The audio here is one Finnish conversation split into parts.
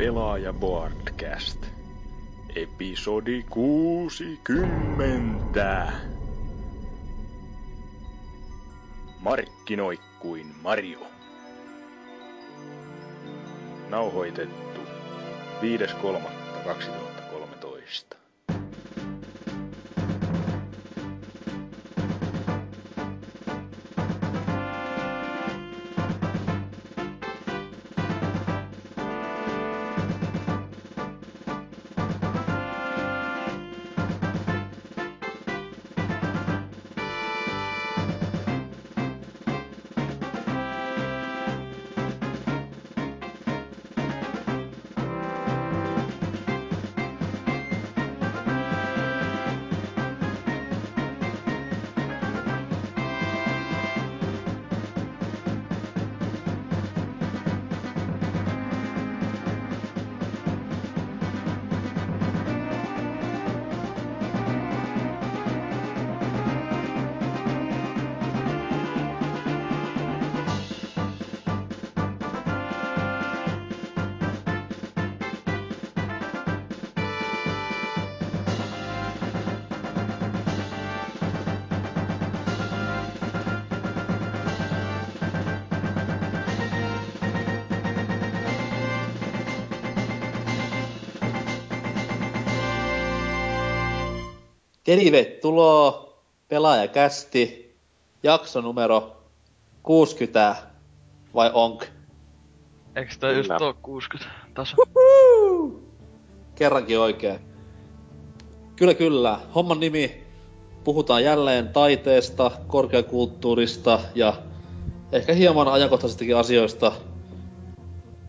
Pelaaja Boardcast. Episodi 60. Markkinoi kuin Mario. Nauhoitettu 5.3.2013. Tervetuloa pelaajakästi, jakso numero 60, vai onk? Eiks tää just oo 60 taso? Kerrankin oikein. Kyllä, kyllä. Homman nimi. Puhutaan jälleen taiteesta, korkeakulttuurista ja ehkä hieman ajankohtaisistakin asioista.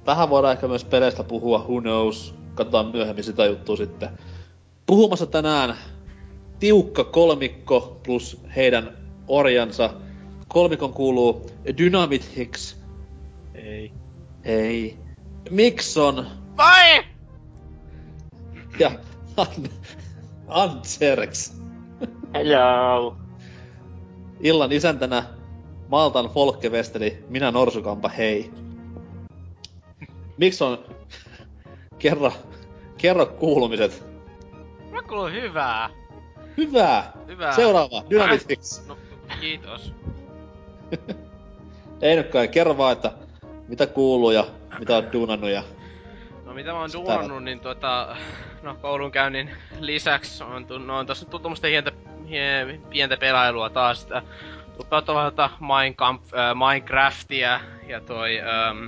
Vähän voidaan ehkä myös peleistä puhua, who knows. Katsotaan myöhemmin sitä juttua sitten. Puhumassa tänään tiukka kolmikko plus heidän orjansa. Kolmikon kuuluu Dynamit Hicks. Ei. Hei. Mikson Vai! ja An- Antserks. Hello! Illan isäntänä Maltan Folkevesteli, minä Norsukampa, hei. Miksi on... kerro, kerro kuulumiset. Mä kuuluu hyvää. Hyvää! Hyvää. Seuraava, Dynamit Hicks. No, kiitos. Ei nyt kai, kerro vaan, että mitä kuuluu ja mitä oot duunannut ja... No mitä mä oon Sitä- duunannut, niin tuota... No koulunkäynnin lisäksi on, tu- no, on tossa tullut tommoista hientä, hie, pientä pelailua taas. Sitä tuolta Minecraft, äh, Minecraftia ja toi... Ähm,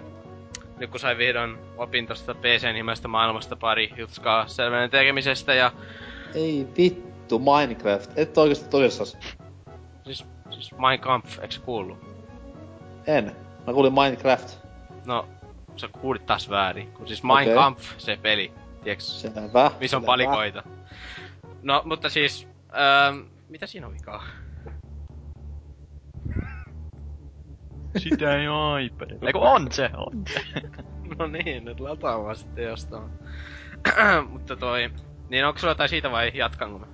nyt kun sai vihdoin opin tosta PC-nimestä maailmasta pari jutskaa selvenen tekemisestä ja Ei vittu, Minecraft. Et oikeesti tosissas. siis, siis Minecraft, eikö se kuullut? En. Mä kuulin Minecraft. No, sä kuulit taas väärin. Kun siis. Minecraft, se peli, tiiäks? Selvä. Missä on palikoita. No, mutta siis, ähm, mitä siinä on vikaa? Sitä ei oo iPadilla. Eiku on se, on se. no niin, nyt lataamaan sitten jostain. mutta toi, niin onko sulla jotain siitä vai jatkanko mä?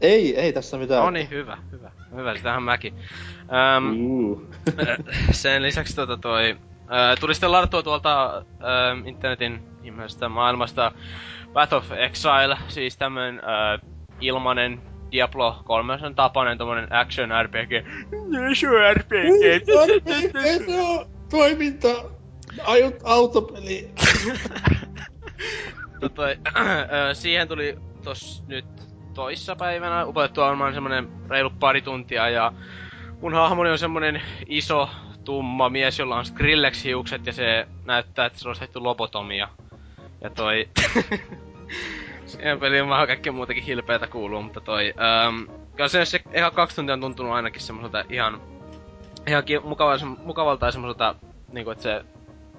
Ei, ei tässä mitään. No niin, hyvä, hyvä. Hyvä, sitähän mäkin. Uh. sen lisäksi tota toi... Ää, tuli sitten ladattua tuolta ää, internetin ihmeestä maailmasta Path of Exile, siis tämmönen ää, ilmanen Diablo 3 tapainen tommonen action RPG. On RPG. Se on toiminta. Aiot autopeli. Tota siihen tuli tos nyt toissapäivänä upotettua varmaan semmonen reilu pari tuntia ja mun hahmoni on semmonen iso, tumma mies, jolla on Skrillex-hiukset ja se näyttää, että se olisi tehty lobotomia. Ja toi... Siihen peliin vähän kaikkea muutakin hilpeätä kuuluu, mutta toi... Ähm, kyllä se, se ihan kaksi tuntia on tuntunut ainakin semmoiselta ihan... Ihan mukavalta, mukavalta ja semmoiselta, niinku että se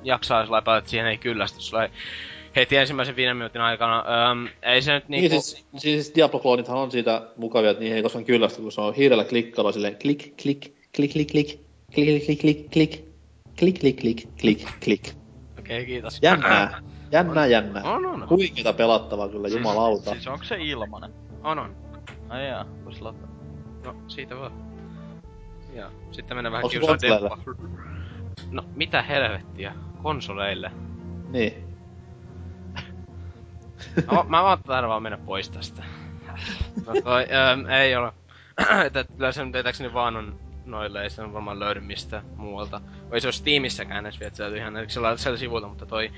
jaksaa sillä että siihen ei kyllästy sillä heti ensimmäisen viiden minuutin aikana. Ähm, ei se nyt Niin, niinku... siis, siis Diablo-kloonithan on siitä mukavia, että niihin ei koskaan kyllästy, kun se on hiirellä klikkailla silleen klik, klik, klik, klik, klik, klik, klik, klik, klik, klik, klik, klik, klik, klik. Okei, kiitos. Jännää, jännää, jännää. On, on, on. Huikeeta pelattavaa kyllä, jumalauta. Siis onko se ilmanen? On, on. Ai jaa, vois lataa. No, siitä vaan. Ja sitten mennään vähän kiusaa. No, mitä helvettiä? Konsoleille. Niin. No, mä vaan taidan vaan mennä pois tästä. No toi, ähm, ei ole. että kyllä se nyt etäkseni vaan on noille, ei se on varmaan löydy mistä muualta. Vai se olisi Steamissäkään edes vielä, että se ihan eriksellä siellä sivulta, mutta toi...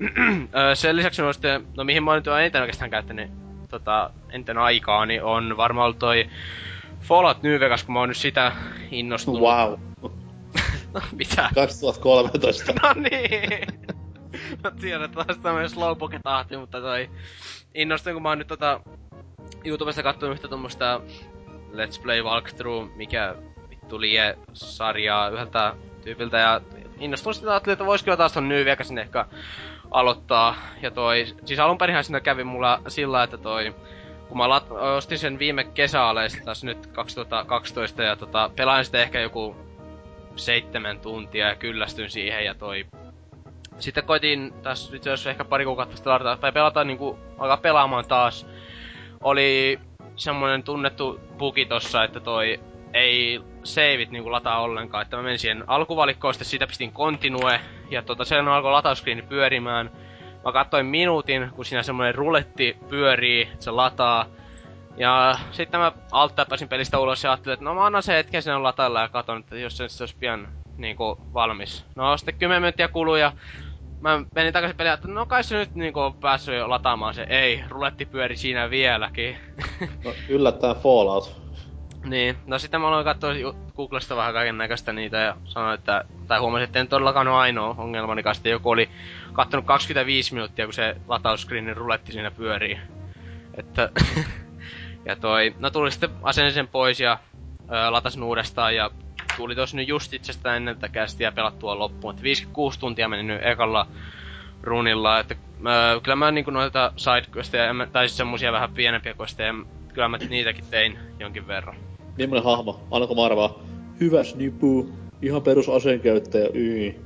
Sen lisäksi on sitten, no mihin mä oon nyt eniten oikeastaan käyttänyt tota, eniten aikaa, niin on varmaan ollut toi Fallout New Vegas, kun mä oon nyt sitä innostunut. Wow. No, mitä? 2013. No niin! Mä tiedän, että taas tämmönen slowpoke tahti, mutta toi... Innostuin, kun mä oon nyt tota... YouTubesta kattonut yhtä tommosta Let's Play Walkthrough, mikä vittu lie sarjaa yhdeltä tyypiltä ja innostuin sitä ajattelin, että vois kyllä taas ton New Vegasin ehkä aloittaa. Ja toi, siis alun perinhän siinä kävi mulla sillä, että toi, kun mä lat, ostin sen viime kesäaleista taas nyt 2012 ja tota, pelain sitä ehkä joku seitsemän tuntia ja kyllästyn siihen ja toi... Sitten koitin taas itse asiassa ehkä pari kuukautta sitten tai pelata niinku, alkaa pelaamaan taas. Oli semmonen tunnettu bugi tossa, että toi ei saveit niinku lataa ollenkaan, että mä menin siihen alkuvalikkoon, sitten siitä pistin continue, ja tota, sen alkoi latauskriini pyörimään. Mä katsoin minuutin, kun siinä semmonen ruletti pyörii, että se lataa. Ja sitten mä alt pelistä ulos ja ajattelin, että no mä annan se hetken sinne latailla ja katon, että jos se olisi pian niinku valmis. No sitten 10 minuuttia kului ja mä menin takaisin peliin, että no kai se nyt niinku on päässyt jo lataamaan se. Ei, ruletti pyöri siinä vieläkin. No, yllättäen Fallout. Niin, no sitten mä aloin katsoa Googlesta vähän kaiken näköistä niitä ja sanoin, että, tai huomasin, että en todellakaan ole ainoa ongelmani kanssa, joku oli kattonut 25 minuuttia, kun se latauskriinin ruletti siinä pyörii. Että, ja toi, no tuli sitten asensin sen pois ja ö, latasin uudestaan ja tuli tos nyt just itsestään ennen tätä kästiä pelattua loppuun. Että 56 tuntia meni nyt ekalla runilla, että ö, kyllä mä niinku noita sidequesteja, tai siis semmosia vähän pienempiä questeja, kyllä mä niitäkin tein jonkin verran. Millainen hahmo? Annako mä arvaa? Hyvä snipu. Ihan perus aseenkäyttäjä. Yi.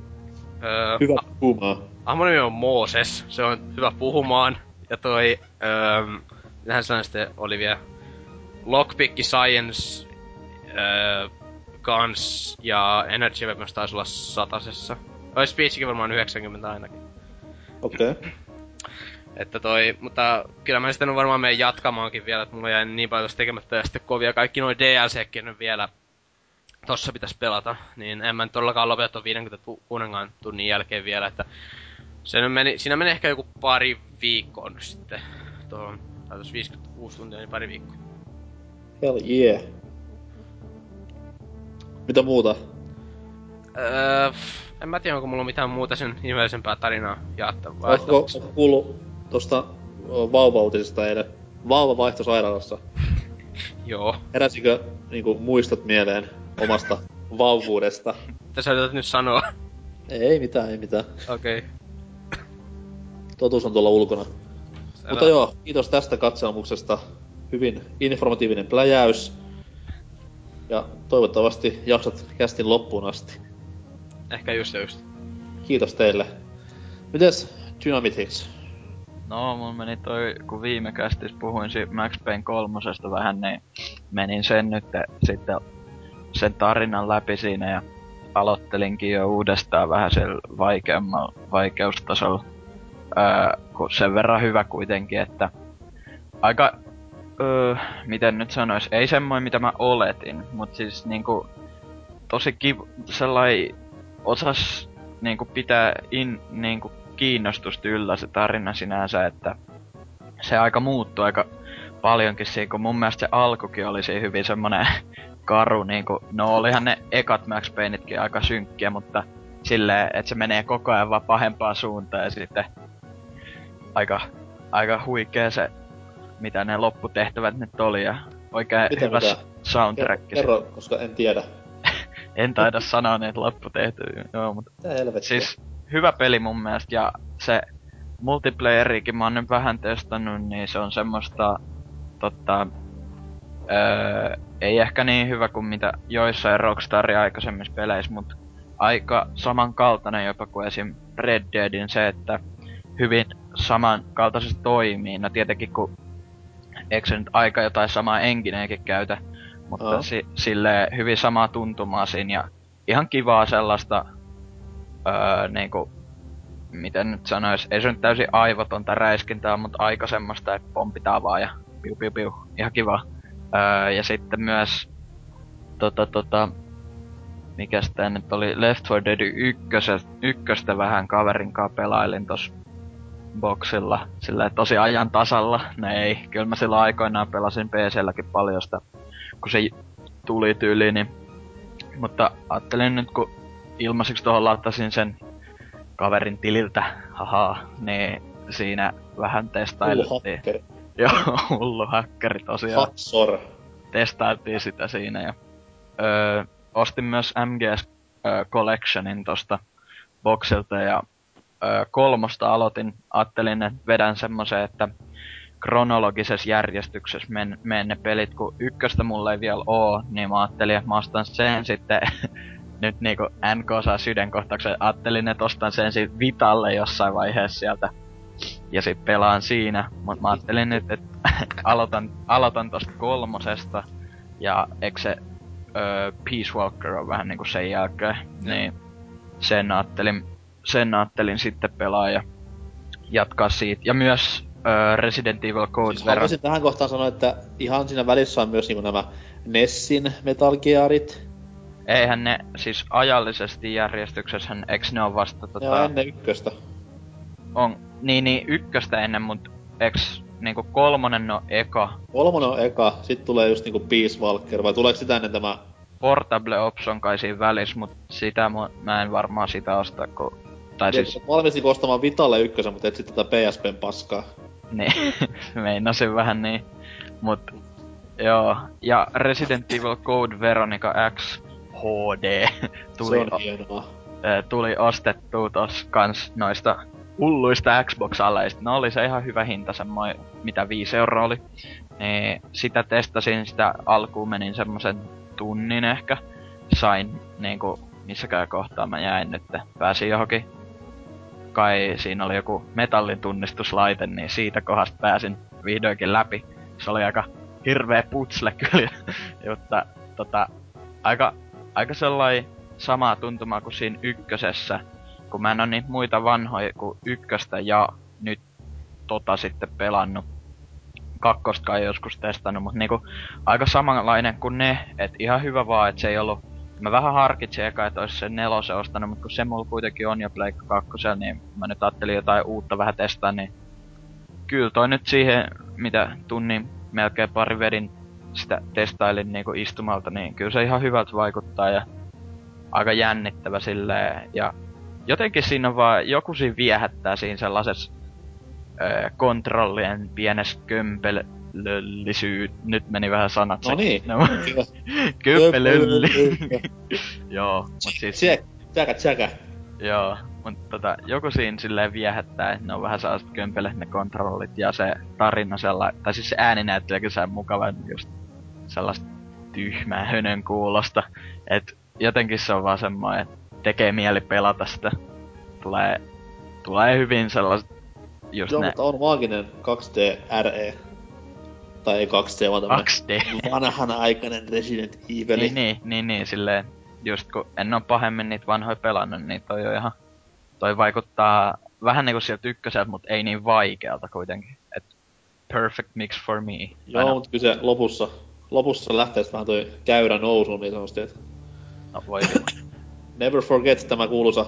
Öö, Hyvä puhumaan. Hahmon nimi on Mooses, se on hyvä puhumaan. Ja toi, öö, mitähän sanoin sitten oli vielä, Lockpick Science, öö, Guns ja Energy Weapons taisi olla satasessa. Oi Speechikin varmaan 90 ainakin. Okei. Okay. Että toi, mutta kyllä mä sitten varmaan menen jatkamaankin vielä, että mulla jäi niin paljon tekemättä ja sitten kovia kaikki noin DLCkin vielä tossa pitäisi pelata, niin en mä nyt todellakaan lopeta 50 kuningaan tunnin jälkeen vielä, että se meni, siinä meni ehkä joku pari viikkoa nyt sitten tuohon, tai 56 tuntia, niin pari viikkoa. Hell yeah. Mitä muuta? Öö, en mä tiedä, onko mulla mitään muuta sen ihmeellisempää tarinaa jaettavaa. Ootko kuullut tosta vauvautisesta eilen? Vauva vaihto sairaalassa. Joo. Heräsikö niinku muistot mieleen omasta vauvuudesta? Mitä sä yrität nyt sanoa? Ei mitään, ei mitään. Okei. Okay. Totuus on tuolla ulkona. Selvä. Mutta joo, kiitos tästä katselmuksesta. Hyvin informatiivinen pläjäys. Ja toivottavasti jaksat kästin loppuun asti. Ehkä just ja just. Kiitos teille. Mites Dynamitix? No, mun meni toi, kun viime kästis puhuin si Max Payne kolmosesta vähän, niin menin sen nyt sitten sen tarinan läpi siinä ja aloittelinkin jo uudestaan vähän sen vaikeammalla vaikeustasolla. Öö, kun sen verran hyvä kuitenkin, että aika, öö, miten nyt sanois, ei semmoinen mitä mä oletin, mut siis niinku tosi kiv, sellai osas niinku pitää in, niinku kiinnostusta yllä se tarina sinänsä, että se aika muuttui aika paljonkin siinä, kun mun mielestä se alkukin oli siinä hyvin semmonen karu, niinku, no olihan ne ekat Max Paynetkin aika synkkiä, mutta silleen, että se menee koko ajan vaan pahempaan suuntaan ja sitten aika, aika huikea se, mitä ne lopputehtävät nyt oli ja oikein mitä, hyvä mitä? soundtrack. Kerro, koska en tiedä. en taida sanoa niitä lopputehtäviä, joo, mutta... Siis hyvä peli mun mielestä ja se multiplayerikin mä oon nyt vähän testannut, niin se on semmoista totta, öö, ei ehkä niin hyvä kuin mitä joissain Rockstarin aikaisemmissa peleissä, mutta aika samankaltainen jopa kuin esim. Red Deadin se, että hyvin samankaltaisesti toimii. No tietenkin kun eikö se nyt aika jotain samaa engineekin käytä, mutta oh. si- sille hyvin samaa tuntumaa siinä ja ihan kivaa sellaista öö, niinku miten nyt sanois, ei se nyt täysin aivotonta räiskintää, mutta aika semmoista, että pompitaan vaan ja piu piu piu, ihan kiva. Öö, ja sitten myös tota tota, mikäs tää nyt oli, Left 4 Dead 1, ykköstä vähän kaverin kanssa pelailin tossa boxilla, sillä tosi ajan tasalla. No ei, kyllä mä silloin aikoinaan pelasin PC-lläkin paljon sitä, kun se tuli tyyliin, niin... Mutta ajattelin nyt, kun ilmaiseksi tuohon laittasin sen kaverin tililtä, haha, niin siinä vähän testailtiin. Joo, hullu hakkeri tosiaan. Hatsor. Testailtiin sitä siinä ja... Öö, ostin myös MGS Collectionin tosta boxilta ja öö, kolmosta aloitin. Ajattelin, että vedän semmoisen, että kronologisessa järjestyksessä men, men ne pelit, kun ykköstä mulla ei vielä oo, niin mä ajattelin, että mä ostan sen sitten nyt niinku NK saa sydänkohtauksen, ajattelin, että ostan sen sitten Vitalle jossain vaiheessa sieltä. Ja sit pelaan siinä, mut mä ajattelin nyt, että aloitan, aloitan tosta kolmosesta. Ja eikö se öö, Peace Walker on vähän niinku sen jälkeen, niin sen ajattelin, sen ajattelin sitten pelaa ja jatkaa siitä. Ja myös öö, Resident Evil Code siis haluaisin tähän kohtaan sanoa, että ihan siinä välissä on myös niinku nämä Nessin Metal Gearit. Eihän ne, siis ajallisesti järjestyksessä, eks ne on vasta tota... Joo, ennen ykköstä. On, niin, niin ykköstä ennen, mut eks niinku kolmonen on eka. Kolmonen on eka, sit tulee just niinku Peace Walker, vai tuleeko sitä ennen tämä... Portable Ops on kai siinä välissä, mut sitä mä, mä en varmaan sitä osta, kun... Tai siis... siis... Valmis niinku ostamaan Vitalle ykkösen, mutta et sit tätä PSPn paskaa. Niin, meinasin vähän niin. Mut, joo. Ja Resident Evil Code Veronica X HD tuli, Se on hienoa. tuli ostettua tos kans noista hulluista Xbox-aleista. No oli se ihan hyvä hinta, semmoinen, mitä 5 euroa oli. Niin sitä testasin, sitä alkuun menin semmosen tunnin ehkä. Sain niinku, missäkään kohtaa mä jäin nyt, pääsin johonkin kai siinä oli joku metallin tunnistuslaite, niin siitä kohdasta pääsin vihdoinkin läpi. Se oli aika hirveä putsle kyllä, jotta tota, aika, aika sellainen samaa tuntumaa kuin siinä ykkösessä, kun mä en oo niitä muita vanhoja kuin ykköstä ja nyt tota sitten pelannut. Kakkosta ei joskus testannut, mutta niinku aika samanlainen kuin ne, et ihan hyvä vaan, että se ei ollut Mä vähän harkitsin eka, että olisi sen nelosen ostanut, mutta kun se mulla kuitenkin on jo Pleikka 2, niin mä nyt ajattelin jotain uutta vähän testaa, niin kyllä toi nyt siihen, mitä tunnin melkein pari vedin sitä testailin niinku istumalta, niin kyllä se ihan hyvältä vaikuttaa ja aika jännittävä silleen. Ja jotenkin siinä on vaan, joku siinä viehättää siinä sellaisessa öö, kontrollien pienessä kömpel, kömpelöllisyy... Nyt meni vähän sanat No niin. No, kömpelölli. Joo, mut siis... Tsäkä, tsäkä. Joo, mut tota, joku siinä silleen viehättää, että ne on vähän sellaiset kömpelät ne kontrollit ja se tarina sellainen, tai siis se ääninäyttelijäkin saa mukava just sellaista tyhmää hönön kuulosta. Et jotenkin se on vaan semmoinen, että tekee mieli pelata sitä. Tulee, tulee hyvin sellaiset just Joo, ne... mutta on maaginen 2D RE. Tai ei 2D, vaan tämmönen 2D. vanhanaikainen Resident Evil. Niin, niin, niin, niin, silleen, just kun en oo pahemmin niitä vanhoja pelannut, niin toi on ihan, toi vaikuttaa vähän niinku sieltä ykköseltä, mutta ei niin vaikealta kuitenkin. Et perfect mix for me. Joo, Aina- mutta kyllä se lopussa, lopussa lähtee vähän toi käyrä nousuun niin sanotusti, että No, voi never forget tämä kuuluisa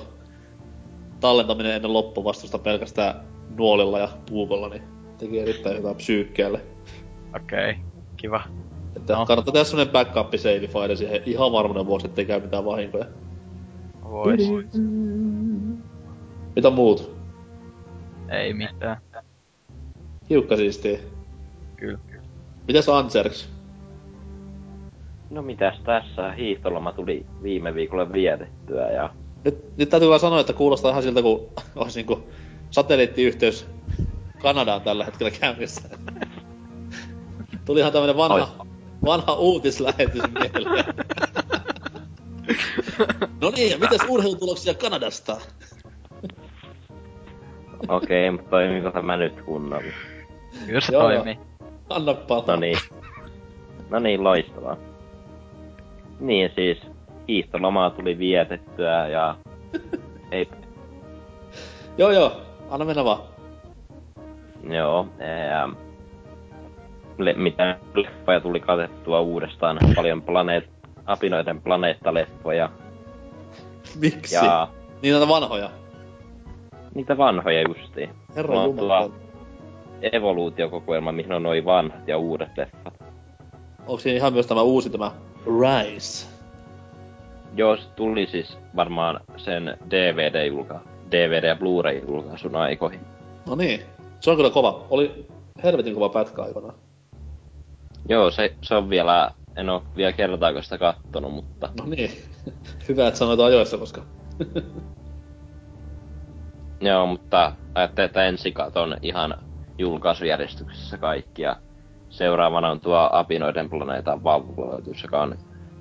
tallentaminen ennen loppuvastusta pelkästään nuolilla ja puukolla, niin teki erittäin hyvää psyykkeelle. Okei, okay. kiva. Että No. kannattaa tehdä semmonen backup save file siihen ihan varmuuden vuoksi, ettei käy mitään vahinkoja. Vois. Mitä muut? Ei mitään. Hiukka siistiä. Kyllä. Mitäs Anserks? No mitäs tässä, hiihtoloma tuli viime viikolla vietettyä ja Nyt, nyt täytyy vaan sanoa, että kuulostaa ihan siltä, kun olisi niinku satelliittiyhteys Kanadaan tällä hetkellä käynnissä. Tuli ihan tämmönen vanha, Ois. vanha uutislähetys mieleen. no niin, ja mitäs urheilutuloksia Kanadasta? okei, okay, mutta toimiiko tämä nyt kunnolla? Kyllä se toimii. Anna palaa. No niin. No niin, loistavaa. Niin siis, hiihtolomaa tuli vietettyä ja ei, Joo joo, anna mennä vaan. Joo, ää, le, mitä leffoja tuli katettua uudestaan. Paljon planeet, apinoiden planeettaleffoja. Miksi? Ja Niin näitä vanhoja. niitä vanhoja justiin. Herra on Jumala. tuo evoluutiokokoelma, mihin on noin vanhat ja uudet leffat. Onko siinä ihan myös tämä uusi tämä Rise? Joo, se tuli siis varmaan sen DVD-julka, DVD- ja Blu-ray-julkaisun aikoihin. No niin. Se on kyllä kova. Oli helvetin kova pätkä aikanaan. Joo, se, se on vielä, en oo vielä kertaakaan sitä kattonut, mutta No niin. Hyvä, että sanoit ajoissa, koska... joo, mutta ajattelin, että ensi katon ihan julkaisujärjestyksessä kaikki ja seuraavana on tuo Apinoiden planeetan valvoitus, joka on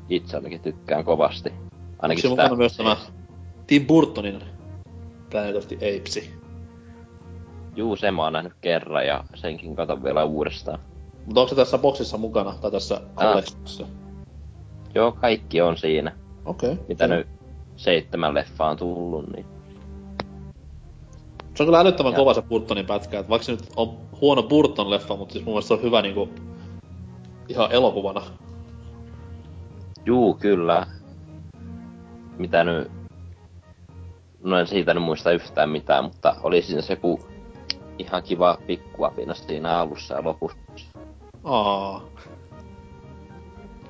itse ainakin tykkään kovasti. Onko Ainakin se mukana myös tämä Tim Burtonin Planet of the Apes? Juu, se mä oon nähnyt kerran ja senkin katon vielä uudestaan. Mutta onko se tässä boksissa mukana, tai tässä collectionissa? Joo, kaikki on siinä. Okei. Mitä nyt seitsemän leffaa on tullut, niin Se on kyllä älyttömän Ja. kova se Burtonin pätkä, että vaikka se nyt on huono Burton-leffa, mutta siis mun mielestä se on hyvä niinku ihan elokuvana. Juu, kyllä. Mitä nyt... No en siitä nyt muista yhtään mitään, mutta oli siinä se joku ihan kiva pikkuapina siinä alussa ja lopussa. Aa,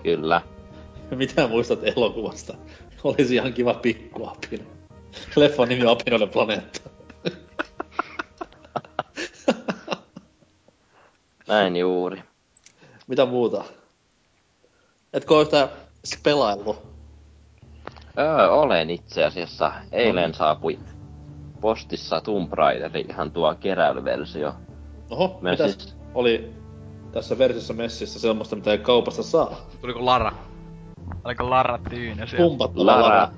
Kyllä. mitä muistat elokuvasta? Olisi ihan kiva pikkuapina. Leffan nimi on Apinoiden planeetta. Näin juuri. Mitä muuta? Etkö ole yhtään pelaillut? Öö, olen itse asiassa. Eilen saapui postissa Tomb Raider, ihan tuo keräilyversio. Oho, Mä mitäs siis- oli tässä versissä messissä semmoista, mitä ei kaupasta saa? Tuliko Lara? Oliko Lara Tyynä siellä? Pumpattava Lara, Lara.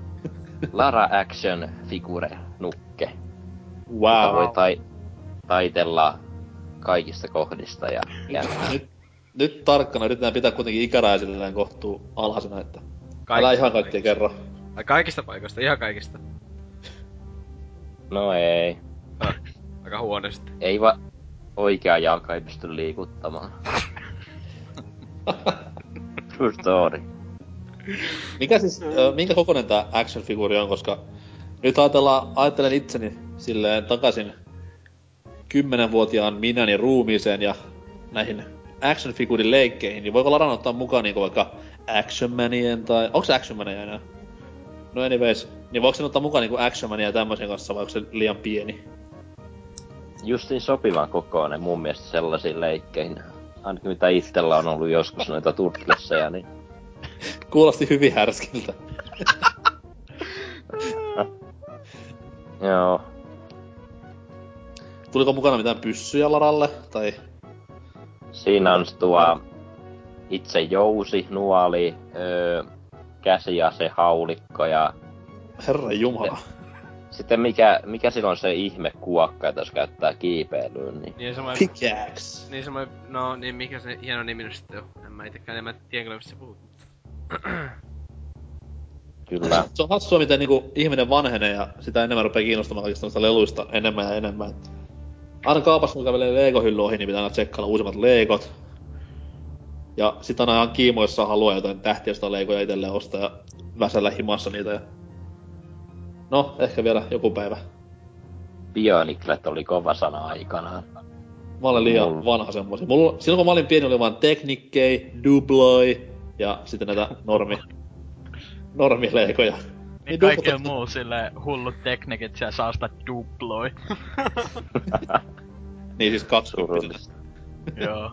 Lara Action Figure nukke. Wow. Voi tai, taitella kaikista kohdista ja, ja Nyt, nyt tarkkana yritetään pitää kuitenkin ikäräisilleen kohtuu alhaisena, että Kaikki- älä ihan kaikkea kerro. Ai kaikista paikoista, ihan kaikista. no ei. Aika huonosti. Ei va oikea jalka ei pysty liikuttamaan. True story. Mikä siis, minkä kokoinen tää action figuri on, koska nyt ajatellaan, ajattelen itseni silleen takaisin kymmenenvuotiaan minäni ruumiiseen ja näihin action figurin leikkeihin, niin voiko Laran ottaa mukaan niinku vaikka Action Manien tai... Onks Action Mania enää? No anyways, niin voiko sen ottaa mukaan niinku Action Mania ja tämmöisen kanssa, vai onko se liian pieni? Justiin sopivan kokoinen mun mielestä sellaisiin leikkeihin. Ainakin mitä itsellä on ollut joskus noita turtlesseja, niin Kuulosti hyvin härskiltä. joo. Tuliko mukana mitään pyssyjä Laralle? Tai... Siinä on tuo itse jousi, nuoli, öö, käsiase, haulikko ja Herra Jumala. Sitten mikä, mikä sillä on se ihme kuokka, jota jos käyttää kiipeilyyn, niin Niin semmoinen... Pickaxe. Niin semmoinen... No niin, mikä se hieno nimi nyt sitten on? En mä itekään, en mä tiedä kyllä mistä puhut. kyllä. Se on hassua, miten niinku ihminen vanhenee ja sitä enemmän rupeaa kiinnostamaan kaikista noista leluista enemmän ja enemmän. Aina kaupassa kun kävelee Lego-hylly ohi, niin pitää aina tsekkailla uusimmat Legot. Ja sit aina ihan kiimoissa haluaa jotain tähtiöstä Legoja itselleen ostaa ja väsällä himassa niitä. Ja... No, ehkä vielä joku päivä. Bioniclet oli kova sana aikanaan. Mä olen liian Mulla- vanha semmosia. Mulla, silloin kun mä olin pieni, oli vaan Technikkei, Dubloi ja sitten näitä normi, normileikoja. Niin kaikilla muu sille hullut teknikit siellä saa sitä duploi. Niin siis kaksi Surullista. Joo.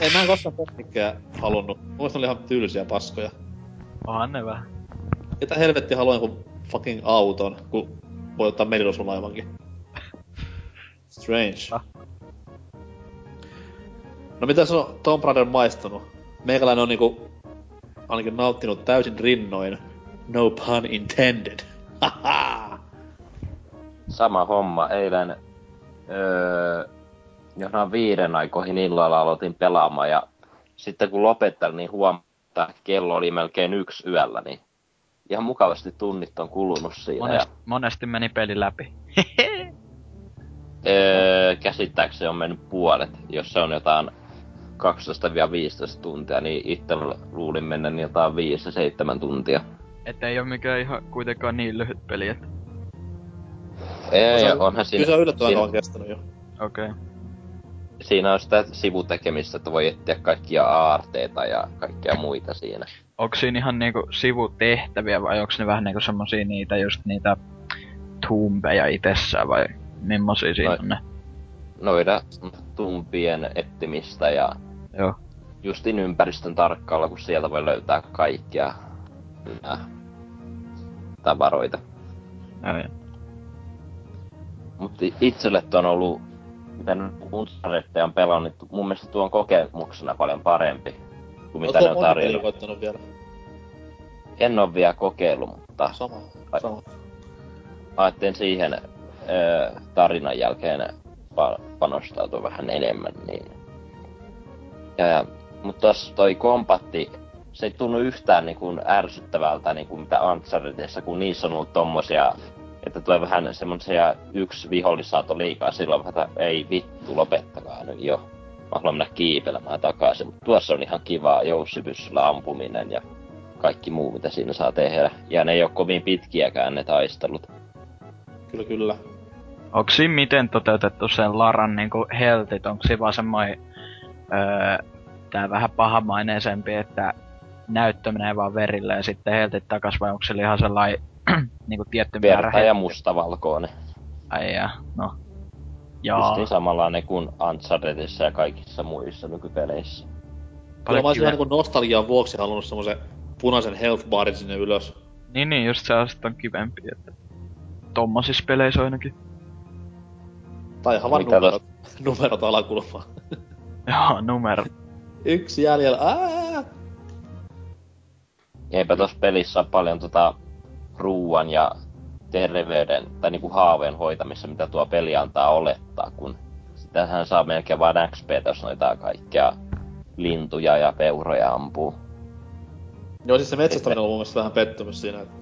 Ei mä en koskaan teknikkejä halunnut. Ne oli ihan tyylisiä paskoja. Onhan ne vähän. Ketä helvetti haluaa jonkun fucking auton, kun voi ottaa merirosulaivankin. Strange. Ah. No mitä se on Tomb Raider maistunut? Meikäläinen on niinku ainakin nauttinut täysin rinnoin. No pun intended. Haha! Sama homma. Eilen öö, jonain viiden aikoihin illalla aloitin pelaamaan ja sitten kun lopettelin, niin huomasin, että kello oli melkein yksi yöllä, niin ihan mukavasti tunnit on kulunut siinä. Ja, Monesti, monesti meni peli läpi. öö, käsittääkseni on mennyt puolet. Jos se on jotain 12-15 tuntia, niin itse luulin mennä jotain 5-7 tuntia. Että ei oo mikään ihan kuitenkaan niin lyhyt peli, että... Ei, se, onhan siinä... Kyllä se on yllättävän siinä, kestänyt jo. Okei. Okay. siinä on sitä sivutekemistä, että voi etsiä kaikkia aarteita ja kaikkia muita siinä. Onko siinä ihan niinku sivutehtäviä vai onko ne vähän niinku semmosia niitä just niitä tumbeja itsessään vai millaisia siinä Noin. on ne? Noida tumpien etsimistä ja Joo. justin ympäristön tarkkailla, kun sieltä voi löytää kaikkia nää tavaroita. Joo, joo. Mutta itselle on ollut, miten Uncharted on pelannut, mun mielestä tuo on kokemuksena paljon parempi kuin mitä ne on tarjonnut. koittanut vielä? En ole vielä kokeillut, mutta Sama. Sama. ajattelin siihen ö, tarinan jälkeen pa- panostautua vähän enemmän. Niin. Ja, ja, mutta tos toi kompatti, se ei tunnu yhtään niin kuin ärsyttävältä niin kuin mitä Unchartedissa, kun niissä on ollut tommosia, että tulee vähän semmoisia yksi vihollisaato liikaa, silloin että ei vittu, lopettakaa nyt jo. Mä haluan mennä kiipelemään takaisin, mutta tuossa on ihan kivaa joussipyssyllä ampuminen ja kaikki muu, mitä siinä saa tehdä. Ja ne ei ole kovin pitkiäkään ne taistelut. Kyllä, kyllä. Onko siinä miten toteutettu sen Laran niinku heltit? Onko siinä vaan semmoinen öö, tää vähän pahamaineisempi, että näyttö menee vaan verille ja sitten heltit takas vai onko se ihan sellainen niinku tietty määrä Verta ja mustavalkoinen. Ai ja, no. Just Joo, niin samanlainen kuin Unchartedissa ja kaikissa muissa nykypeleissä. Kyllä mä olisin vähän niinku nostalgian vuoksi halunnut semmosen punaisen health barin sinne ylös. Niin, niin, just se on, kivempi, että tommosissa peleissä ainakin. Tai ihan vaan Mitä numerot, numerot alakulmaan. Joo, numero. Yksi jäljellä. Ää! Eipä tossa pelissä ole paljon tota ruuan ja terveyden tai niinku haavojen hoitamissa, mitä tuo peli antaa olettaa, kun sitähän saa melkein vain XP, jos noita kaikkia lintuja ja peuroja ampuu. Joo, siis se metsästäminen on mun mielestä vähän pettymys siinä. että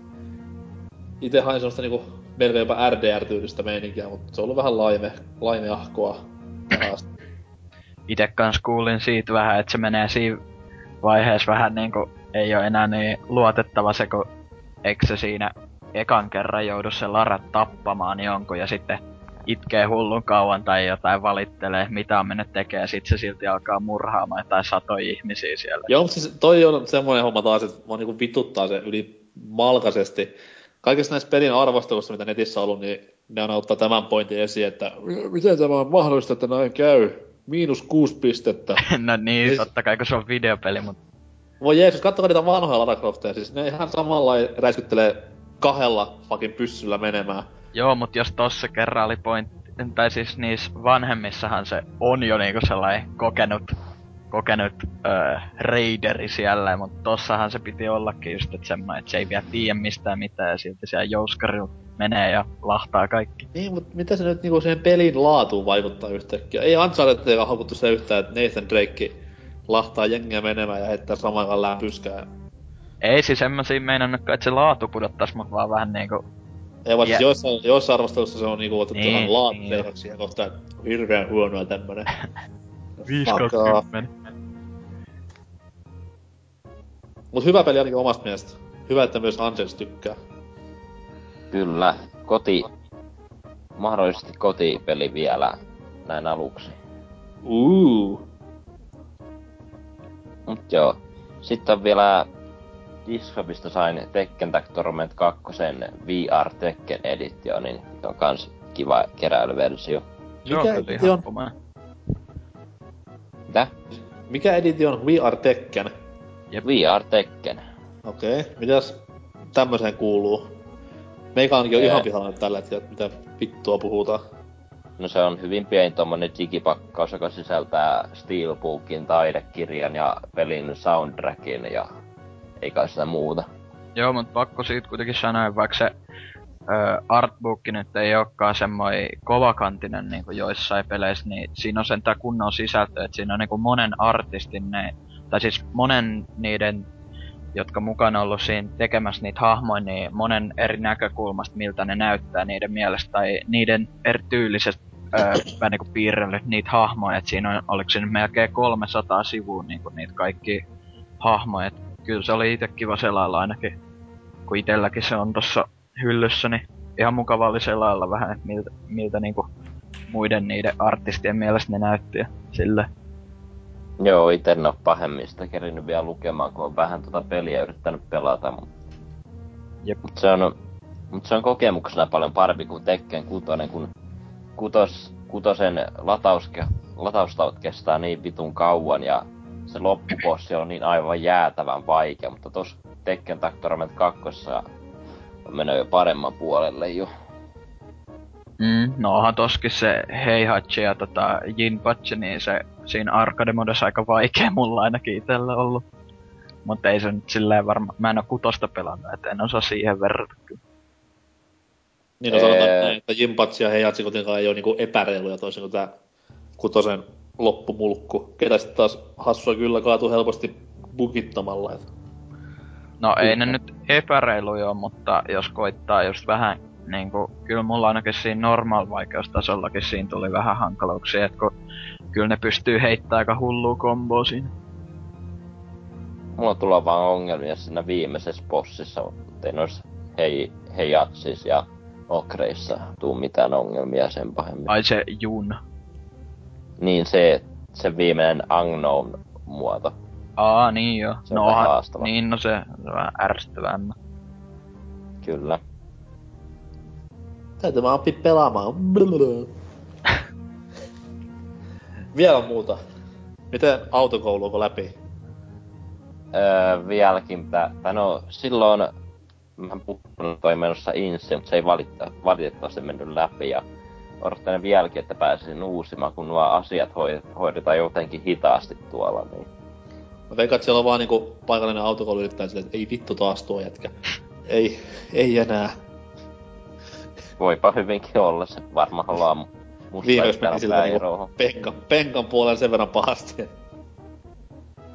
Ite hain semmoista niinku melkein jopa RDR-tyylistä meininkiä, mutta se on ollut vähän laime, laimeahkoa. Ite kans kuulin siitä vähän, että se menee siinä vaiheessa vähän niinku, ei ole enää niin luotettava se, kun eikö se siinä ekan kerran joudu se Lara tappamaan jonkun ja sitten itkee hullun kauan tai jotain valittelee, mitä on mennyt tekemään, ja sit se silti alkaa murhaamaan jotain satoja ihmisiä siellä. Joo, mutta siis toi on semmoinen homma taas, että vaan niinku vituttaa se yli malkaisesti. Kaikissa näissä pelin arvostelussa, mitä netissä on ollut, niin ne on ottaa tämän pointin esiin, että miten tämä on mahdollista, että näin käy? Miinus kuusi pistettä. no niin, Siis- totta kai kun se on videopeli, mutta Voi Jeesus, katsokaa niitä vanhoja Lara Crofteja, siis ne ihan samalla räiskyttelee kahdella fucking pyssyllä menemään. Joo, mut jos tossa kerran oli pointti, tai siis niissä vanhemmissahan se on jo niinku sellainen kokenut, kokenut öö, raideri siellä, mutta tossahan se piti ollakin just, että semmoinen, että se ei vielä tiedä mistään mitään ja silti siellä jouskarilla menee ja lahtaa kaikki. Niin, mutta mitä se nyt niinku siihen pelin laatuun vaikuttaa yhtäkkiä? Ei Uncharted haukuttu se yhtään, että Nathan Drake lahtaa jengiä menemään ja heittää samaan aikaan lämpyskää. Ei siis semmosia meinannutkaan, että se laatu pudottais, mut vaan vähän niinku, Ei vaan Ja- siis joissain, joissain arvostelussa se on niinku otettu Niin, ihan laatu niin joo. siihen kohtaan, että on hirveän huonoa tämmönen. 5 Fuck off. 10. Mut hyvä peli ainakin omasta mielestä. Hyvä, että myös Angels tykkää. Kyllä, koti, mahdollisesti kotipeli vielä näin aluksi. Uuu. Mut joo. Sitten on vielä Discopista sain Tekken Tag Tournament 2 VR Tekken Editionin, joka on kans kiva keräilyversio. Se on Mikä kyllä edition? ihan komea. Mitä? Mikä edition? We Are Tekken. VR Tekken. Okei, okay. mitäs tämmöiseen kuuluu? Meikä on Ee. ihan pihalla tällä hetkellä, että mitä vittua puhutaan. No se on hyvin pieni tommonen digipakkaus, joka sisältää Steelbookin, taidekirjan ja pelin soundtrackin ja ei kai sitä muuta. Joo, mut pakko siitä kuitenkin sanoa, vaikka se ö, artbookki nyt ei olekaan semmoinen kovakantinen niin kuin joissain peleissä, niin siinä on sentään kunnon sisältö, että siinä on niin kuin monen artistin ne, tai siis monen niiden, jotka mukana ollut siinä tekemässä niitä hahmoja, niin monen eri näkökulmasta, miltä ne näyttää niiden mielestä, tai niiden erityylisestä öö, vähän niinku piirrellyt niitä hahmoja, että siinä on, oliko siinä melkein 300 sivua niinku niitä kaikki hahmoja. Kyllä se oli itse kiva selailla ainakin, kun itelläkin se on tossa hyllyssä, niin ihan mukava oli selailla vähän, että miltä, miltä niinku muiden niiden artistien mielestä ne näytti ja sille. Joo, ite en oo pahemmista kerinyt vielä lukemaan, kun on vähän tota peliä yrittänyt pelata. Mut Jep. Mut se on, mut se on kokemuksena paljon parempi kuin Tekken kutonen, kun kutos, kutosen latauske, lataustauot kestää niin vitun kauan ja se loppubossi on niin aivan jäätävän vaikea, mutta tos Tekken Tag Tournament 2 on mennyt jo paremman puolelle jo. Mm, no onhan toskin se Heihachi ja tota Jinpachi, niin se siinä arcade aika vaikea mulla ainakin itellä ollut. Mutta ei se nyt silleen varma, mä en oo kutosta pelannut, et en osaa siihen verrata kyllä. Niin no sanotaan Ee. että Jimpatsi ja Heijatsi kuitenkaan ei ole niinku epäreiluja toisin kuin tää kutosen loppumulkku. Ketä sitten taas hassua kyllä kaatuu helposti bugittamalla. Et. No ei ne nyt epäreiluja mutta jos koittaa just vähän niinku, kyllä mulla ainakin siinä normaal vaikeustasollakin siinä tuli vähän hankaluuksia, et kun kyllä ne pystyy heittämään aika hullua komboa siinä. Mulla tulee vaan ongelmia siinä viimeisessä bossissa, mutta ei noissa hei, heijatsis ja okreissa tuu mitään ongelmia sen pahemmin. Ai se Jun. Niin se, se viimeinen unknown muoto. Aa, niin joo. Se on no, vähän onhan- haastava. Niin, no se, se on vähän ärsyttävää. Kyllä. Täytyy vaan oppia pelaamaan. Vielä muuta. Miten autokoulu onko läpi? Öö, vieläkin tai no silloin mä puhun toi menossa insi, mutta se ei valitta, valitettavasti mennyt läpi ja odottelen vieläkin, että pääsisin uusimaan, kun nuo asiat hoi, hoidetaan jotenkin hitaasti tuolla, niin Mä veikkaan, että siellä on vaan niinku paikallinen autokoulu yrittää silleen, että ei vittu taas tuo jätkä. Ei, ei enää. voipa hyvinkin olla, se varmaan haluaa mu- musta Viimeksi täällä meni siltä niinku penkan, penkan puolella sen verran pahasti.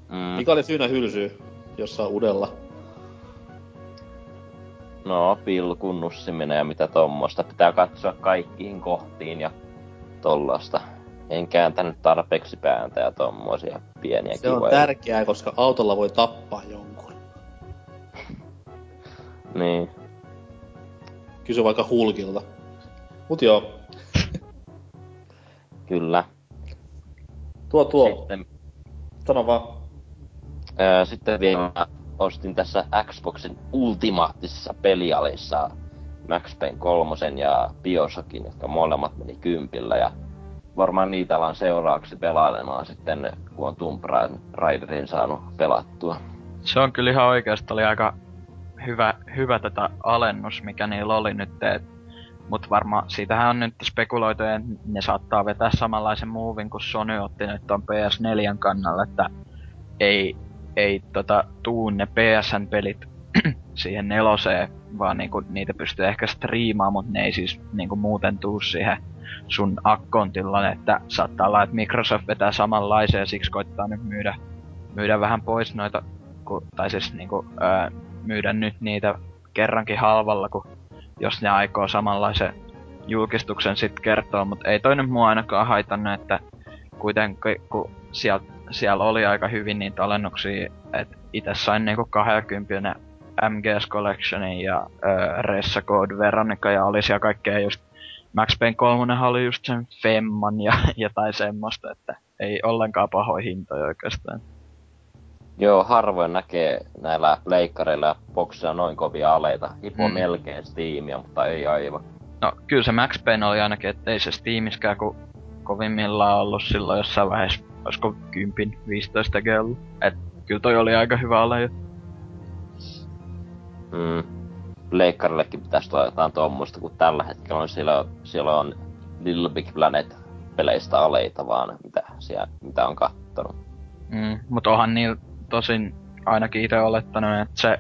Mm. Mikä oli syynä hylsyä jossain udella? No, pilkun nussiminen ja mitä tommosta. Pitää katsoa kaikkiin kohtiin ja tollasta. En kääntänyt tarpeeksi pääntä ja tommosia pieniä Se on kivoja. tärkeää, koska autolla voi tappaa jonkun. Niin. Kysy vaikka Hulkilta. Mut joo, Kyllä. tuo tuo. Sitten, Sano vaan. ää, sitten vielä ostin tässä Xboxin ultimaattisessa pelialissa Max Payne 3 ja Bioshockin, jotka molemmat meni kympillä ja varmaan niitä alan seuraavaksi pelailemaan sitten, kun on Tomb Raiderin saanut pelattua. Se on kyllä ihan oikeasti oli aika hyvä, hyvä tätä alennus, mikä niillä oli nyt. Et, mut varmaan siitähän on nyt spekuloitu, että ne saattaa vetää samanlaisen muuvin kuin Sony otti nyt on PS4 kannalla, että ei, ei tota, tuu ne PSN-pelit siihen neloseen, vaan niinku, niitä pystyy ehkä striimaamaan, mutta ne ei siis niinku, muuten tuu siihen sun akkontilla, että saattaa olla, että Microsoft vetää samanlaisia ja siksi koittaa nyt myydä, myydä vähän pois noita ku, tai siis niinku, ää, myydä nyt niitä kerrankin halvalla, kun jos ne aikoo samanlaisen julkistuksen sit kertoa, mutta ei toinen mua ainakaan haitannut, että kuitenkin kun siellä, siellä oli aika hyvin niitä alennuksia, että itse sain niinku 20 MGS Collectionin ja ää, Ressa Code Veronica ja oli siellä kaikkea just Max Payne 3 oli just sen Femman ja jotain semmoista, että ei ollenkaan pahoja hintoja oikeastaan. Joo, harvoin näkee näillä leikkareilla ja boksilla noin kovia aleita. Hipo Mm. melkein Steamia, mutta ei aivan. No kyllä se Max Payne oli ainakin, että ei se Steamiskään kun kovimmillaan ollut silloin jossain vaiheessa, olisiko 10-15 kello. Et kyllä toi oli aika hyvä ala jo. Mm. Leikkarillekin pitäisi tuoda jotain tuommoista, kun tällä hetkellä on siellä, siellä on Little Big Planet peleistä aleita vaan, mitä, siellä, mitä on kattonut. Mm, mut onhan niillä tosin ainakin itse olettanut, että se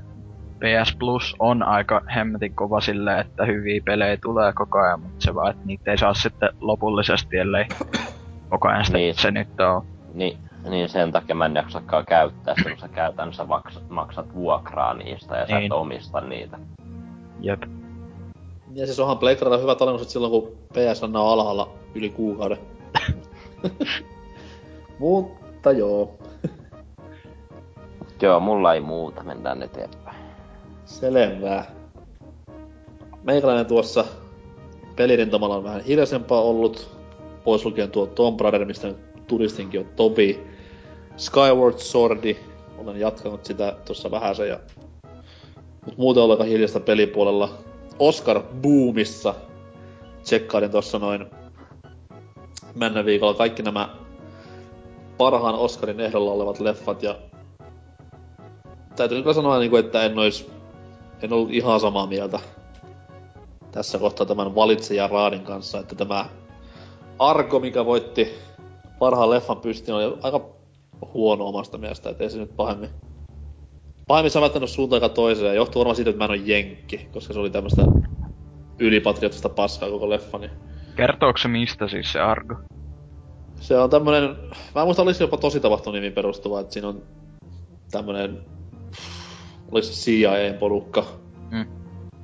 PS Plus on aika hemmetin kova silleen, että hyviä pelejä tulee koko ajan, mutta se vaan, että niitä ei saa sitten lopullisesti, ellei koko ajan sitä, Niin. se nyt on. Niin, niin sen takia mä en jaksakaan käyttää sitä, kun sä käytännössä maksat, maksat vuokraa niistä ja sä Niin. et omista niitä. Jep. Ja siis onhan Playgrilla hyvä talennus, että silloin kun PSN on alhaalla yli kuukauden. Mutta joo, Joo, mulla ei muuta, mennään eteenpäin. Selvää. Meikäläinen tuossa pelirintamalla on vähän hiljaisempaa ollut. Pois lukien tuo Tomb Raider, mistä turistinkin on Tobi. Skyward Swordi, olen jatkanut sitä tuossa vähäsen ja... Mut muuten aika hiljasta pelipuolella. Oscar Boomissa tsekkailin tuossa noin mennä viikolla kaikki nämä parhaan Oscarin ehdolla olevat leffat ja täytyy kyllä sanoa, niinku, että en ois, en ollut ihan samaa mieltä tässä kohtaa tämän valitsejan raadin kanssa, että tämä Argo, mikä voitti parhaan leffan pystiin, oli aika huono omasta mielestä, että ei se nyt pahemmin pahemmin sävättänyt suuntaan eikä toiseen, ja johtuu varmaan siitä, että mä en oo jenkki, koska se oli tämmöstä ylipatriottista paskaa koko leffa, niin Kertooko se mistä siis se Argo? Se on tämmönen, mä en muista se jopa tosi tapahtunimiin perustuva, että siinä on tämmönen, olis se CIAn porukka, Mm.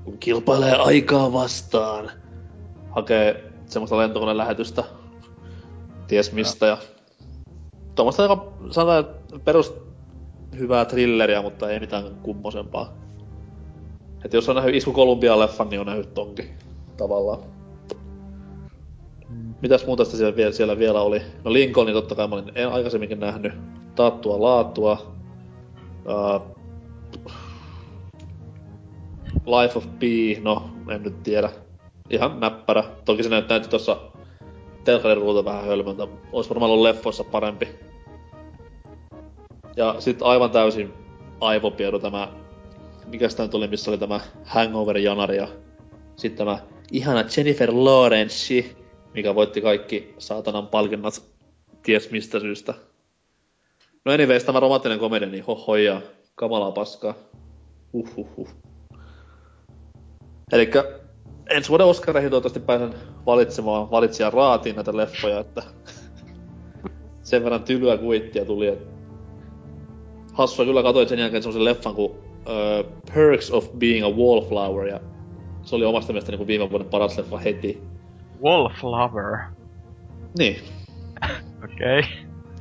kun kilpailee aikaa vastaan, hakee semmoista lentokoneen lähetystä, ties mistä, ja tuommoista aika, sanotaan, perus hyvää thrilleriä, mutta ei mitään kummosempaa. Et jos on nähnyt Isku Kolumbia-leffan, niin on nähnyt tonkin tavallaan. Mitäs muuta sitä siellä, vielä- siellä vielä oli? No Lincolnin totta kai mä olin en aikaisemminkin nähnyt. Taattua laatua. Uh, Life of Pi, no en nyt tiedä. Ihan näppärä. Toki se näyt- näytti tossa telkkarin ruuta vähän hölmöltä. Ois varmaan ollut leffoissa parempi. Ja sit aivan täysin aivopiedu tämä, mikä sitä nyt oli, missä oli tämä Hangover-janari ja sitten tämä ihana Jennifer Lawrence, mikä voitti kaikki saatanan palkinnat ties mistä syystä. No anyways, tämä romanttinen komedia, niin hohoja, kamalaa paskaa. Uhuhuh. Elikkä ensi vuoden Oscareihin toivottavasti pääsen valitsemaan valitsijan raatiin näitä leffoja, että sen verran tylyä kuittia tuli, että hassua kyllä katsoin sen jälkeen semmosen leffan kuin uh, Perks of Being a Wallflower, ja se oli omasta mielestä niin viime vuoden paras leffa heti. Wolf Lover. Niin, Okei. Okay.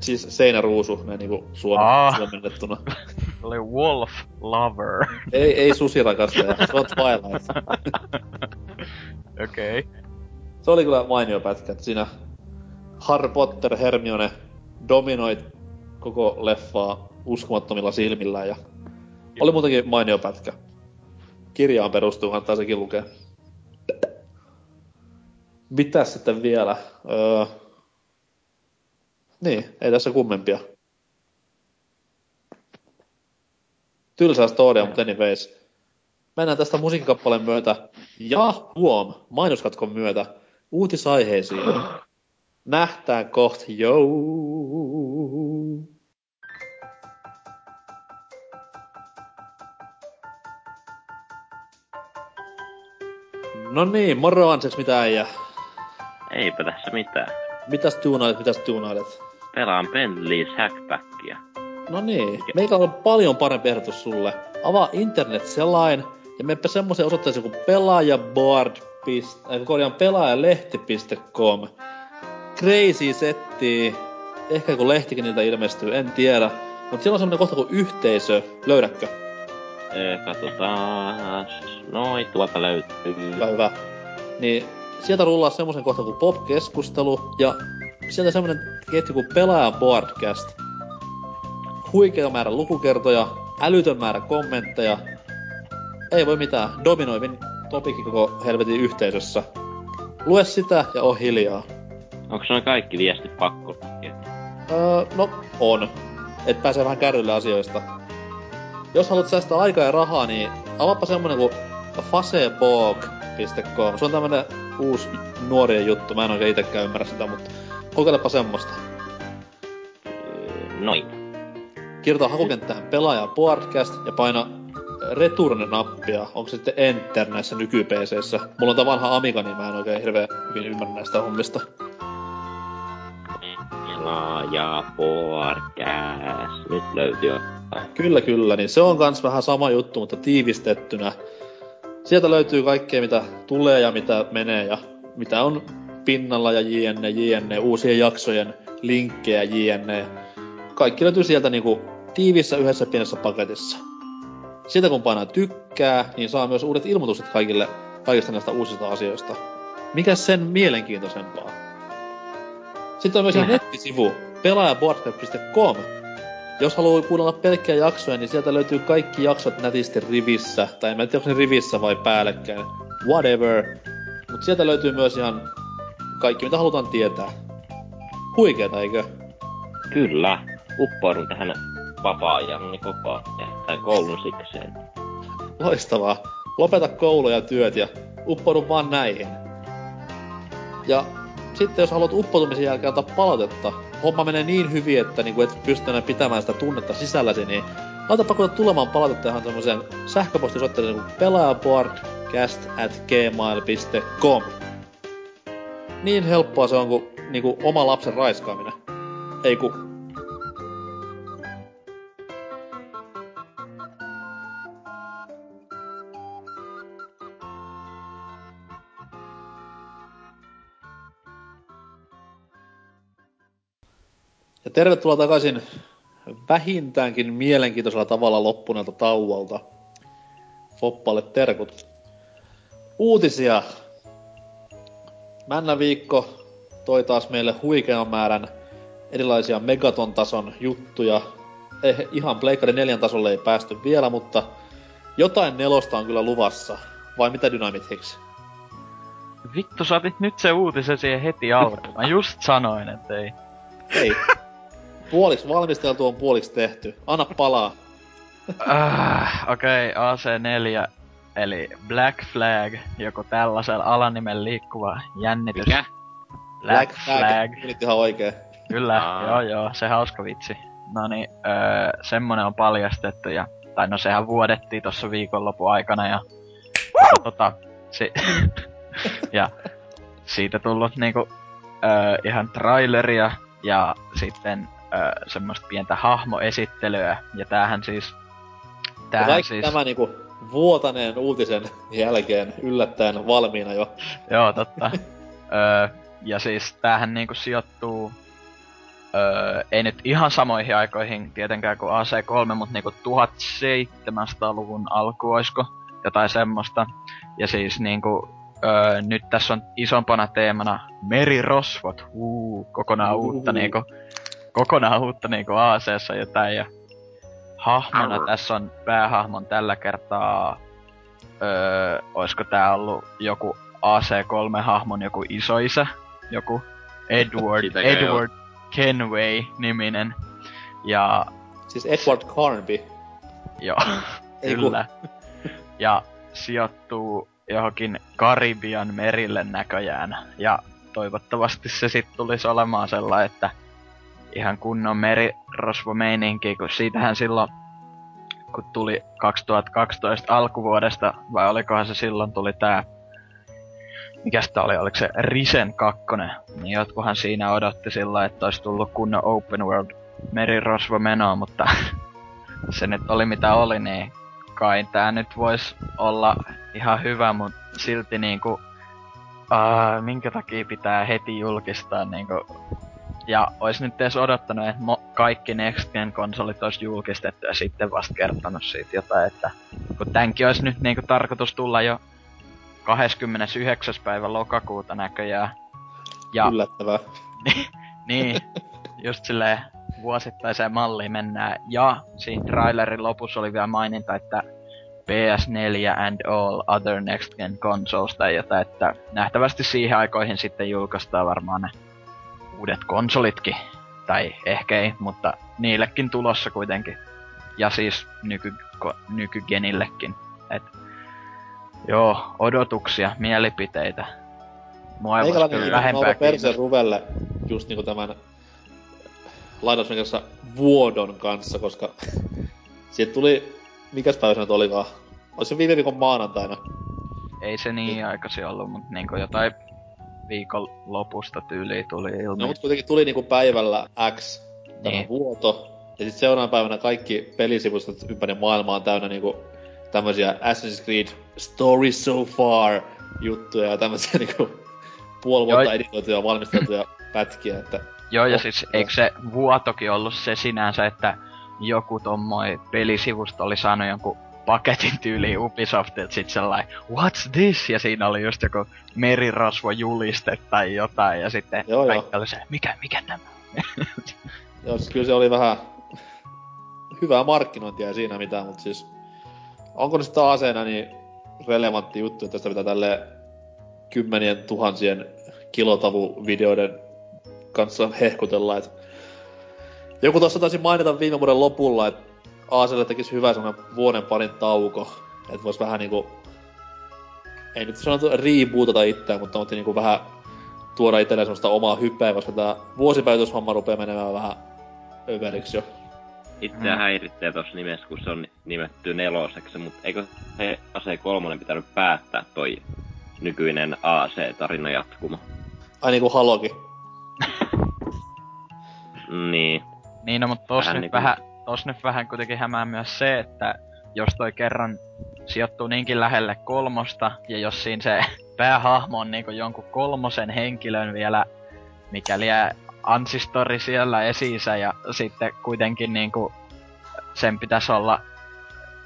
siis seinäruusu, näin niinku Aa. suomennettuna. Oli Wolf Lover. ei, ei susirakastaja, se on Twilight. Okei. Okay. Se oli kyllä mainio pätkä, että siinä Harry Potter Hermione dominoi koko leffaa uskomattomilla silmillään ja oli muutenkin mainio pätkä. Kirjaan perustuu, kannattaa sekin lukea. Mitäs sitten vielä? Öö... Niin, ei tässä kummempia. Tylsää storia, mutta anyways. Mennään tästä musiikkikappaleen myötä ja huom, mainoskatkon myötä uutisaiheisiin. Nähtään kohti, joo. No niin, moro Anseks, mitä äijä? Eipä tässä mitään. Mitäs tuunailet, mitäs tuunailet? Pelaan Bentley's Hackbackia. No niin, meikä on paljon parempi ehdotus sulle. Avaa internet selain ja meppä semmoisen osoitteeseen kuin pelaajaboard. Äh, korjaan pelaajalehti.com. Crazy setti. Ehkä joku lehtikin niiltä ilmestyy, en tiedä. Mutta siellä on semmonen kohta kuin yhteisö. Löydätkö? Ee, katsotaan. Noin, tuolta löytyy. Hyvä, hyvä. Niin sieltä rullaa semmoisen kohta kuin pop-keskustelu ja sieltä semmonen ketju kuin pelaajan boardcast. Huikea määrä lukukertoja, älytön määrä kommentteja. Ei voi mitään, dominoivin topikki koko helvetin yhteisössä. Lue sitä ja oo hiljaa. Onko noin kaikki viestit pakko? Öö, no, on. Et pääsee vähän kärrylle asioista. Jos haluat säästää aikaa ja rahaa, niin avaappa semmonen kuin facebook.com. Se on tämmönen uusi nuorien juttu. Mä en oikein itekään ymmärrä sitä, mutta kokeilepa semmoista. Noin. Kirjoita hakukenttään pelaaja podcast ja paina return-nappia. Onko sitten enter näissä nyky Mulla on tää vanha Amiga, niin mä en oikein hirveän hyvin ymmärrä näistä hommista. Pelaaja podcast. Nyt löytyy. Kyllä, kyllä, niin se on kans vähän sama juttu, mutta tiivistettynä. Sieltä löytyy kaikkea, mitä tulee ja mitä menee ja mitä on pinnalla ja jne, jne, uusien jaksojen linkkejä jne. Kaikki löytyy sieltä niinku tiivissä yhdessä pienessä paketissa. Siitä kun painaa tykkää, niin saa myös uudet ilmoitukset kaikille kaikista näistä uusista asioista. Mikä sen mielenkiintoisempaa? Sitten on myös ihan nettisivu, pelaajaboardweb.com. Jos haluaa kuunnella pelkkiä jaksoja, niin sieltä löytyy kaikki jaksot nätisti rivissä. Tai en tiedä, onko ne rivissä vai päällekkäin. Whatever. Mut sieltä löytyy myös ihan kaikki, mitä halutaan tietää. Huikeeta, eikö? Kyllä. Uppoudun tähän vapaa-ajan koko ajan, koulun sikseen. Loistavaa. Lopeta koulu ja työt ja uppoudu vaan näihin. Ja sitten jos haluat uppoutumisen jälkeen antaa palautetta, homma menee niin hyvin, että niinku et pysty enää pitämään sitä tunnetta sisälläsi, niin laitapa kuule tulemaan palautetta ihan semmoiseen sähköpostisoitteeseen kuin pelaajaboardcast at gmail.com. Niin helppoa se on kuin niinku oma lapsen raiskaaminen. Ei ku. Tervetuloa takaisin vähintäänkin mielenkiintoisella tavalla loppuneelta tauolta. Foppalle terkut. Uutisia. Männä viikko toi taas meille huikean määrän erilaisia megaton-tason juttuja. Eh, ihan Pleikari 4 tasolle ei päästy vielä, mutta jotain nelosta on kyllä luvassa. Vai mitä Dynamit Hicks? Vittu, saatit nyt se uutisen siihen heti alkuun. Mä just sanoin, että ei. Ei. Puoliksi valmisteltu on puoliksi tehty. Anna palaa. Ah, Okei, okay, AC4, eli Black Flag, joko tällaisella alanimen liikkuva jännitys. Mikä? Black Flag. Menit ihan oikein. Kyllä, Aa. joo joo, se hauska vitsi. No niin, öö, semmonen on paljastettu ja, tai no sehän vuodettiin tossa viikonlopun aikana ja, ja tota, si, ja siitä tullut niinku öö, ihan traileria ja sitten öö, semmoista pientä hahmoesittelyä ja tämähän siis, tämähän kaikki siis, tämä niinku vuotaneen uutisen jälkeen yllättäen valmiina jo. Joo, totta. öö, ja siis tämähän niinku sijoittuu... Öö, ei nyt ihan samoihin aikoihin tietenkään kuin AC3, mutta niinku 1700-luvun alku oisko jotain semmoista. Ja siis niinku, öö, nyt tässä on isompana teemana merirosvot, huu, kokonaan uutta niinku, kokonaan uutta niinku AC-ssa jotain ja hahmona Arr. tässä on päähahmon tällä kertaa, öö, oisko tää ollut joku AC3-hahmon joku isoisä, joku Edward, Edward Kenway niminen. Ja Siis Edward Carnby. joo, kyllä. Ja sijoittuu johonkin Karibian merille näköjään. Ja toivottavasti se sitten tulisi olemaan sellainen, että ihan kunnon merirosvomeininki, kun siitähän silloin, kun tuli 2012 alkuvuodesta, vai olikohan se silloin tuli tää, mikäs tää oli, oliko se Risen 2, niin jotkuhan siinä odotti sillä, että olisi tullut kunnon open world merirosvomenoa, mutta se nyt oli mitä oli, niin kai tää nyt vois olla ihan hyvä, mut silti niinku, uh, minkä takia pitää heti julkistaa niinku, ja ois nyt edes odottanut, että mo- kaikki Next Gen konsolit ois julkistettu ja sitten vasta kertonut siitä jotain, että kun tämänkin ois nyt niinku tarkoitus tulla jo 29. päivä lokakuuta näköjään. Ja Yllättävää. niin, just silleen vuosittaiseen malliin mennään. Ja siinä trailerin lopussa oli vielä maininta, että PS4 and all other next gen consoles tai jotain, että nähtävästi siihen aikoihin sitten julkaistaan varmaan ne uudet konsolitkin. Tai ehkä ei, mutta niillekin tulossa kuitenkin. Ja siis nyky, ko- nykygenillekin. Et, joo, odotuksia, mielipiteitä. Mua ei kyllä vähempää perseen kiinnostaa. ruvelle just niinku tämän lainausmerkissä vuodon kanssa, koska siitä tuli, mikäs päivä se nyt olikaan? Olis se viime viikon maanantaina. Ei se niin aikaisin ollut, mutta niinku jotain viikon lopusta tyyliin tuli ilmi. No mut kuitenkin tuli niinku päivällä X tämä Niin. vuoto. Ja sit seuraavana päivänä kaikki pelisivustot ympäri maailmaa on täynnä niinku tämmösiä Assassin's Creed Story So Far juttuja ja tämmösiä niinku puoli vuotta editoituja ja valmisteltuja pätkiä, että Joo, ja Oh, siis eikö se vuotokin ollut se sinänsä, että joku tommoi pelisivusto oli saanut jonkun paketin tyyliin Ubisoftilta sit sellainen, what's this? Ja siinä oli just joku merirosvojuliste tai jotain, ja sitten Joo, joo. oli se, mikä, mikä tämä? Joo, siis kyllä se oli vähän hyvää markkinointia ei siinä mitään, mutta siis onko sitten aseena niin relevantti juttu, että tästä pitää tälle kymmenien tuhansien kilotavuvideoiden kanssa hehkutella, että joku tuossa taisi mainita viime vuoden lopulla, että Aaselle tekisi hyvä semmonen vuoden parin tauko, että vois vähän niinku, ei nyt sanota rebootata itseään, mutta otti niinku vähän tuoda itselleen semmoista omaa hypeä, koska tää vuosipäivityshomma rupeaa menemään vähän överiksi jo. Itseä Mm. häiritsee tossa nimessä, kun se on nimetty neloseksi, mutta eikö se AC3 pitänyt päättää toi nykyinen AC-tarina jatkuma? Ai niinku Halokin. Niin. Niin, no, mutta tos Vähän nyt, niinku- vähän, tos nyt vähän kuitenkin hämää myös se, että jos toi kerran sijoittuu niinkin lähelle kolmosta, ja jos siinä se päähahmo on niinku jonkun kolmosen henkilön vielä, mikäli ansistori siellä esiisä, ja sitten kuitenkin niinku sen pitäisi olla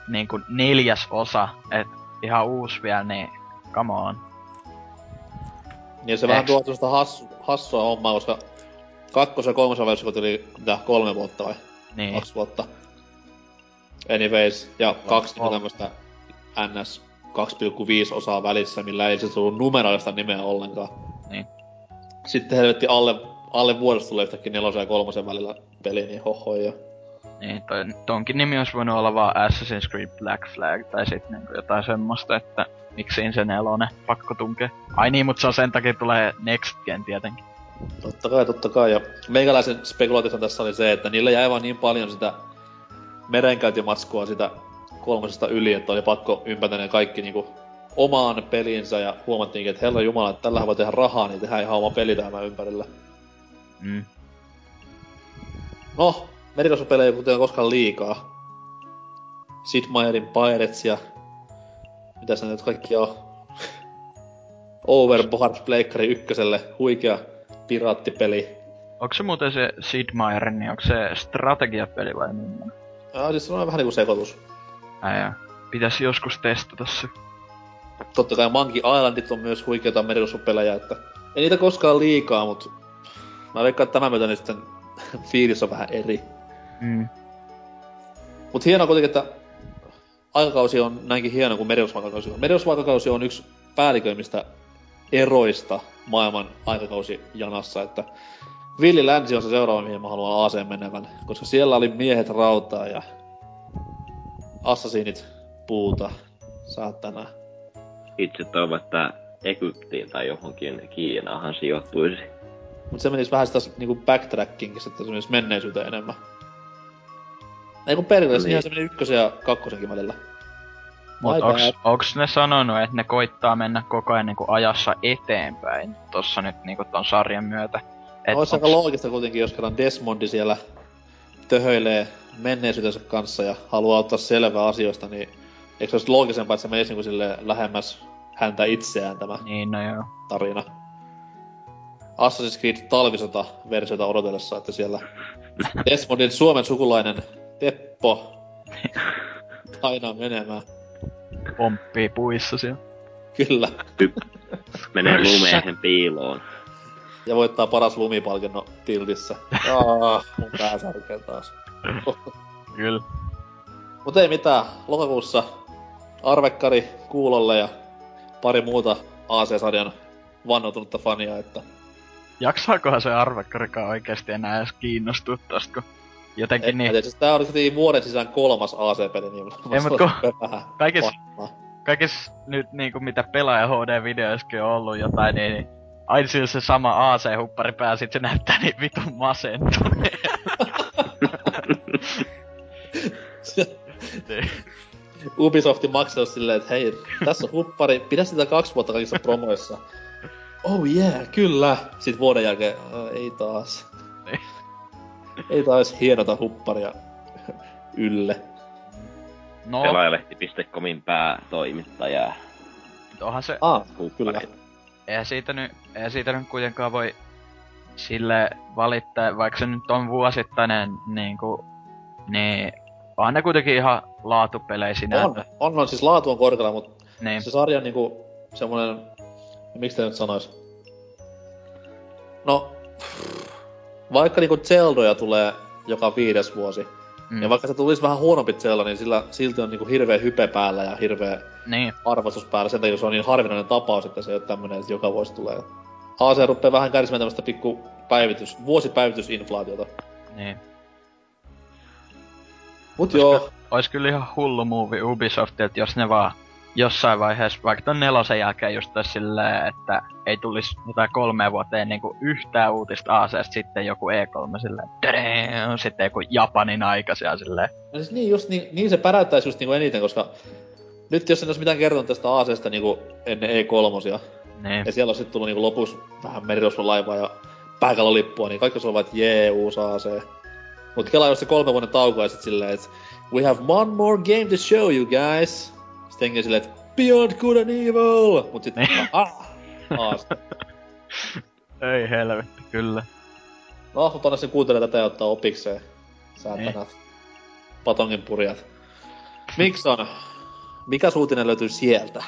niinku neljäs osa, et ihan uusi vielä, niin come on. Niin se vähän Eks- tuo semmoista hassu, hassua hommaa, koska kakkos- ja kolmosen välissä tuli mitä, kolme vuotta vai Niin, kaksi vuotta. Anyways, ja kaksi niinku kolme. tämmöstä NS 2,5 osaa välissä, millä ei siis ollut numeraalista nimeä ollenkaan. Niin. Sitten helvetti alle, alle vuodesta tulee yhtäkkiä nelosen ja kolmosen välillä peli, niin hohoja. Niin, toi, tonkin nimi olisi voinut olla vaan Assassin's Creed Black Flag tai sit niinku jotain semmoista, että miksi se nelonen pakko tunkee. Ai niin, mutta se on sen takia tulee Next Gen tietenkin. Totta kai, totta kai. Ja meikäläisen spekulaatio tässä oli se, että niillä jäi vaan niin paljon sitä merenkäyntimatskua sitä kolmosesta yli, että oli pakko ympätä ne kaikki niinku omaan peliinsä ja huomattiinkin, että herra jumala, että tällähän voi tehdä rahaa, niin tehdään ihan oma peli tämän ympärillä. Mm. No, merirosvopelejä ei kuten koskaan liikaa. Sid Meierin Pirates ja... Mitäs nyt kaikki on? Overboard Pleikkari ykköselle, huikea piraattipeli. Onko se muuten se Sid Meier, niin onko se strategiapeli vai millainen? Ah, siis se on vähän niinku sekoitus. Äijä. Pitäisi joskus testata se. Totta kai Monkey Islandit on myös huikeita merirosvopelejä, että ei niitä koskaan liikaa, mut mä veikkaan, että tämän myötä niin sitten fiilis on vähän eri. Mm. Mut hienoa kuitenkin, että aikakausi on näinkin hieno kuin merirosvaikakausi on. Merirosvaikakausi on yksi päälliköimmistä eroista maailman aikakausi janassa, että Villi Länsi on se seuraava, mihin mä haluan AC menevän, koska siellä oli miehet rautaa ja assasiinit puuta, saatana. Itse toivon, että Egyptiin tai johonkin Kiinaahan sijoittuisi. Mut se menis vähän sitä niinku backtrackingissa, että se menisi menneisyyteen enemmän. Ei kun periaatteessa Niin. se meni ykkösen ja kakkosenkin välillä. Mut My onks, onks ne sanonut, että ne koittaa mennä koko ajan niinku ajassa eteenpäin tossa nyt niinku ton sarjan myötä? Et aika onks- loogista kuitenkin, jos kerran Desmondi siellä töhöilee menneisyytensä kanssa ja haluaa ottaa selvää asioista, niin eikö se olisi loogisempaa, että se menisi niinku silleen lähemmäs häntä itseään tämä Niin, no joo. tarina. Assassin's Creed talvisota versiota odotellessa, että siellä Desmondin Suomen sukulainen Teppo painaa menemään. Pomppii puissa siellä. Kyllä. Menee Pössä. lumeen piiloon. Ja voittaa paras lumipalkinno tiltissä. Aa, mun pää särkee taas. Kyllä. Mut ei mitään, lokakuussa Arvekkari kuulolle ja pari muuta AC-sarjan vannoutunutta fania, että Jaksaakohan se arvekkarikaan oikeesti enää edes kiinnostua tosta, kun jotenkin en, niin, niin. siis tää oli kuitenkin vuoden sisään kolmas AC-peli, niin Ei, mut kun- kaikis, kaikis nyt niinku mitä pelaaja HD-videoissakin on ollut jotain, niin, niin aina sillä se sama AC-huppari pää, sit se näyttää niin vitun masentuneen. Ubisofti maksaa silleen, että hei, tässä on huppari, pidä sitä kaksi vuotta kaikissa promoissa. Oh yeah, kyllä. Sitten vuoden jälkeen, "Ää, ei taas. Niin. Ei taas hienota hupparia ylle. No, Pelaajalehti.comin päätoimittaja. onhan se, Ah, Huppari. kyllä. eihän siitä nyt, eihän siitä nyt kuitenkaan voi sille valittaa, vaikka se nyt on vuosittainen niinku, niin on ne kuitenkin ihan laatupelejä sinä. On, on, on, siis laatu on korkealla, mutta Niin, se sarja on niinku semmonen, miksi te nyt sanois? No, vaikka niinku Zeldoja tulee joka viides vuosi, mm, ja vaikka se tulisi vähän huonompi Zelda, niin sillä silti on niinku hirveä hype päällä ja hirveä niin, arvostus päällä sen takia, se on niin harvinainen tapaus, että se ei ole tämmönen, että joka vuosi tulee. AC rupeaa vähän kärsimään tämmöstä pikku päivitys, vuosipäivitysinflaatiota. niin. Mut Koska- joo, Ois kyllä ihan hullu movie Ubisoftilta, jos ne vaan jossain vaiheessa, vaikka ton nelosen jälkeen just silleen, että ei tulisi jotain kolme vuoteen niinku yhtään uutista ACsta, sitten joku E3 silleen, tadam, sitten joku Japanin aikaisia silleen. No siis niin, just niin, niin se päräyttäisi just niinku eniten, koska nyt jos en olisi mitään kertonut tästä Aasesta niinku ennen E3, Niin, ja siellä on sitten tullut niinku lopussa vähän merirosvolaivaa ja pääkallolippua, niin kaikki olisi ollut vaan, että jee, uusi AC. Mut kelaa jos se kolme vuoden tauko ja sit silleen, että we have one more game to show you guys. Sitten hengi silleen, että Beyond Good and Evil! Mut sit, Niin. ah, Aas. ei helvetti, kyllä. No, mutta anna sen kuuntelee tätä ja ottaa opikseen. Säätänät. Patongin purjat. Miksi on? Mikä uutinen löytyy sieltä?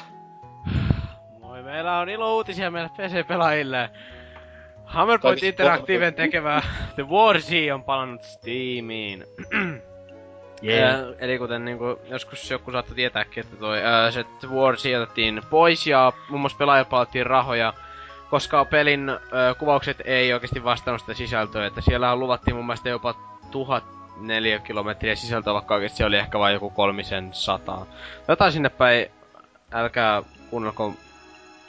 Moi, meillä on ilo uutisia meille PC-pelaajille. Hammerpoint Interactiven tekevä The War Z on palannut Steamiin. Jee. Ää, eli kuten niinku, joskus joku saattoi tietääkin, että toi ää, se War Z otettiin pois ja muun muassa pelaajille palattiin rahoja, koska pelin ää, kuvaukset ei oikeasti vastannut sitä sisältöä, että siellä luvattiin mun mielestä jopa tuhat neljä kilometriä sisältöä, vaikka oikeesti se oli ehkä vain joku kolmisen sataa. Jotain sinne päin, älkää kuunnelko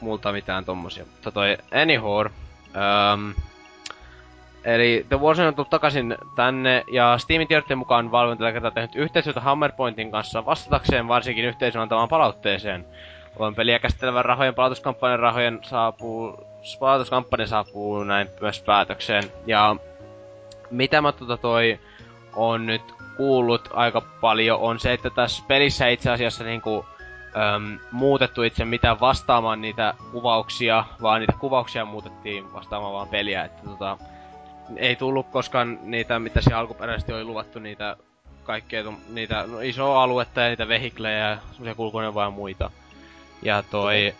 multa mitään tommosia. Mutta toi Anyhow, ähm, Eli The Warzone on tullut takaisin tänne, ja Steamin tiedotteen mukaan Valve on tällä kertaa tehnyt yhteistyötä Hammerpointin kanssa vastatakseen varsinkin yhteisön antamaan palautteeseen. On peliä käsittelevän rahojen palautuskampanjan rahojen saapuu, palautuskampanja saapuu näin myös päätökseen. Ja mitä mä tota toi on nyt kuullut aika paljon on se, että tässä pelissä itse asiassa niinku öm, muutettu itse mitään vastaamaan niitä kuvauksia, vaan niitä kuvauksia muutettiin vastaamaan vaan peliä, että tota, ei tullut koskaan niitä, mitä siellä alkuperäisesti oli luvattu, niitä kaikkea, niitä no, isoa aluetta ja niitä vehiklejä ja semmosia kulkuneuvoja ja muita. Ja toi,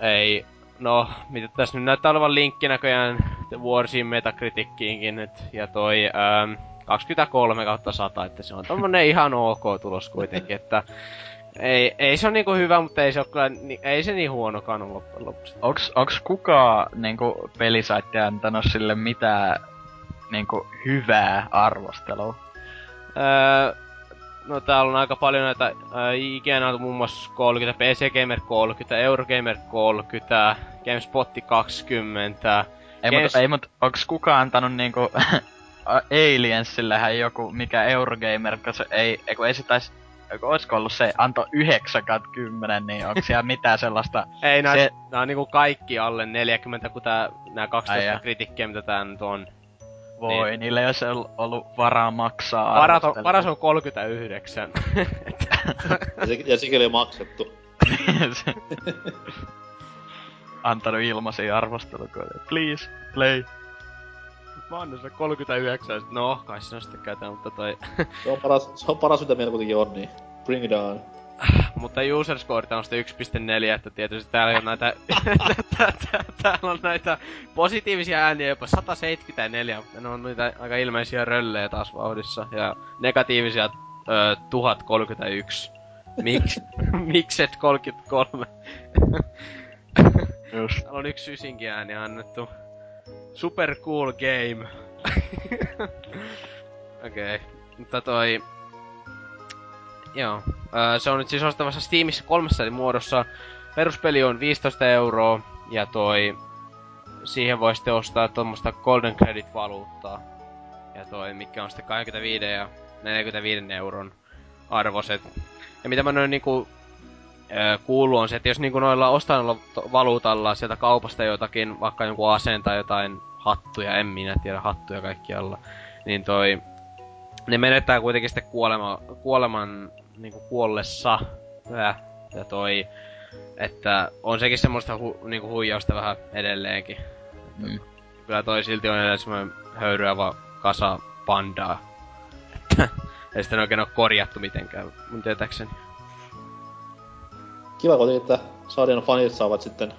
ei, no, mitä tässä nyt näyttää olevan linkki näköjään The Warsin Metacritickiinkin nyt, ja toi, ähm, 23 kautta 100, että se on tommonen ihan ok tulos kuitenkin, että ei, ei se on niinku hyvä, mutta ei se ole kyllä, ni, ei se niin huonokaan ole loppujen lopuksi. Onks, onks kukaan niinku pelisaitti antanut sille mitään niinku hyvää arvostelua? Öö, no täällä on aika paljon näitä, öö, IGN on muun muassa 30, PC Gamer 30, Eurogamer 30, GameSpotti 20. Ei Games- mut, ei mut, onks kukaan antanut niinku Aliensillähän joku, mikä Eurogamer, kun se ei, ei, kun ei se tais, kun oisko ollut se, anto 9 10, niin onko siellä mitään sellaista, Ei nää, Se- nää on niinku kaikki alle 40, kun tää, nää 12 Ai kritikkiä, mitä tää nyt on. Voi, niin. niillä ei olisi ol- ollut varaa maksaa Paras on, paras on 39. Ja, se, ja sikäli on maksettu. Se- Antanut ilmaisia arvostelukoja. Please, play. Mä annan sille 39, sit no, kai se on sitten käytä, mutta toi... Se on paras, se on paras mitä meillä kuitenkin on, niin bring it on. mutta user score on sitten 1.4, että tietysti täällä on näitä... tää- tää- täällä on näitä positiivisia ääniä jopa 174, mutta ne on niitä aika ilmeisiä röllejä taas vauhdissa. Ja negatiivisia ö, 1031. Miksi? Mikset 33? Just. Täällä on yksi sysinkin ääni annettu. Super cool game. Okei. Okay. Mutta toi... Joo. Öö, se on nyt siis ostettavassa Steamissa kolmessa eri muodossa. Peruspeli on 15 euroa. Ja toi... Siihen voi sitten ostaa tuommoista Golden Credit-valuuttaa. Ja toi, mikä on sitten 25 ja 45 euron arvoset. Ja mitä mä noin niinku kuuluu on se, että jos niinku noilla ostannolla to- valuutalla sieltä kaupasta jotakin, vaikka jonkun aseen tai jotain hattuja, en minä tiedä hattuja kaikkialla, niin toi, ne menettää kuitenkin sitten kuolema, kuoleman niinku kuollessa. Ja, ja toi, Että on sekin semmoista hu, niinku huijausta vähän edelleenkin. Mm. Kyllä toi silti on edelleen semmoinen höyryävä kasa pandaa. Että ei sitä oikein ole korjattu mitenkään, mun tietääkseni. Kiva kuitenkin, että sarjan fanit saavat sitten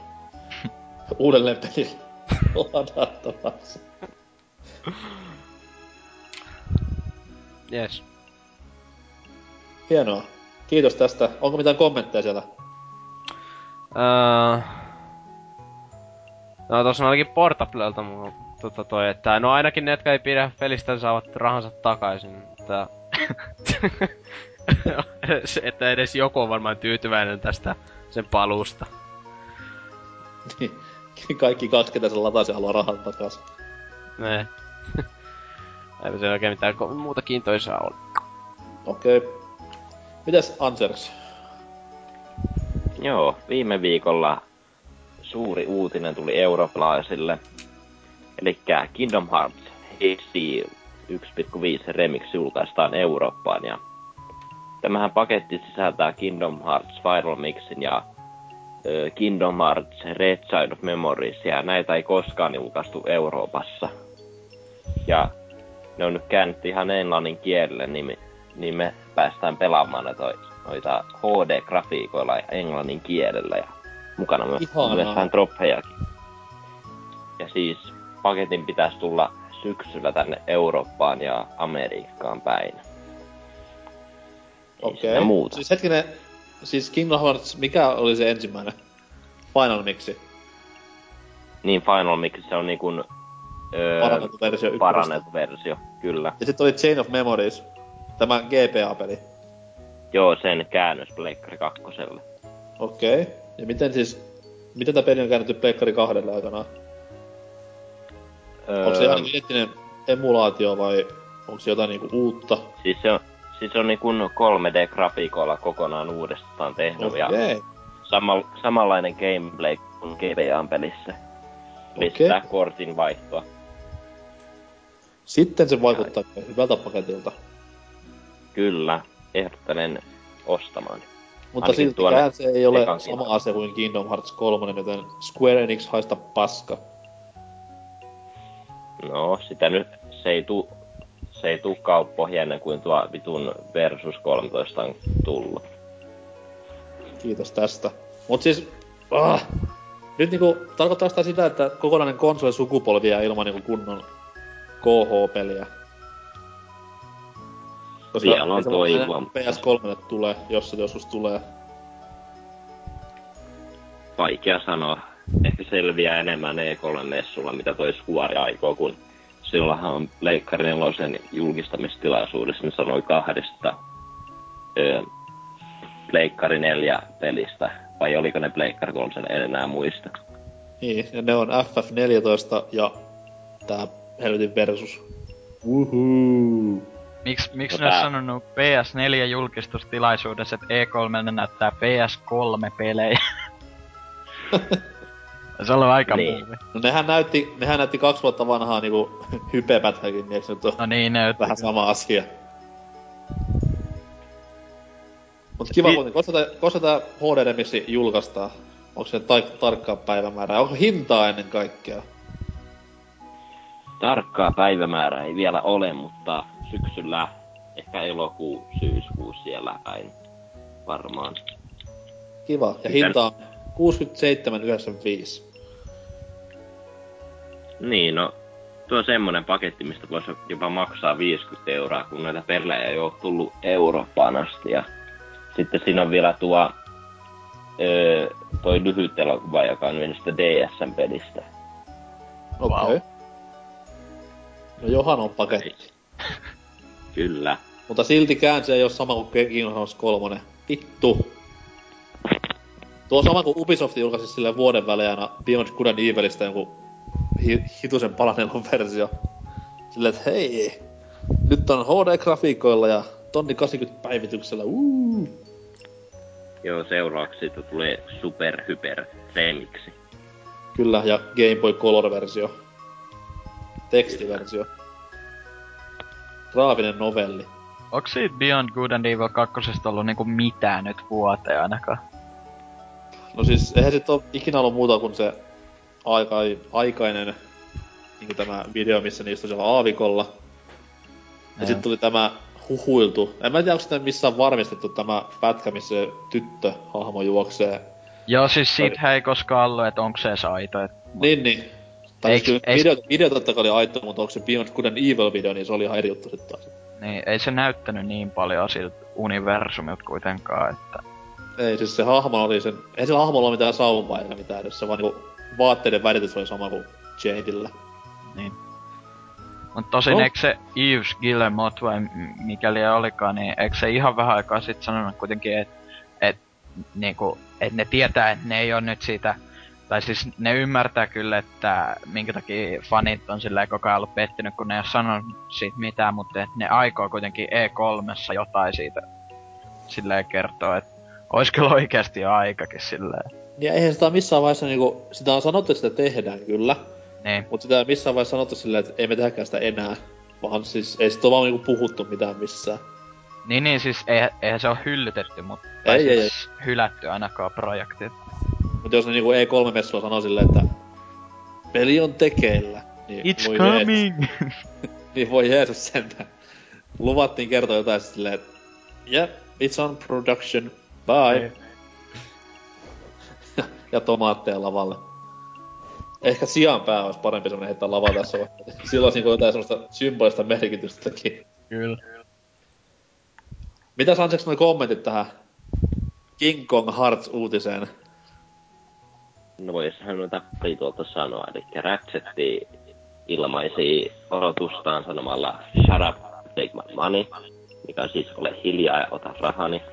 uudelleen pelin ladattavaksi. Yes. Hienoa. Kiitos tästä. Onko mitään kommentteja siellä? Öö... No tossa on ainakin Portablelta mulla tota toi, että no ainakin ne, jotka ei pidä pelistä saavat rahansa takaisin. Että... Että edes joku on varmaan tyytyväinen tästä sen paluusta. Kaikki kaksi, ketä sen latasi, haluaa rahan takas. Ne. Eipä se oikein mitään muuta kiintoisaa ole. Okei. Okay. Mitäs Ansers? Joo, viime viikolla suuri uutinen tuli eurooppalaisille. Eli Kingdom Hearts HD 1.5 Remix julkaistaan Eurooppaan ja tämähän paketti sisältää Kingdom Hearts Final Mixin ja Kingdom Hearts Red Side of Memories ja näitä ei koskaan julkaistu Euroopassa. Ja ne on nyt käännetty ihan englannin kielelle, niin me, niin me päästään pelaamaan noita, noita HD-grafiikoilla ja englannin kielellä ja mukana myös, vähän troppejakin. Ja siis paketin pitäisi tulla syksyllä tänne Eurooppaan ja Amerikkaan päin. Ei Okei. siinä muuta. Siis hetkinen, siis Kingdom Hearts, mikä oli se ensimmäinen? Final Mixi. Niin Final Mix se on niin kuin, öö, Parannettu versio parannettu versio, kyllä. Ja sitten oli Chain of Memories. Tämä GPA-peli. Joo, sen käännös Pleikkari kakkoselle. Okei. Okay. Ja miten siis... Miten tämä peli on käännetty Pleikkari kahdelle aikanaan? Öö, Onko se ihan identtinen emulaatio vai onko se jotain niinku uutta? siis se on, siis se on niin kuin 3D-grafiikoilla kokonaan uudestaan tehty ja Okei. sama, samanlainen gameplay kuin GBAn pelissä. Eli Okei. sitä kortin vaihtoa. Sitten se vaikuttaa hyvältä paketilta. Kyllä, ehdottelen ostamaan. Mutta siltikään se ei ole sama asia kuin Kingdom Hearts 3, joten Square Enix haista paska. No, sitä nyt, se ei tuu, se ei tuu kauppoihin ennen kuin tuo vitun Versus 13 on tullut. Kiitos tästä. Mut siis... Ah, nyt niinku, tarkoittaa sitä sitä, että kokonainen konsolisukupolvi jää ilman niinku kunnon KH-peliä. Vielä on toivoa, varmaan mutta- PS3 tulee, jos se joskus tulee. Vaikea sanoa. Ehkä selviää enemmän E3-messulla, mitä toi Square aikoo, kun silloinhan Leikkari nelosen julkistamistilaisuudessa ne sanoi kahdesta ö, Pleikkari 4 pelistä. Vai oliko ne Pleikkari 3, en enää muista. Niin, ja ne on FF14 ja tää helvetin versus. Uhuu. Miks, miksi No ne on sanonut PS4-julkistustilaisuudessa, että E3 näyttää PS3-pelejä? se on ollut aika Niin. muuvi. No nehän näytti, nehän näytti kaksi vuotta vanhaa niinku hypepätkäkin, niin eikö nyt No niin, ne vähän sama asia? Mut kiva Ki- kuitenkin, koska tää, koska tää HD Remixi julkaistaan? Onko se ta- tarkkaa päivämäärää? Onko hintaa ennen kaikkea? Tarkkaa päivämäärää ei vielä ole, mutta syksyllä ehkä elokuu, syyskuu siellä päin varmaan. Kiva. Ja hinta on 67,95. Niin, no tuo on semmonen paketti, mistä voisi jopa maksaa 50 euroa, kun näitä pelejä ei ole tullut Eurooppaan asti. Ja sitten siinä on vielä tuo öö, toi lyhyt elokuva, joka on mennyt sitä DSM-pelistä. Okei. Okay. No Johan on paketti. Kyllä. Mutta siltikään se ei ole sama kuin Kingdom Hearts 3. Vittu. Tuo sama kuin Ubisoft julkaisi sille vuoden välein aina Beyond Good and Evilistä jonkun hi- hitusen palanelun versio. Silleen, että hei, nyt on HD-grafiikoilla ja tonni 80 päivityksellä, uuu. Joo, seuraavaksi siitä tulee Super Hyper Remixi. Kyllä, ja Game Boy Color-versio. Tekstiversio. Graafinen novelli. Onko siitä Beyond Good and Evil 2 ollut niinku mitään nyt vuoteen ainakaan? No siis, eihän sit oo ikinä ollut muuta kuin se aika, aikainen niin tämä video, missä niistä siellä aavikolla. Ja sitten tuli tämä huhuiltu. En mä tiedä, onko sitä missään varmistettu tämä pätkä, missä tyttö hahmo juoksee. Joo, siis siitä ei koskaan ollut, että onko se edes aito. Et, Niin, niin. Tai siis kyllä eiks- video, video totta kai oli aito, mutta onko se Beyond Good and Evil video, niin se oli ihan eri juttu sitten taas. niin ei se näyttänyt niin paljon siltä universumilta kuitenkaan, että... Ei, siis se hahmo oli sen... Ei sillä hahmolla ole mitään sauvaa eikä mitään edes. Se vaan niinku vaatteiden väritys oli sama kuin Jadella. Niin. Mut tosin No. eikö se Yves Guillemot vai mikäli olikaan, niin eikö se ihan vähän aikaa sitten sanonut kuitenkin, että et, niinku, et ne tietää, että ne ei ole nyt siitä, tai siis ne ymmärtää kyllä, että minkä takia fanit on silleen koko ajan ollut pettynyt, kun ne ei ole sanonut siitä mitään, mutta ne aikoo kuitenkin E3 jotain siitä silleen kertoa, että ois kyllä oikeasti jo aikakin silleen. Ja eihän sitä missään vaiheessa niinku... Sitä on sanottu, että sitä tehdään kyllä. Niin, Mutta sitä ei missään vaiheessa sanottu silleen, että ei me tehdäkään sitä enää. Vaan siis ei sitä ole vaan niinku puhuttu mitään missään. niin, niin siis eihän, eihän se ole hyllytetty, mutta Ei, ei, siis hylätty ainakaan projekti. Mutta jos ne niinku E3-messuilla sanoo silleen, että peli on tekeillä, niin It's voi Jeesus, coming! niin voi Jeesus sentään. Luvattiin kertoa jotain silleen, että yeah, it's on production, bye. ja tomaatteja lavalle. Ehkä sian pää olisi parempi semmonen heittää lava tässä vaiheessa. Silloin olisi niinku jotain semmoista symbolista merkitystäkin. Kyllä. Mitä Sanseks noi kommentit tähän King Kong Hearts-uutiseen? No voisihan noita pari tuolta sanoa, eli Ratchetti ilmaisi odotustaan sanomalla Shut up, take my money, mikä on siis ole hiljaa ja ota rahani.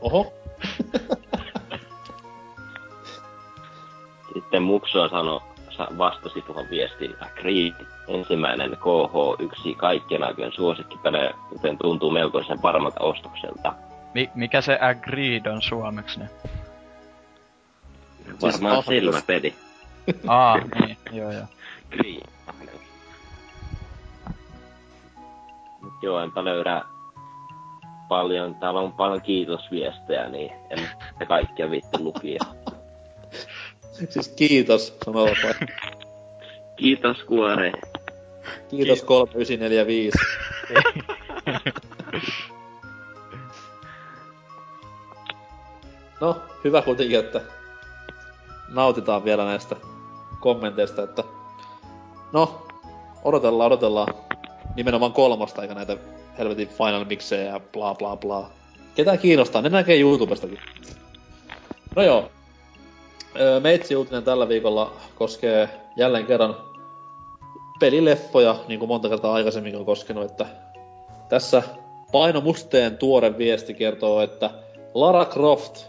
Oho, Sitten Mukso sano, sa- vastasi tuohon viestiin Agreed, ensimmäinen KH1 kaikkien aikojen suosikkipelejä, joten tuntuu melkoisen varmalta ostokselta. Mi- mikä se Agreed on suomeksi? Varmaan ahneus. selvä peli. Aa, niin, joo joo. Green. Mut joo, enpä löydä paljon, täällä on paljon kiitosviestejä, niin en ne kaikkia vittu lukia. siis kiitos, sanovat vai. Kiitos Kuore. Kiitos 3945. No, hyvä kuitenkin, että nautitaan vielä näistä kommenteista, että no, odotellaan, odotellaan nimenomaan kolmosta, eikä näitä helvetin final mixejä ja bla bla bla. Ketä kiinnostaa, ne näkee YouTubestakin. No joo. Meitsi uutinen tällä viikolla koskee jälleen kerran pelileffoja, niin kuin monta kertaa aikaisemmin on koskenut, että tässä Paino Musteen tuore viesti kertoo, että Lara Croft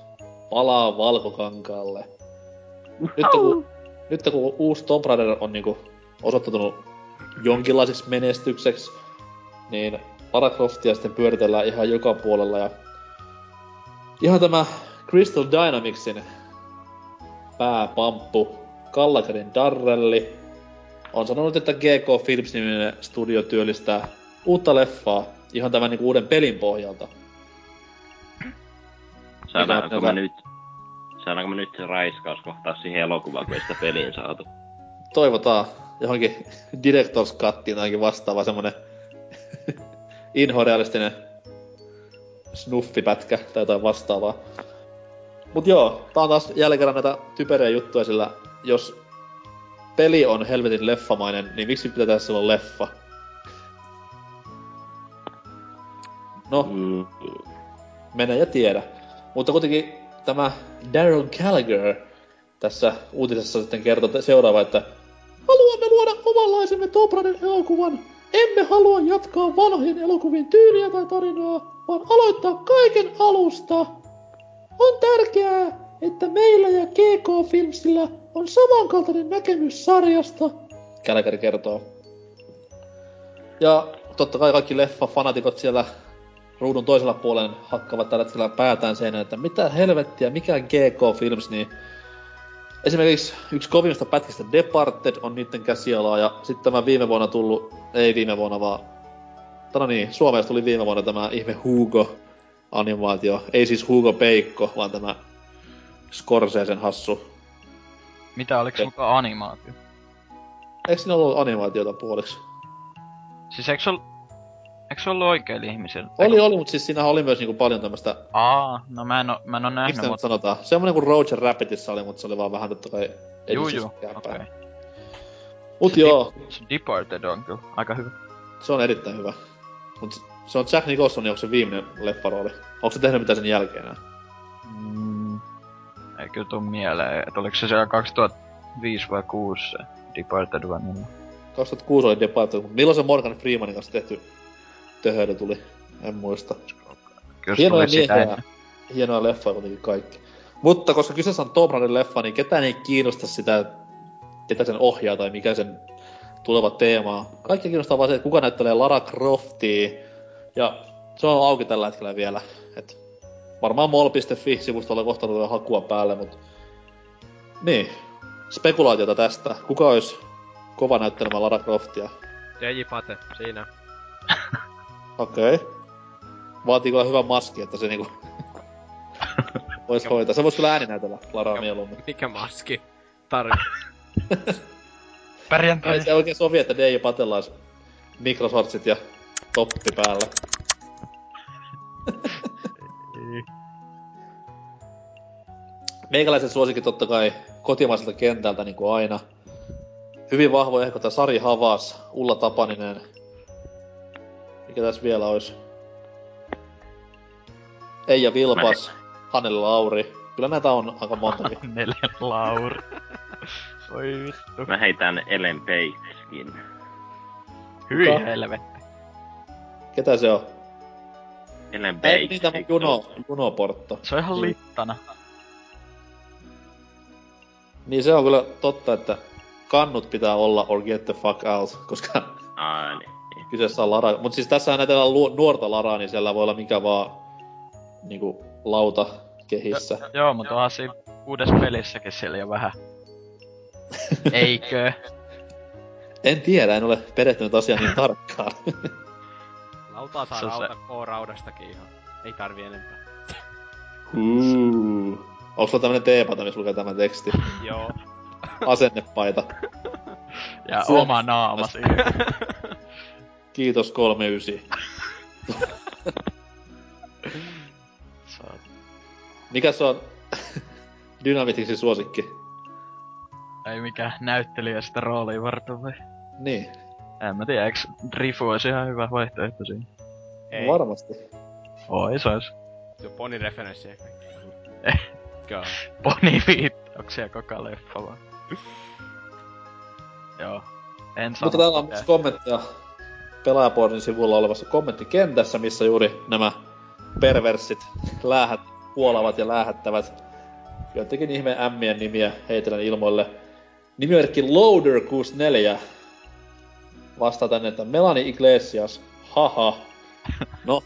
palaa valkokankaalle. Nyt kun, nyt kun uusi Tomb Raider on niinku osoittautunut jonkinlaiseksi menestykseksi, niin Lara Croftia sitten pyöritellään ihan joka puolella ja ihan tämä Crystal Dynamicsin pääpamppu Gallagherin Darrelli on sanonut, että GK Films-niminen studio työllistää uutta leffaa ihan tämän niinku uuden pelin pohjalta. Saadaanko me nyt, saadaanko me nyt se raiskaus kohtaa siihen elokuvaan, kun ei sitä peliin saatu? Toivotaan johonkin Director's Cuttiin tai jokin vastaava semmonen inhorealistinen snuffipätkä tai jotain vastaavaa. Mut joo, tää on taas jälleen kerran näitä typeriä juttuja, sillä jos peli on helvetin leffamainen, niin miksi pitää tehdä silloin leffa? No, Mm, mennä ja tiedä. Mutta kuitenkin tämä Daryl Gallagher tässä uutisessa sitten kertoo seuraava, että Haluamme luoda omanlaisemme Raider elokuvan. Emme halua jatkaa vanhojen elokuvien tyyliä tai tarinaa, vaan aloittaa kaiken alusta. On tärkeää, että meillä ja GK Filmsillä on samankaltainen näkemys sarjasta, Gallagher kertoo. Ja totta kai kaikki leffa-fanatikot siellä ruudun toisella puolen hakkavat tällä hetkellä päätään seinään, että mitä helvettiä, mikä GK Films, niin esimerkiksi yksi kovimmista pätkistä Departed on niiden käsialaa, ja sitten tämä viime vuonna tullut, ei viime vuonna vaan, no niin, Suomessa tuli viime vuonna tämä ihme Hugo animaatio, ei siis Hugo Peikko, vaan tämä Scorsesen hassu. Mitä oliks Ei. mukaan animaatio? Eikö siinä ollut animaatiota puoliksi? Siis eiks ol... Eiks se ollut oikeilla ihmisillä? Oli, oli, mutta siis siinä oli myös niinku paljon tämmöstä, Aa, no mä en oo, mä en oo nähnyt, sitä nyt mut... sanotaan, semmonen kuin Roger Rabbitissa oli, mutta se oli vaan vähän totta kai Juu, juu, okei. Mut Se joo, Se Departed on kyllä aika hyvä. se on erittäin hyvä. Mut se on Jack Nicholson, onko se viimeinen leffarooli? Onko se tehnyt mitään sen jälkeen enää? Mm, ei kyllä tuu mieleen, että oliko se siellä 2005 vai 6 se Departed vai milloin? 2006 oli Departed, mutta milloin se Morgan Freemanin kanssa tehty töhöily tuli? En muista. Kyllä Hienoja miehiä, ennen. hienoja leffoja kuitenkin kaikki. Mutta koska kyseessä on Tom Raiderin leffa, niin ketään ei kiinnosta sitä, ketä sen ohjaa tai mikä sen tuleva teema on. Kaikki kiinnostaa vaan se, että kuka näyttelee Lara Croftia. Ja se on auki tällä hetkellä vielä. Et varmaan mol.fi-sivustolla kohta tulee hakua päälle, mutta... Niin. Spekulaatiota tästä. Kuka olisi kova näyttelemään Lara Croftia? DJ Pate, siinä. Okei. Okay. Vaatii kyllä hyvä maski, että se niinku... vois hoitaa. Se vois kyllä ääninäytellä Laraa mieluummin. Mikä maski? Tarvi. Perjantai. Ei se oikein sovi, että DJ Patella olisi mikrosortsit ja toppi päällä. Meikäläisen suosikin totta kai kotimaiselta kentältä niin kuin aina. Hyvin vahvoja ehkä Sari Havas, Ulla Tapaninen. Mikä tässä vielä olisi? Eija Vilpas, Hanneli Lauri. Kyllä näitä on aika montakin. Neljä Lauri. Oi vittu. Mä heitän Ellen Pagekin. Hyi Kuka? helvetti. Ketä se on? Ellen Page. Ei niitä Juno, Juno Portto. Se on ihan littana. Niin se on kyllä totta, että kannut pitää olla or get the fuck out, koska Aa, niin. Kyseessä on Lara. Mut siis tässä näytellään lu- nuorta Laraa, niin siellä voi olla mikä vaan niinku lauta kehissä. Joo, mutta onhan siinä uudessa pelissäkin siellä jo vähän. Eikö? En tiedä, en ole perehtynyt asiaan niin tarkkaan. Lautaa saa rauta K-raudastakin ihan. Ei tarvi enempää. Uh. Onks sulla tämmönen teepata, missä lukee tämä teksti? Joo. Asennepaita. Ja Se on- oma naama siinä. Kiitos 39. Saat- Mikä se on Dynamitixin suosikki? Ei mikään näyttelijä sitä roolia varten vai? Niin, En mä tiedä, eiks Drifu olisi ihan hyvä vaihtoehto siinä? Ei. varmasti. Oi, se olisi. Se on Poni referenssi ehkä. Eh. Joo. Poni viittauksia koko leffa vaan. Joo. En sano Mutta täällä on myös kommentteja pelaajapuolin sivulla olevassa kommenttikentässä, missä juuri nämä perversit läähät, puolavat ja läähättävät jotenkin ihmeen ämmien nimiä heitellen ilmoille. Nimimerkki Loader64 vastaa tänne, että Melanie Iglesias, haha. No,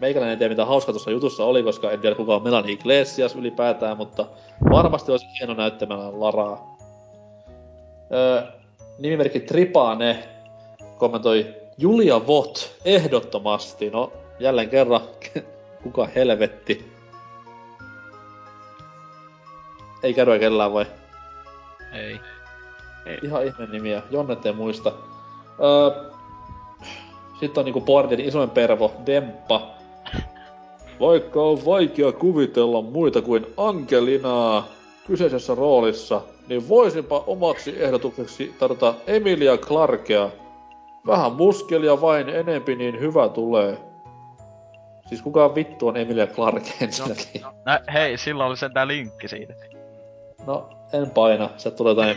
meikäläinen ei tiedä mitä hauska tuossa jutussa oli, koska en tiedä kuka on Melanie Iglesias ylipäätään, mutta varmasti olisi hieno näyttämällä Laraa. Öö, nimimerkki Tripane kommentoi Julia Vot ehdottomasti. No, jälleen kerran, kuka helvetti? Ei käydä kellään vai? Ei. Ihan ihme nimiä. Jonnet ei muista. Öö, sitten on niinku Bordin isoin pervo, Demppa. Vaikka on vaikea kuvitella muita kuin Angelinaa kyseisessä roolissa, niin voisinpa omaksi ehdotukseksi tarjota Emilia Clarkea. Vähän muskelia vain enempi, niin hyvä tulee. Siis kuka vittu on Emilia Clarke ensinnäkin? No, hei, silloin oli sentään linkki siitä. No, en paina. Sieltä tulee jotain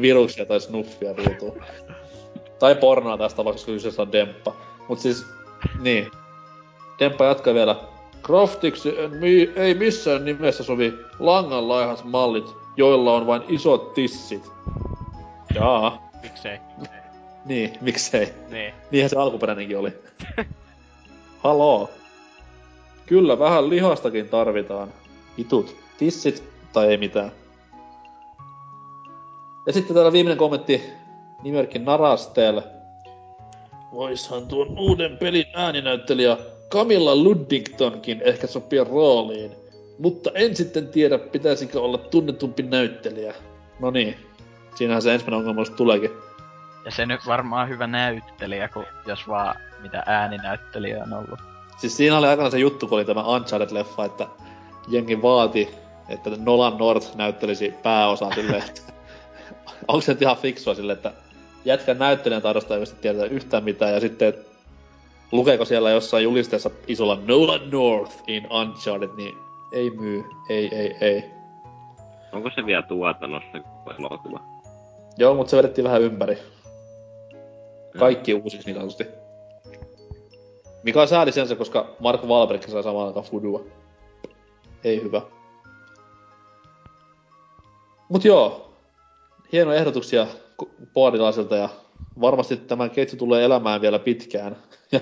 viruksia tai snuffia ruutuun. Tai pornoa tässä tapauksessa, koska kyseessä on Demppa. Mut siis, niin. Demppa jatkaa vielä. Croftiksi en mi- ei missään nimessä sovi langanlaihat mallit, joilla on vain isot tissit. Jaa. Miksei? Niin, miksei. Nee. Niinhän se alkuperäinenkin oli. Haloo. Kyllä, vähän lihastakin tarvitaan. Itut. Tissit tai ei mitään. Ja sitten täällä viimeinen kommentti nimerkki Narastel. Voishan tuon uuden pelin ääninäyttelijä Camilla Luddingtonkin ehkä sopia rooliin. Mutta en sitten tiedä, pitäisikö olla tunnetumpi näyttelijä. No niin, siinähän se ensimmäinen ongelma tuleekin. Ja se nyt varmaan hyvä näyttelijä, kun jos vaan mitä ääninäyttelijä on ollut. Siis siinä oli aikana se juttu, kun oli tämä Uncharted-leffa, että jengi vaati, että Nolan North näyttelisi pääosaa silleen, että onko se nyt ihan fiksua silleen, että jätkän näyttelijän taidosta ei tiedetä yhtään mitään, ja sitten lukeeko siellä jossain julisteessa isolla Nolan North in Uncharted, niin ei myy, ei, ei, ei. Onko se vielä tuotannossa elokuva? Joo, mutta se vedettiin vähän ympäri. Kaikki uusiksi niin sanotusti. Mikä on sääli sensä, koska Mark Wahlberg sai samaan aikaan Fudua. Ei hyvä. Mut joo, hienoja ehdotuksia Boardilaisilta ja varmasti tämä ketju tulee elämään vielä pitkään. Ja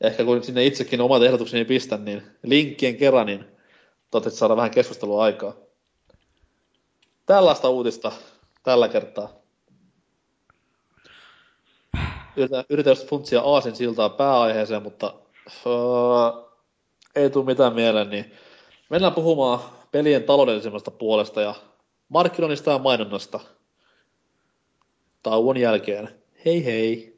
ehkä kun sinne itsekin omat ehdotukseni pistän, niin linkkien kerran, niin toivottavasti saada vähän keskustelua aikaa. Tällaista uutista tällä kertaa. Yritän, yritän just funtsia aasin siltaa pääaiheeseen, mutta öö, ei tule mitään mieleen, niin mennään puhumaan pelien taloudellisemmasta puolesta ja markkinoinnista ja mainonnasta tauon jälkeen. Hei hei!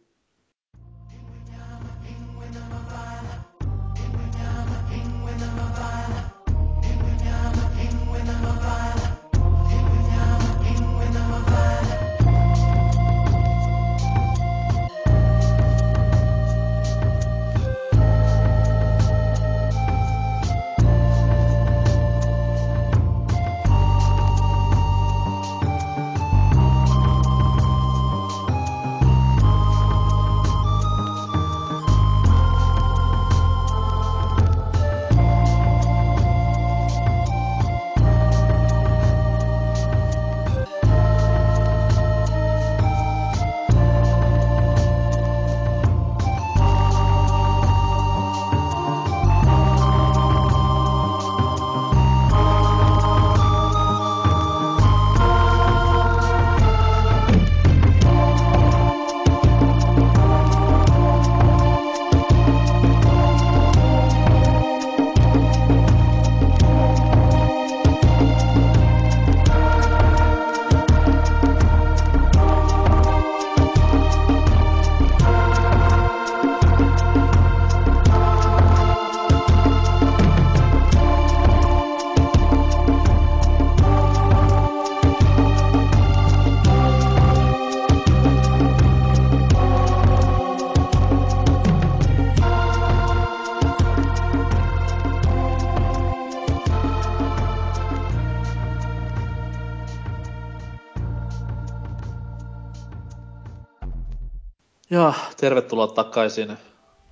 Ja tervetuloa takaisin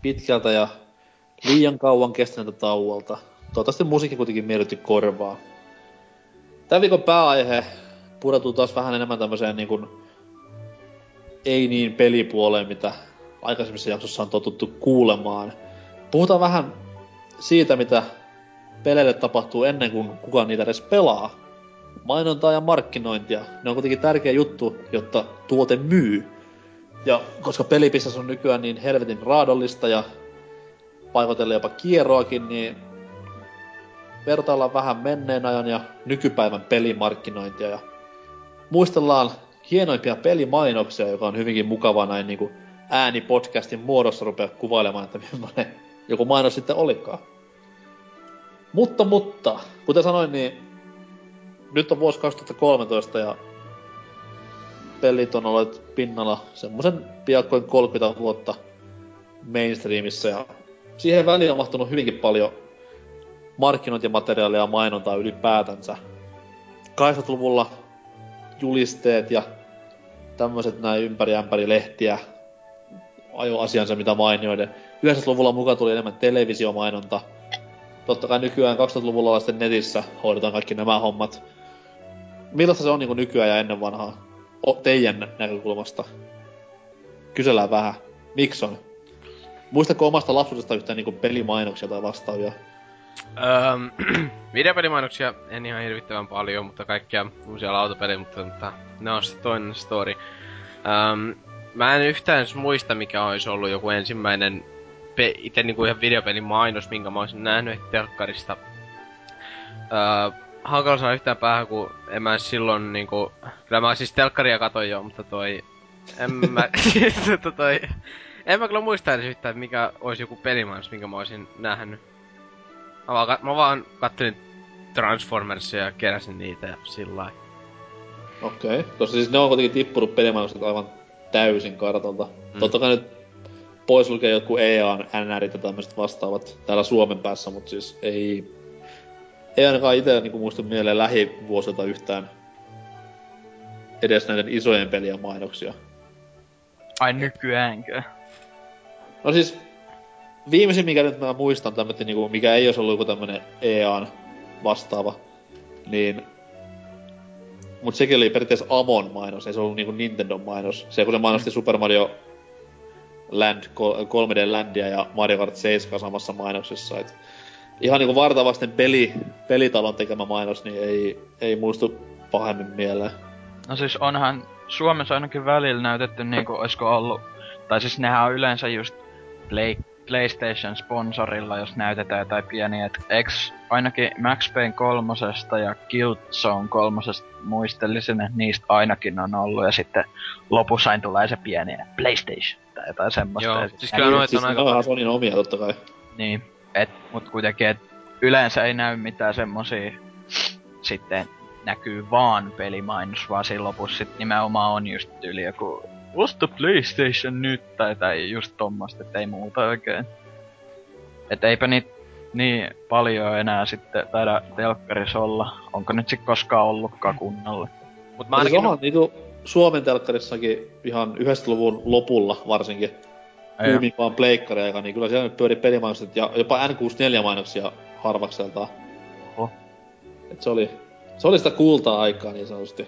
pitkältä ja liian kauan kestäneeltä tauolta. Toivottavasti musiikki kuitenkin miellytti korvaa. Tämän viikon pääaihe pureutuu taas vähän enemmän tämmöiseen niin kuin, ei niin pelipuoleen, mitä aikaisemmissa jaksossa on totuttu kuulemaan. Puhutaan vähän siitä, mitä peleille tapahtuu ennen kuin kukaan niitä edes pelaa. Mainontaa ja markkinointia. Ne on kuitenkin tärkeä juttu, jotta tuote myy. Ja koska pelipistas on nykyään niin helvetin raadollista ja paikotelle jopa kierroakin, niin vertaillaan vähän menneen ajan ja nykypäivän pelimarkkinointia ja muistellaan hienoimpia pelimainoksia, joka on hyvinkin mukava näin niin kuin äänipodcastin muodossa rupea kuvailemaan, että millainen joku mainos sitten olikaan. Mutta, mutta, kuten sanoin, niin nyt on vuosi 2013 ja pelit on ollut pinnalla semmoisen piakkoin 30 vuotta mainstreamissa ja siihen väliin on mahtunut hyvinkin paljon markkinointimateriaalia ja mainontaa ylipäätänsä. 80-luvulla julisteet ja tämmöiset näin ympäri ämpäri lehtiä ajo asiansa mitä mainioiden. 90-luvulla mukaan tuli enemmän televisiomainonta. Totta kai nykyään 2000-luvulla sitten netissä hoidetaan kaikki nämä hommat. Millaista se on niin nykyään ja ennen vanhaa? O, teidän näkökulmasta? Kysellään vähän. Miksi on? Muistatko omasta lapsuudesta yhtään niinku pelimainoksia tai vastaavia? Öö, videopelimainoksia en ihan hirvittävän paljon, mutta kaikkia uusia lautapelejä, mutta, mutta ne on sitten toinen story. Öö, mä en yhtään muista, mikä olisi ollut joku ensimmäinen pe- itse niinku ihan videopelin mainos, minkä mä olisin nähnyt telkkarista. öö, hankala sanoa yhtään päähän, kun en mä silloin niinku... Kyllä mä siis telkkaria katoin jo, mutta toi... En mä... mutta toi... En mä kyllä muista edes yhtään, mikä olisi joku pelimainos, minkä mä olisin nähnyt. Mä vaan, mä vaan kattelin Transformersia ja keräsin niitä ja sillä lailla. Okei. Okay. Koska siis ne on kuitenkin tippunut pelimainokset aivan täysin kartalta. Mm. Totta kai nyt pois lukee joku EAN, NR ja tämmöiset vastaavat täällä Suomen päässä, mutta siis ei... Ei ainakaan itse niinku muista mieleen lähivuosilta yhtään edes näiden isojen pelien mainoksia. Ai nykyäänkö? No siis, viimeisin mikä nyt mä muistan tämmöinen, niinku, mikä ei olisi ollut joku tämmönen EAN vastaava, niin Mut sekin oli periaatteessa Amon mainos, ei se ollut niinku Nintendo mainos. Se kun se mainosti mm. Super Mario Land, 3D Landia ja Mario Kart 7 samassa mainoksessa. Et ihan niinku vartavasten peli, pelitalon tekemä mainos, niin ei, ei muistu pahemmin mieleen. No siis onhan Suomessa ainakin välillä näytetty niinku oisko ollut, tai siis nehän on yleensä just Play, PlayStation-sponsorilla, jos näytetään jotain pieniä, et eks ainakin Max Payne kolmosesta ja Killzone kolmosesta muistelisin, että niistä ainakin on ollut, ja sitten lopussa tulee se pieni PlayStation tai jotain semmoista. Joo, siis kyllä noita siis on aika... Sonin omia totta kai. Niin, et, mut kuitenkin, et yleensä ei näy mitään semmosia sitten näkyy vaan pelimainos, vaan siinä lopussa sit nimenomaan on just yli joku osta PlayStation nyt, tai, tai just tommoista, että ei muuta oikein. Et eipä niitä niin paljon enää sitten taida telkkarissa olla. Onko nyt sit koskaan ollutkaan kunnolla? Mut mä ainakin... Siis onhan niinku Suomen telkkarissakin ihan 90-luvun lopulla varsinkin vaan pleikkari niin kyllä siellä nyt pyöri pelimainokset ja jopa N64-mainoksia harvakseltaan. Oho. Et se oli, se oli sitä kultaa aikaa niin sanotusti.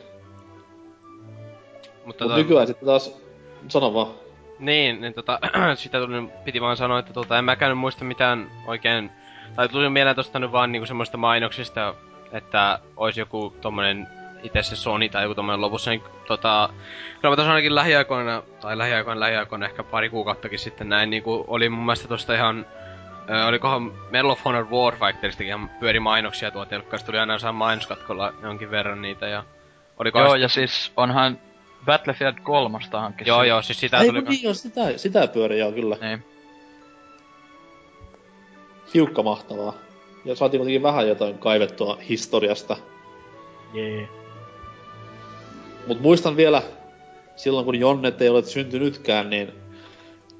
Mutta Mut tota... nykyään sitten taas, sano vaan. Niin, niin tota, sitä tuli, piti vaan sanoa, että tota, en mäkään muista mitään oikein, tai tuli mieleen tosta nyt vaan niinku semmoista mainoksista, että olisi joku tommonen itse se Sony tai joku tommonen lopussa, niin tota, kyllä mä ainakin lähiaikoina, tai lähiaikoina, lähiaikoina ehkä pari kuukauttakin sitten näin, niinku oli mun mielestä tosta ihan Ö, olikohan Medal of Honor Warfighteristakin ihan pyöri mainoksia tuo telkkarista, tuli aina jossain mainoskatkolla jonkin verran niitä ja... Oliko Joo, ja siis onhan Battlefield 3 hankki. Joo, joo, siis sitä Ei, tuli... Ei, joo, sitä, sitä pyöri joo, kyllä. Niin. Hiukka mahtavaa. Ja saatiin kuitenkin vähän jotain kaivettua historiasta. Jee. Yeah. Mut muistan vielä, silloin kun Jonnet ei ole syntynytkään, niin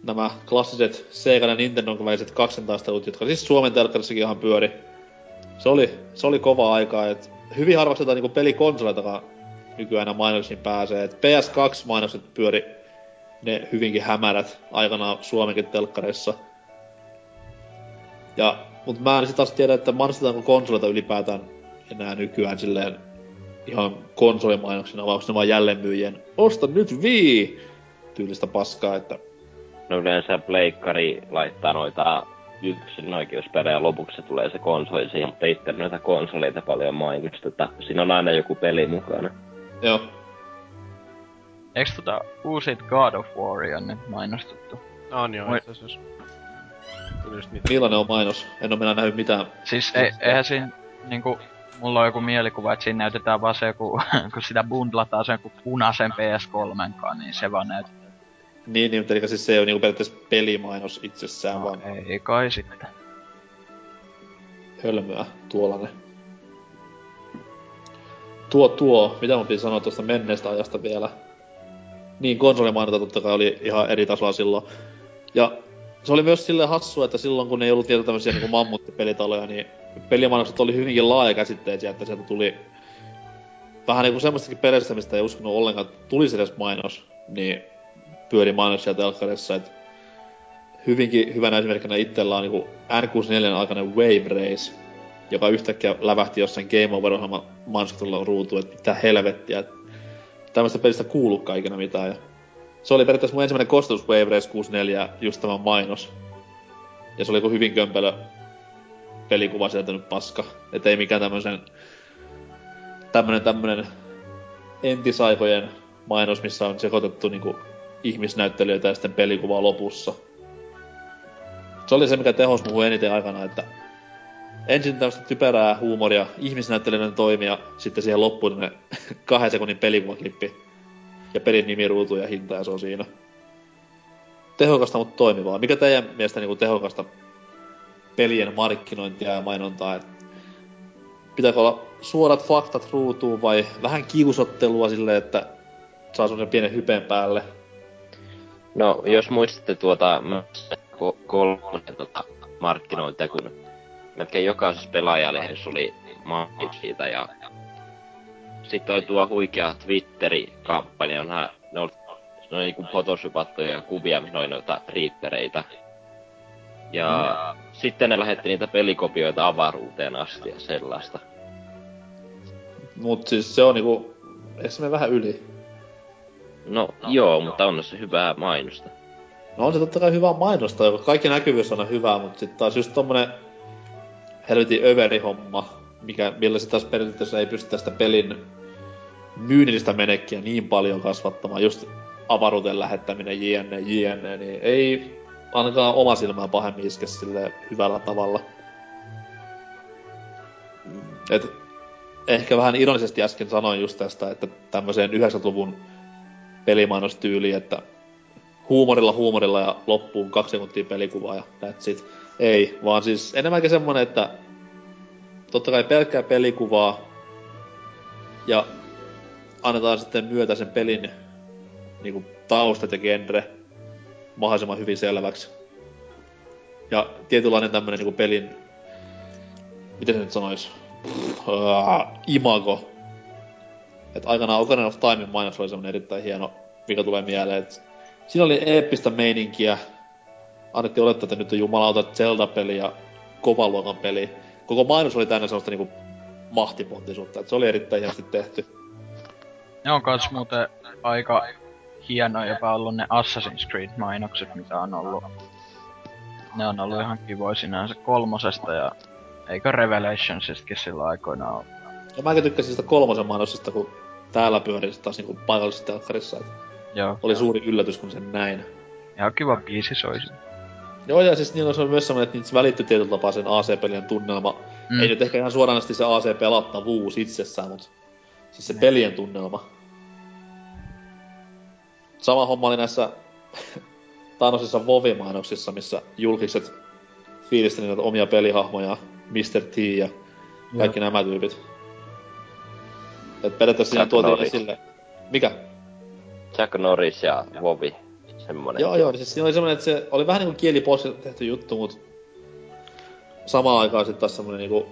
nämä klassiset Sega ja Nintendo väliset kaksentaistelut, jotka siis Suomen telkkarissakin ihan pyöri. Se oli, se oli kova aika, et hyvin harvaksi jotain niinku pelikonsoleitakaan nykyään mainoksiin pääsee. Et PS2-mainokset pyöri ne hyvinkin hämärät aikanaan Suomenkin telkkareissa. Ja, mut mä en sit taas tiedä, että mainostetaanko konsoleita ylipäätään enää nykyään silleen ihan konsolimainoksena, vai onko ne vaan jälleenmyyjien osta nyt vii tyylistä paskaa, että... No yleensä pleikkari laittaa noita yksin oikeuspelejä lopuksi tulee se konsoli siihen, mutta itse noita konsoleita paljon mainosteta. Siinä on aina joku peli mukana. Joo. Eiks tota uusit God of Waria nyt mainostettu? On joo, Moi... itse asiassa. Millainen on mainos? En oo minä nähnyt mitään. Siis ei, eihän siinä niinku mulla on joku mielikuva, että siinä näytetään vaan se joku, kun sitä bundlataan sen punaisen PS3 kanssa, niin se vaan näytetään. Niin, niin, mutta eli siis se ei ole niinku periaatteessa pelimainos itsessään, no, vaan... ei kai sitten. Hölmöä, tuollainen. Tuo, tuo, mitä mun piti sanoa tuosta menneestä ajasta vielä. Niin, konsolimainonta totta kai oli ihan eri tasoa silloin. Ja se oli myös silleen hassu, että silloin kun ei ollut vielä tämmöisiä niinku mammuttipelitaloja, niin pelimainokset oli hyvinkin laaja käsitteisiä, että sieltä tuli vähän niinku semmoistakin pelistä, mistä ei uskonut ollenkaan, tulisi edes mainos, niin pyöri mainos sieltä telkkarissa, että hyvinkin hyvänä esimerkkinä itsellä on niinku N64 aikainen Wave Race, joka yhtäkkiä lävähti jossain Game Over-ohjelman mainoskatella ruutuun, että mitä helvettiä, että tämmöistä pelistä kuulukaan ikinä mitään. Ja se oli periaatteessa mun ensimmäinen kostus Wave Race 64, just tämä mainos. Ja se oli hyvin kömpelö pelikuva sieltä nyt paska. Et ei mikään tämmösen tämmönen tämmönen entisaikojen mainos, missä on sekoitettu niinku ihmisnäyttelijöitä ja sitten pelikuvaa lopussa. Se oli se, mikä tehos muuhun eniten aikana, että ensin tämmöistä typerää huumoria, ihmisnäyttelijän toimia, sitten siihen loppuun ne kahden sekunnin pelikuvaklippi ja pelin nimi, ruutu ja hinta ja se on siinä. Tehokasta, mutta toimivaa. Mikä teidän mielestä niinku tehokasta pelien markkinointia ja mainontaa? Et pitääkö olla suorat faktat ruutuun vai vähän kiusottelua silleen, että saa semmosen pienen hypen päälle? No, jos muistatte tuota kolmonen tota, markkinointia, kun melkein jokaisessa pelaajalehdessä oli mainit siitä ja sitten oli tuo huikea Twitteri-kampanja, onhan ne oli, ne oli niinku photoshopattuja kuvia, oli noita riippereitä. Ja mm. sitten ne lähetti niitä pelikopioita avaruuteen asti ja sellaista. Mut siis se on niinku, eikö se vähän yli? No, no joo, mutta on se hyvää mainosta. No on se totta kai hyvää mainosta, joka kaikki näkyvyys on hyvää, mutta sitten taas just tommonen helvetin överi homma, mikä, millä se taas periaatteessa ei pysty tästä pelin myynnillistä menekkiä niin paljon kasvattamaan, just avaruuteen lähettäminen, jne, jne, niin ei ainakaan oma silmään pahemmin iske sille hyvällä tavalla. Et ehkä vähän ironisesti äsken sanoin just tästä, että tämmöiseen 90-luvun pelimainostyyliin, että huumorilla huumorilla ja loppuun kaksi sekuntia pelikuvaa ja that's it. Ei, vaan siis enemmänkin semmonen, että totta kai pelkkää pelikuvaa ja annetaan sitten myötä sen pelin niinku taustat ja genre mahdollisimman hyvin selväksi. Ja tietynlainen tämmönen niinku pelin, miten se nyt sanois, uh, imago. Et aikanaan Ocarina of Timein mainos oli semmonen erittäin hieno, mikä tulee mieleen, et siinä oli eeppistä meininkiä. Annettiin olettaa, että nyt on jumalauta Zelda-peli ja kovan luokan peli. Koko mainos oli täynnä sellaista niinku mahtipontisuutta, että se oli erittäin hienosti tehty. Ne on kans muuten aika hieno jopa ollut ne Assassin's Creed-mainokset, mitä on ollut. Ne on ollut ihan kivoja sinänsä kolmosesta ja eikö Revelationsistakin sillä aikoina ollut. Ja mäkin tykkäsin sitä kolmosen mainoksesta, kun täällä pyöri taas niinku paikallisessa telkkarissa. Että Joo. Oli suuri yllätys, kun sen näin. Ihan kiva biisi soisi. Joo, ja siis niillä on myös semmoinen, että niitä välittyi tietyllä tapaa sen AC-pelien tunnelma. Mm. Ei nyt ehkä ihan suoranaisesti se AC-pelattavuus itsessään, mutta siis se ne. pelien tunnelma. Sama homma oli näissä Thanosissa Vovi-mainoksissa, missä julkiset fiilisteli näitä omia pelihahmoja, Mr. T ja kaikki Joo. nämä tyypit. Et periaatteessa siinä tuotiin Norris. esille... Mikä? Jack Norris ja Vovi. Semmonen. Joo, joo, siis siinä oli semmonen, että se oli vähän niinku kieliposki tehty juttu, mut samaan aikaan sitten taas semmonen niinku...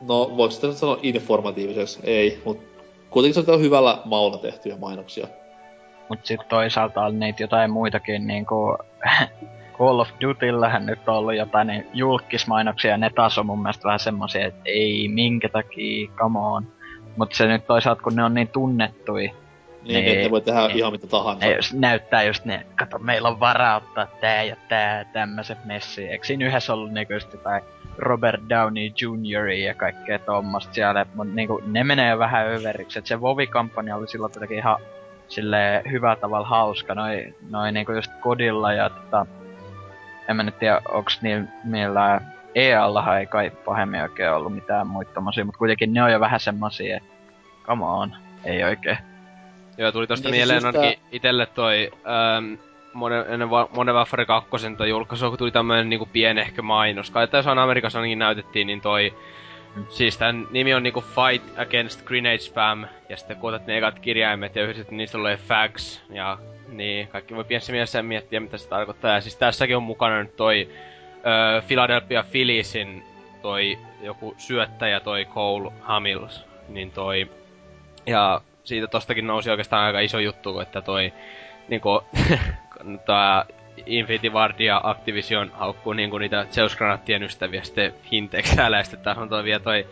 No, voiko sitä sanoa informatiiviseksi? Ei, mut kuitenkin se on hyvällä maulla tehtyjä mainoksia. Mut sit toisaalta on niitä jotain muitakin niinku... Call of Dutyllähän nyt on ollut jotain niin julkismainoksia, ja ne taas on mun mielestä vähän semmosia, että ei minkä takia, come on. Mut se nyt toisaalta, kun ne on niin tunnettui, niin, niin, että voi tehdä niin, ihan mitä tahansa. Ne jos näyttää just ne, kato meillä on varaa ottaa tää ja tää, tämmöset messi. Eikö siinä yhdessä ollut niinku just jotain Robert Downey Jr. ja kaikkea tommosta siellä, mut niinku ne menee vähän överiksi. Et se Vovi-kampanja oli silloin kuitenkin ihan sille hyvä tavalla hauska, noi, noi niinku just kodilla ja tota, en mä nyt tiedä, onks niillä millään EA-allahan ei kai pahemmin oikein ollut mitään muita tommosia, mut kuitenkin ne on jo vähän semmosia, että come on, ei oikein. Joo, tuli tosta niin, mieleen siis ainakin tää... itelle toi ähm, ennen Modern Warfare 2 toi julkaisu, kun tuli tämmönen niinku pienehkö mainos. Kai jos Amerikassa ainakin näytettiin, niin toi... Mm. Siis tän nimi on niinku Fight Against Grenade Spam, ja sitten kun ne ekat kirjaimet ja yhdistet niistä tulee fags, ja niin, kaikki voi pienessä mielessä miettiä, mitä se tarkoittaa. Ja siis tässäkin on mukana nyt toi ö, Philadelphia Philliesin toi joku syöttäjä, toi Cole Hamills, niin toi... Ja siitä tostakin nousi oikeastaan aika iso juttu, että toi niinku, tää Infinity Ward ja Activision haukkuu niinku niitä Zeus Granaattien ystäviä sitten sitten taas on toi vielä toi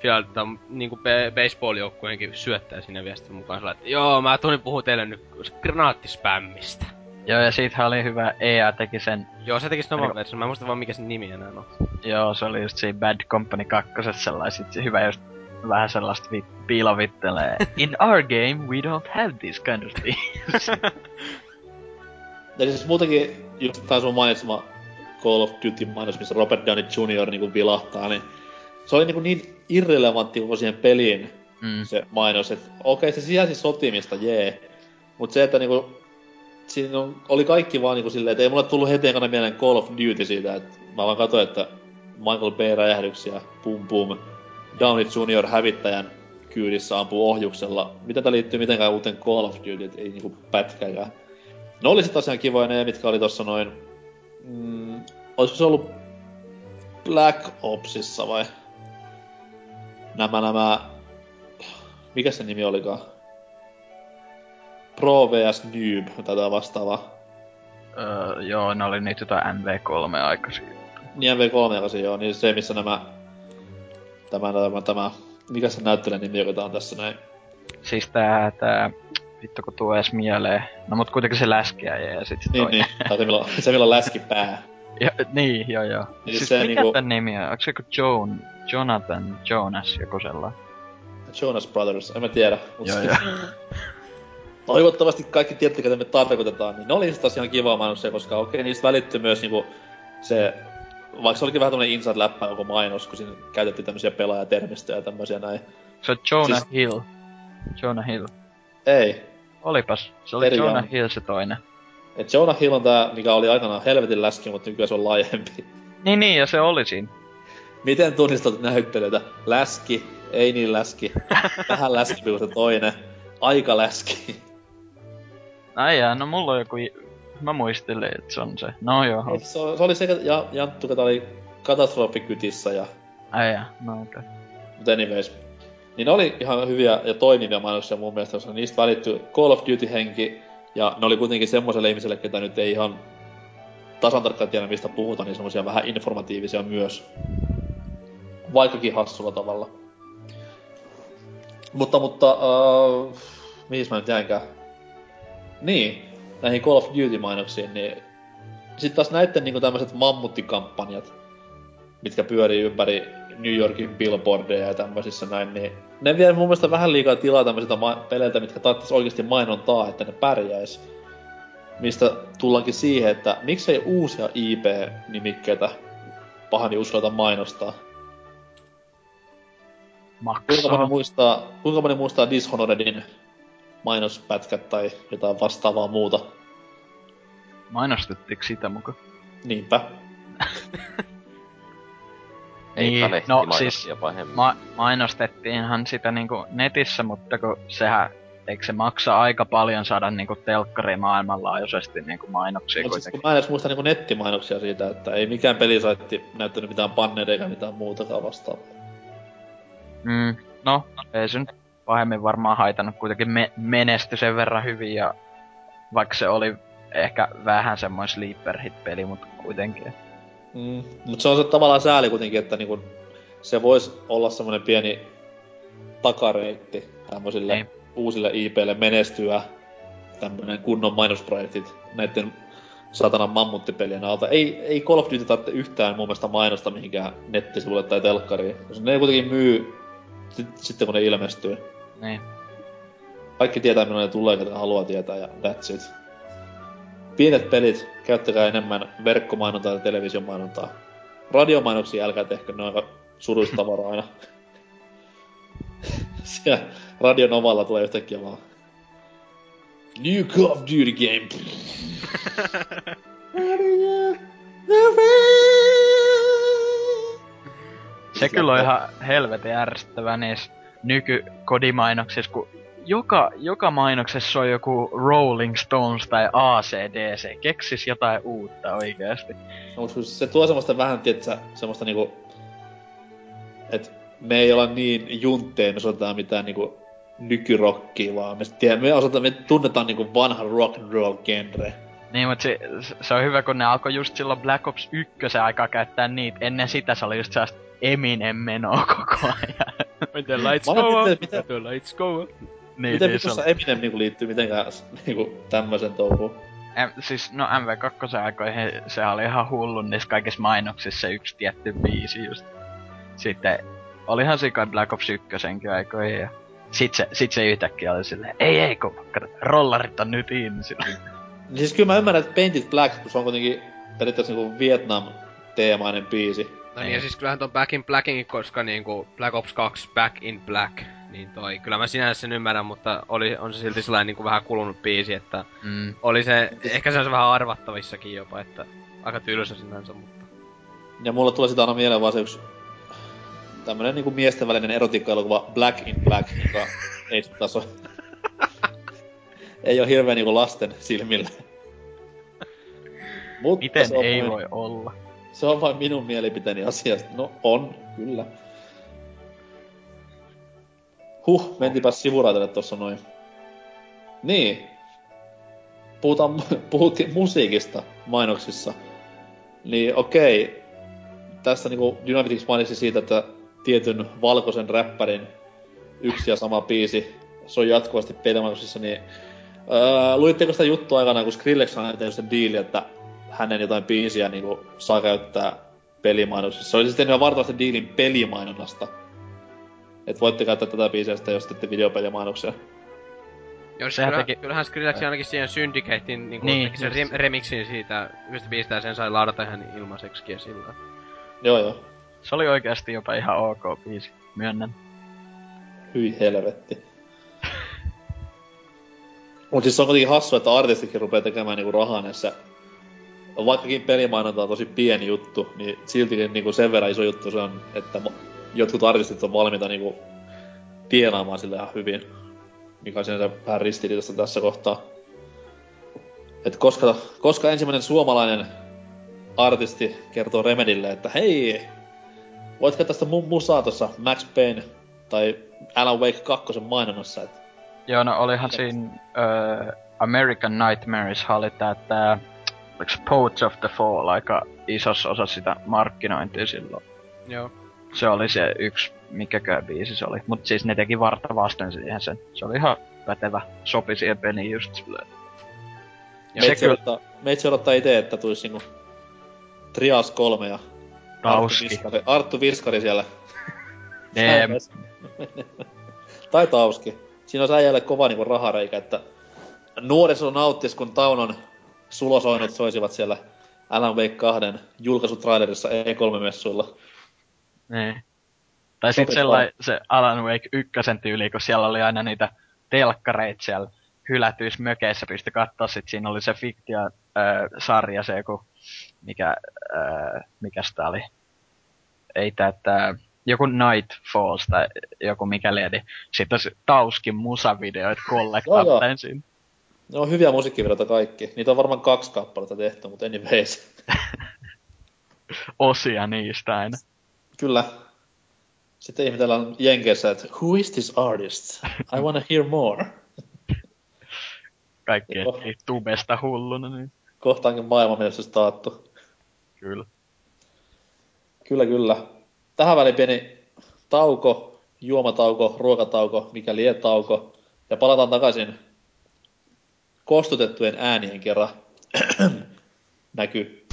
Fialta niinku be- baseball-joukkueenkin syöttää sinne vielä sitten mukaan sillä, että joo, mä tulin puhua teille nyt granaattispämmistä. Joo, ja siitähän oli hyvä, EA teki sen... Joo, se teki sen oman version, mä en muista vaan mikä sen nimi enää on. Joo, se oli just siinä Bad Company 2 sellaiset, hyvä just vähän sellaista vi- piilovittelee. In our game we don't have this kind of things. ja siis muutenkin just tää sun mainitsema Call of Duty mainos, missä Robert Downey Jr. niinku vilahtaa, niin se oli niinku niin irrelevantti koko siihen peliin Mm. se mainos, että okei se sisälsi sotimista, jee. Mut se, että niinku, siinä on, oli kaikki vaan niinku silleen, että ei mulle tullut heti ekana mieleen Call of Duty siitä, että mä vaan katsoin, että Michael B. räjähdyksiä, pum pum, Downey Jr. hävittäjän kyydissä ampuu ohjuksella. Miten tää liittyy mitenkään uuteen Call of Duty, ei niinku pätkääkään. No oli tosiaan kivoja ne, mitkä oli tossa noin... Mm, olisiko se ollut Black Opsissa vai? Nämä nämä... Mikä se nimi olikaan? Pro vs Noob, jotain vastaavaa. Öö, joo, ne oli niitä jotain MV3 aikaisin. Niin MV3 jakasi joo, niin se missä nämä... Tämä, tämä, tämä... Mikä se näyttelijän nimi, joka on tässä näin? Siis tää, tää, vittu kun tuo edes mieleen. No mut kuitenkin se läskiäjä ja sit se Niin, toinen. niin. Tai se millä, se millä on läski pää. Ja, niin, joo joo. Niin siis se mikä niinku- tän nimi on? Onks se joku Joan, Jonathan Jonas joku sellainen? Jonas Brothers, en mä tiedä. Mut Joo, joo. Toivottavasti kaikki tiedätte, ketä me tarkoitetaan, niin ne oli siis tosiaan kiva mainoksia, koska okei, niistä välittyi myös niinku se, vaikka se olikin vähän tämmönen inside-läppä koko mainos, kun siinä käytettiin tämmöisiä pelaajatermistöjä ja tämmöisiä näin. Se on Jonah siis... Hill. Jonah Hill. Ei. Olipas. Se oli Eri Jonah. Hill se toinen. Et Jonah Hill on tää, mikä oli aikanaan helvetin läski, mutta nykyään se on laajempi. Niin, niin, ja se oli siinä. Miten tunnistat näyttelyitä? Läski, ei niin läski, vähän läski kuin se toinen, aika läski. Ai jaa, no mulla on joku... Mä muistelin, että se on se. No joo. Et se, se oli se ja, Janttu, joka oli katastrofikytissä ja Ai jaa, no okei. Okay. Mutta anyways. Niin ne oli ihan hyviä ja toimivia mainoksia mun mielestä, koska niistä välittyi Call of Duty-henki, ja ne oli kuitenkin semmoiselle ihmiselle, ketä nyt ei ihan tasan tarkkaan tiedä, mistä puhutaan, niin semmoisia vähän informatiivisia myös. Vaikkakin hassulla tavalla. Mutta, mutta, uh, mihin mä nyt jäinkään? Niin, näihin Call of Duty-mainoksiin, niin sitten taas näitten niinku tämmöiset mammuttikampanjat, mitkä pyörii ympäri New Yorkin billboardeja ja tämmöisissä näin, niin ne vie mun mielestä vähän liikaa tilaa tämmöisiltä ma- peleiltä, mitkä tarvitsisi oikeasti mainontaa, että ne pärjäis. Mistä tullaankin siihen, että miksei uusia IP-nimikkeitä pahani uskalleta mainostaa. Kuinka moni muistaa, kuinka moni muistaa Dishonoredin mainospätkät tai jotain vastaavaa muuta? Mainostettiinko sitä muka? Niinpä. Ei Niin, no no, siis pahemmin. ma- mainostettiinhan sitä niinku netissä, mutta kun sehän, eikö se maksa aika paljon saada niinku telkkariin maailmanlaajuisesti niinku mainoksia Mutta siis kuitenkin? kun mä en edes muista niinku nettimainoksia siitä, että ei mikään pelisaitti näyttänyt mitään bannereita eikä mitään muutakaan vastaavaa. Mm, no, ei se nyt pahemmin varmaan haitannut kuitenkin me- menesty sen verran hyvin ja vaikka se oli ehkä vähän semmoinen sleeper hit peli, mutta kuitenkin. Mm. Mutta se on se tavallaan sääli kuitenkin, että niinku, se voisi olla semmoinen pieni takareitti tämmöisille Niin. uusille IPille menestyä tämmönen kunnon mainosprojektit näiden satanan mammuttipelien alta. Ei, ei Call of Duty tarvitse yhtään mun mielestä mainosta mihinkään nettisivulle tai telkkariin, koska ne kuitenkin myy sit, sitten kun ne ilmestyy. Niin. Kaikki tietää milloin ne tulee, ketä haluaa tietää ja that's it. Pienet pelit, käyttäkää enemmän verkkomainontaa ja televisiomainontaa. Radiomainoksia älkää tehkö, ne on aika surullista tavaraa aina. Siellä Radio Novalla tulee yhtäkkiä vaan. New Call of Duty game. Se kyllä on ihan helvetin ärsyttävää niissä nykykodimainoksissa, kun joka, joka mainoksessa on joku Rolling Stones tai ACDC. Keksis jotain uutta oikeasti. No, se tuo semmoista vähän, tietsä, semmoista niinku... Et me ei olla niin juntteen, me osataan mitään niinku nykyrockia, vaan me, tiedä, me, osataan, me tunnetaan niinku vanha rock and roll genre. Niin, mutta se, se on hyvä, kun ne alkoi just silloin Black Ops 1 aikaa käyttää niitä. Ennen sitä se oli just sellaista Eminem menoa koko ajan. Miten lights go up? mitä- Miten lights go up? Niin, Miten niin se. Eminem niinku liittyy mitenkään niinku tämmösen touhuun? Em, siis no MV2 aikoihin se oli ihan hullu niissä kaikissa mainoksissa se yksi tietty biisi just. Sitten olihan se kai Black Ops 1 aikoihin ja sit se, sit se yhtäkkiä oli silleen, ei ei kun rollarit on nyt in sillä. Niin Siis kyllä mä ymmärrän, että Painted Black, kun se on kuitenkin periaatteessa niinku Vietnam-teemainen biisi. No niin, ja siis kyllähän ton Back in Blackin, koska niinku Black Ops 2 Back in Black, niin toi, kyllä mä sinänsä sen ymmärrän, mutta oli, on se silti sellainen niinku vähän kulunut biisi, että Mm. oli se, ehkä se on se vähän arvattavissakin jopa, että aika tylsä sinänsä, mutta... Ja mulla tulee sitä aina mieleen vaan se yksi tämmönen niinku miesten välinen erotiikka-elokuva Black in Black, joka ei oo... ei oo hirveen niinku lasten silmillä. Mutta Miten ei vain- voi olla? Se on vain minun mielipiteeni asiasta. No on, kyllä. Huh, mentipäs sivuraitelle tossa noin. Niin. Puhutaan, puhuttiin musiikista mainoksissa. Niin okei. Tässä niinku Dynamitix mainitsi siitä, että tietyn valkoisen räppärin yksi ja sama biisi, se on jatkuvasti pelimainoksissa, niin öö, luitteko sitä juttua aikana, kun Skrillex on tehnyt sen diili, että hänen jotain biisiä niinku saa käyttää pelimainoksissa. Se oli siis tehnyt vartavasti diilin pelimainonnasta. Et voitte käyttää tätä biisiä sitten, jos teette videopelimainoksia. Jos Sehän kyllä, teki- kyllähän Skrillex ainakin siihen Syndicatein niinku Niin, teki sen rem- remixin siitä yhdestä biisistä ja sen sai ladata ihan ilmaiseksi ja sillä. Joo joo. Se oli oikeasti jopa ihan ok biisi, myönnän. Hyi helvetti. Mut siis se on kuitenkin hassu, että artistikin rupeaa tekemään niinku rahaa näissä. Vaikkakin pelimainonta on tosi pieni juttu, niin siltikin niinku sen verran iso juttu se on, että jotkut artistit on valmiita niinku tienaamaan sille ihan hyvin. Mikä on sinänsä vähän ristiriitasta tässä kohtaa. Et koska, koska ensimmäinen suomalainen artisti kertoo Remedille, että hei, voit käyttää sitä mu- musaa tuossa Max Payne tai Alan Wake 2 mainonnassa, että Joo, no olihan siinä öö, American Nightmares oli tää, tää oliko se Poets of the Fall aika isossa osassa sitä markkinointia silloin. Joo. Se oli se yksi, mikäkään biisi se oli. Mut siis ne teki varta vasten siihen sen. Se oli ihan pätevä, sopi siihen peliin just silleen. Ja se meitsi kyllä, odottaa, meitsi odottaa ite, että tulisi niinku Trias 3 ja Arttu Tauski. Viskari, Arttu Viskari siellä. Damn. tai Tauski. Siinä on äijälle kova niinku rahareikä, että nuoriso nauttis, kun Taunon sulosoinut soisivat siellä Alan Wake 2 julkaisutrailerissa E3-messuilla. Niin. Tai sit Sopis sellainen se Alan Wake ykkösen tyyli, kun siellä oli aina niitä telkkareita siellä hylätyissä mökeissä pystyi katsoa, sit siinä oli se fiktio äh, sarja se joku, mikä, äh, mikä sitä oli, ei tää joku Night Falls tai joku mikä liedi. Sitten olisi Tauskin musavideoita joo. kollektaatteen siinä. Ne on hyviä musiikkivideoita kaikki. Niitä on varmaan kaksi kappaletta tehty, mutta anyways. Osia niistä aina. Kyllä. Sitten ihmetellään Jenkeissä, että who is this artist? I wanna hear more. Etsii tubesta hulluna, niin Kohtaankin maailmanmenestys taattu. kyllä. Kyllä, kyllä. Tähän väliin pieni tauko, juomatauko, ruokatauko, mikä lie tauko. Ja palataan takaisin kostutettujen äänien kerran. Näkyy.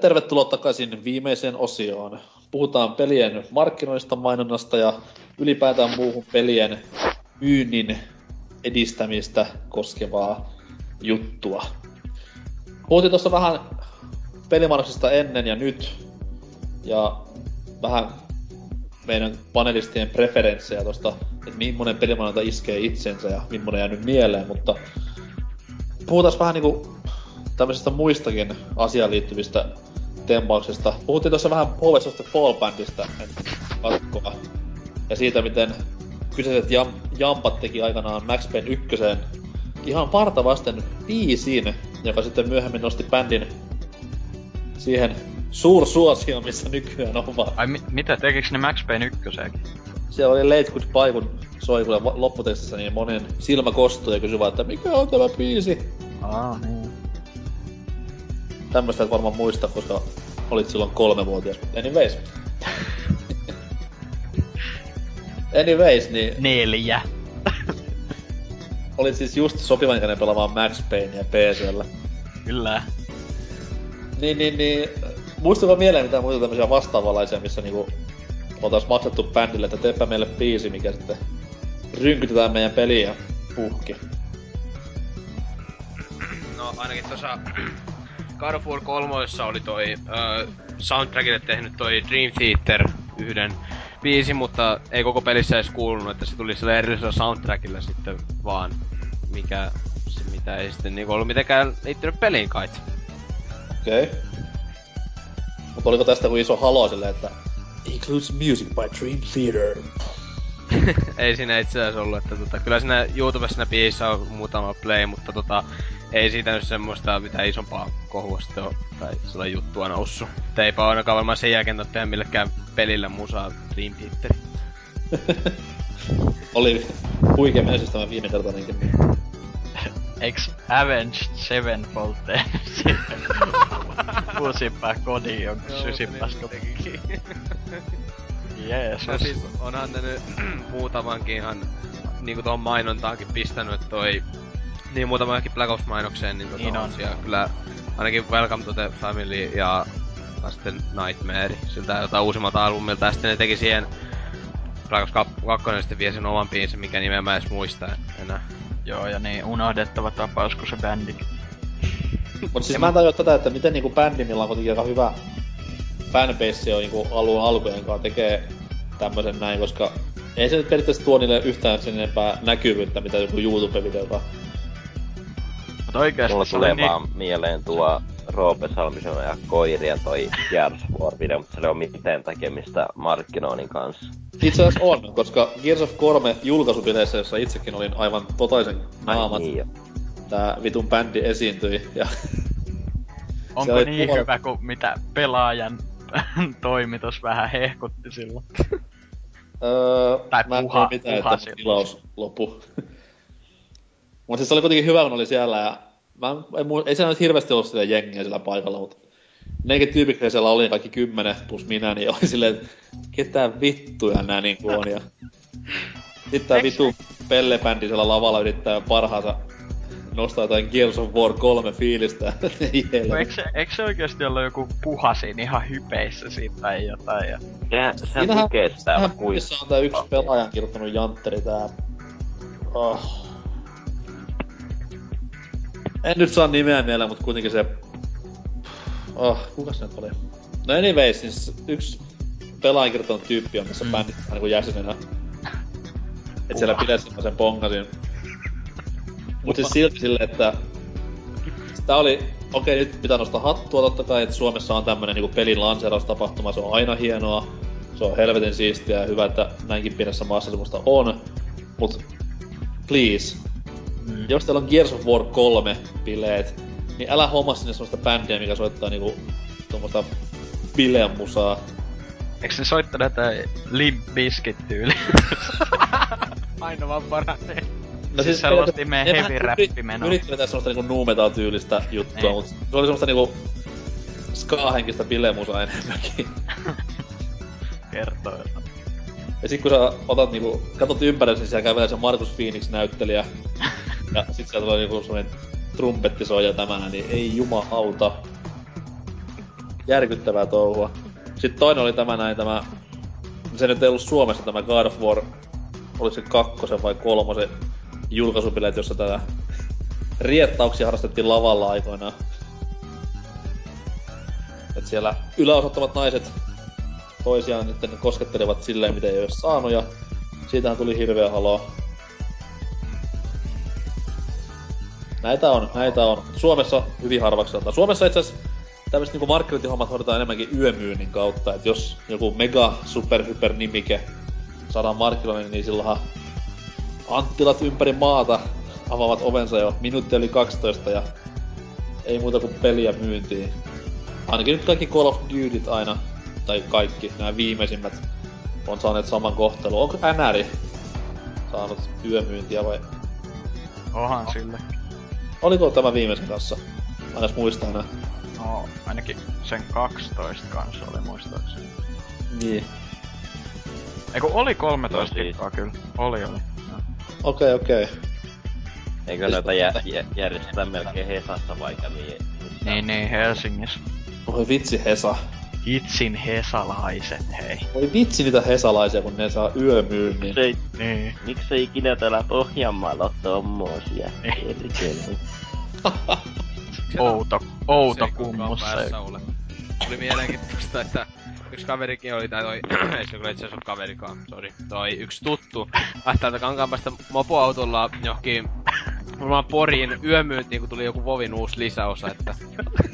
Tervetuloa takaisin viimeiseen osioon. Puhutaan pelien markkinoista, mainonnasta ja ylipäätään muuhun pelien myynnin edistämistä koskevaa juttua. Puhuttiin tuossa vähän pelimarkkinoista ennen ja nyt. Ja vähän meidän panelistien preferenssejä tosta, että millainen pelimainonta iskee itsensä ja millainen jäänyt mieleen, mutta puhutaan vähän niinku tämmöisistä muistakin asiaan liittyvistä tempauksista. Puhuttiin tuossa vähän Poets of the Fall Bandista katkoa. Ja siitä, miten kyseiset jam, jampat teki aikanaan Max Payne 1 ihan varta vasten biisin, joka sitten myöhemmin nosti bändin siihen suursuosio, missä nykyään on vaan. Ai mi- mitä, tekiks ne Max Payne 1 Siellä oli Late Good Bye, kun soi kuule lopputekstissä niin monen silmä kostui ja kysyi vaan, että mikä on tämä biisi? Aa, niin. Tämmöstä et varmaan muista, koska olit silloin kolmevuotias. Anyways. Anyways, niin Neljä. olit siis just sopivan ikäinen pelaamaan Max Payne ja PCllä. Kyllä. Niin, niin, niin. Muistuuko mieleen mitään muita tämmöisiä vastaavanlaisia, missä niinku oltais maksettu bändille, että teepä meille biisi, mikä sitten rynkytetään meidän peliä puhki. No ainakin tuossa God of War 3 oli toi ö, soundtrackille tehnyt toi Dream Theater yhden biisi, mutta ei koko pelissä edes kuulunut, että se tuli sillä erillisellä soundtrackilla sitten vaan, mikä se mitä ei sitten niinku ollut mitenkään liittynyt peliin kai. Okei. Okay. Mutta oliko tästä kuin iso halo silleen, että Includes music by Dream Theater. ei siinä itse asiassa ollut, että tota, kyllä siinä YouTubessa siinä biisissä on muutama play, mutta tota, ei siitä nyt semmoista mitään isompaa kohua sitten ole, tai sillä juttua noussut. Et eipä ainakaan varmaan sen jälkeen ole tehdä millekään pelillä musaa Dream Theater. Oli huikea menestys tämä viime kertainenkin. Eiks Avenged Sevenfold tehnyt sitten uusimpaa kodin jonka sysipaska? Jeesus. Ja siis onhan ne nyt muutamankin ihan niinku tuohon mainontaankin pistänyt, toi niin muutamankin Black Ops-mainokseen, niin, tota Niin on on. siellä kyllä ainakin Welcome to the Family ja ja sitten Nightmare siltä jotain uusimmalta albumilta ja sitten ne teki siihen Black Ops 2 sitten vie sen oman biisin, mikä nimeä mä edes muista enää. Joo, ja niin unohdettava tapaus kuin se bändi. Mutta siis mä en tajua tätä, että miten niinku bändi, millä on kuitenkin aika hyvä fanbase on niinku alun alkujen kanssa tekee tämmösen näin, koska ei se nyt periaatteessa tuo niille yhtään sen enempää näkyvyyttä, mitä joku YouTube-videota. Mut oikeesti Mulla tulee niin... vaan mieleen tuo Roope Salmisen ja koirien toi Gears of War video, mutta se ei ole mitään tekemistä markkinoinnin kanssa. Itse asiassa on, koska Gears of 3 julkaisubileissä, jossa itsekin olin aivan totaisen naamat, Ai niin jo. tää vitun bändi esiintyi ja Onko niin puolet- hyvä kuin mitä pelaajan toimitus vähän hehkutti silloin? Öö, Tai mä en puha- tiedä mitään, puha tilaus lopu. Mutta siis se oli kuitenkin hyvä, kun oli siellä ja mä, en- ei, mu- ei siellä nyt hirveästi ollut sitä jengiä sillä paikalla, mutta nekin tyypit, siellä oli, kaikki kymmenen plus minä, niin oli silleen, että ketä vittuja nää niinku on. Ja sitten tää vitu Pelle-bändi siellä lavalla yrittää parhaansa nostaa jotain Gears of War 3 fiilistä. Ei No, eikö, se, eikö se oikeesti ollut joku puhasin ihan hypeissä siitä tai jotain? Ja... Sehän, sehän Siinähän- kuin... missä on tää yksi pelaajan kirjoittanut jantteri tää... Oh. En nyt saa nimeä mieleen, mutta kuitenkin se... Oh, kuka se nyt oli? No anyways, siis yksi pelaajan kirjoittanut tyyppi on tässä mm. Bändissä niinku jäsenenä. Et siellä pidessä mä sen pongasin. Mut siis silti silleen, että... Tää oli... Okei, nyt pitää nostaa hattua totta kai, että Suomessa on tämmönen niinku pelin lanseeraustapahtuma, se on aina hienoa. Se on helvetin siistiä ja hyvä, että näinkin pienessä maassa semmoista on. Mut please, Mm. jos teillä on Gears of War 3 bileet, niin älä homma sinne semmoista bändiä, mikä soittaa niinku tuommoista bileän musaa. Eikö ne soittanut jotain Limp Bizkit tyyli? Aina vaan paranee. No Siis sellaista meidän ne heavy yri- menoa. Yritti vetää semmoista niinku nu metal tyylistä juttua, Niin. mut se oli semmoista niinku ska-henkistä bilemusaa enemmänkin. Kertoo jotain. Ja sit kun sä otat niinku, katot ympärillä, niin siellä kävelee se Markus Phoenix näyttelijä. ja sit sieltä tulee niinku semmonen trumpetti soi ja tämänä, niin ei jumalauta. järkyttävää touhua. Sitten toinen oli tämä näin, tämä... Se nyt ei ollut Suomessa tämä God of War, oli se kakkosen vai kolmosen julkaisubileet, jossa tätä riettauksia harrastettiin lavalla aikoinaan. Et siellä yläosattomat naiset toisiaan nyt koskettelevat silleen, miten ei olisi saanut, ja siitähän tuli hirveä haloo. Näitä on, näitä on. Suomessa hyvin harvaksi Suomessa itse asiassa tämmöiset niinku markkinointihommat hoidetaan enemmänkin yömyynnin kautta, että jos joku mega super hyper nimike saadaan markkinoinnin, niin silloinhan Anttilat ympäri maata avaavat ovensa jo minuutti yli 12 ja ei muuta kuin peliä myyntiin. Ainakin nyt kaikki Call of Dutyt aina, tai kaikki nämä viimeisimmät, on saaneet saman kohtelun. Onko NR saanut yömyyntiä vai? Ohan sille. Oliko tämä viimeisen kanssa? Aina muistaa enää. No, ainakin sen 12 kanssa oli muistaakseni. Niin. Eiku oli 13 no, siis. kyllä. Oli, oli. Okei, okei. Okay. Eikö noita jä, jä, järjestetä melkein Hesassa vaikka niin? Niin, niin, Helsingissä. Oi vitsi Hesa. Hitsin hesalaiset, hei. Oi vitsi niitä hesalaisia, kun ne saa yömyynnin. Miksei, niin. miksei ikinä täällä Pohjanmaalla ole tommosia? outo, outo kummus se. Tuli mielenkiintoista, että yksi kaverikin oli, tai toi, ei se kyllä itse asiassa kaverikaan, sori, toi yksi tuttu, lähtää Kankaanpäästä mopoautolla johonkin varmaan Poriin yömyyntiin, kun tuli joku Vovin uusi lisäosa, että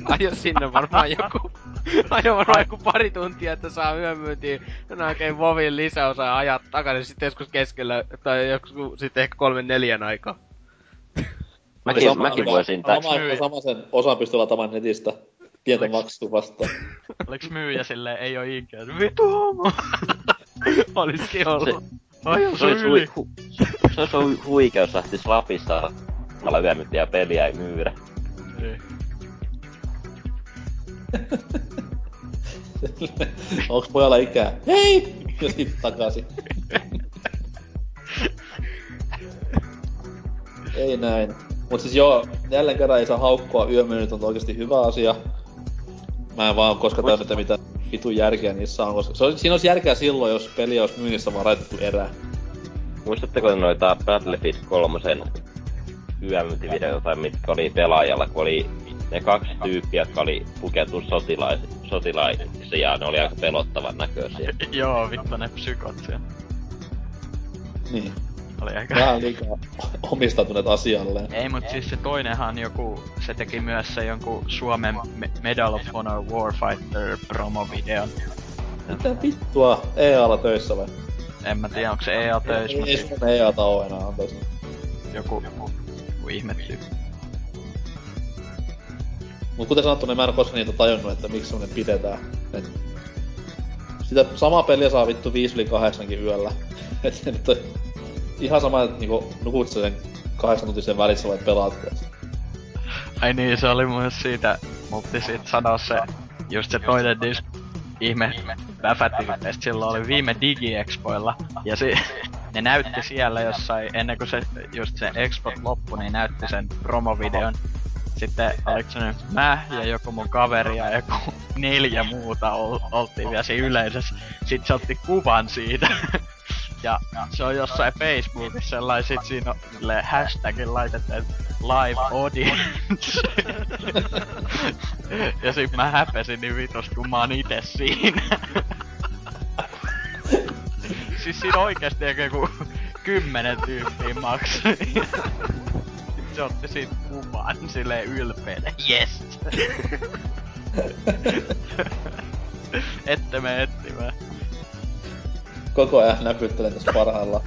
ajo sinne varmaan joku, ajo varmaan joku pari tuntia, että saa yömyyntiin no oikein Vovin lisäosa ja ajat takaisin sitten joskus keskellä, tai joku sitten ehkä kolmen neljän aikaa. Mäkin, sama, mäkin voisin tässä. Sama, sama sen osan pystyy lataamaan netistä. Pientä maksua vastaan. Oliks myyjä silleen, ei oo ikään? Vitu homo! Olisikin ollut. Ai se olisi yli. Hu, se olisi hu, huikeus lähtis Lapissa olla yömyttiä peliä ei myydä. Niin. Onks pojalla ikää? Hei! Ja sit takaisin. ei näin. Mut siis joo, jälleen kerran ei saa haukkua yömyynnit on oikeesti hyvä asia. Mä en vaan koska täynnä mitä vitun järkeä niissä on, koska se olisi, siinä olisi järkeä silloin, jos peli olisi myynnissä vaan raitettu erää. Muistatteko noita Battlefield 3 yömyyntivideoita, mitkä oli pelaajalla, kun oli ne kaksi tyyppiä, jotka oli pukeutunut sotilaiksi, ja ne oli aika pelottavan näköisiä. Joo, vittu ne psykot siellä. Niin. Oli aika... Vähän liikaa omistautuneet asialleen. Ei, mut siis se toinenhan joku, se teki myös se jonkun Suomen Medal of Honor Warfighter promo-videon. Mitä vittua? EA-alla töissä vai? En mä tiedä, onko se EA töissä. Ei, ei Suomen EA oo enää, anteeksi. Joku, joku ihme tyyppi. Mut kuten sanottu, niin mä en koskaan niitä tajunnut, että miksi semmonen pidetään. Et sitä samaa peliä saa vittu 5 yli 8 yöllä. Et nyt on ihan sama, että niinku, nukut sen kahdeksan tuntisen välissä vai pelaat Ai niin, se oli myös siitä, mutta sit sanoa se, just se toinen disk, ihme väfätyypeistä silloin oli viime DigiExpoilla, ja se, ne näytti siellä jossain, ennen kuin se, just se Expo loppui, niin näytti sen promovideon. Sitten oliko se nyt mä ja joku mun kaveri ja joku neljä muuta ol, oltiin vielä siinä yleisössä. Sitten se otti kuvan siitä. Ja se on jossain Facebookissa sellainen, sit siinä on hashtagin laitettu, live audience. ja sit mä häpesin niin vitos, kun mä oon ite siinä. siis siinä oikeesti joku kymmenen tyyppiä maksoi. Se otti siitä kuvan silleen ylpeänä. Yes! Ette me etsimään koko ajan näpyttelen tässä parhailla.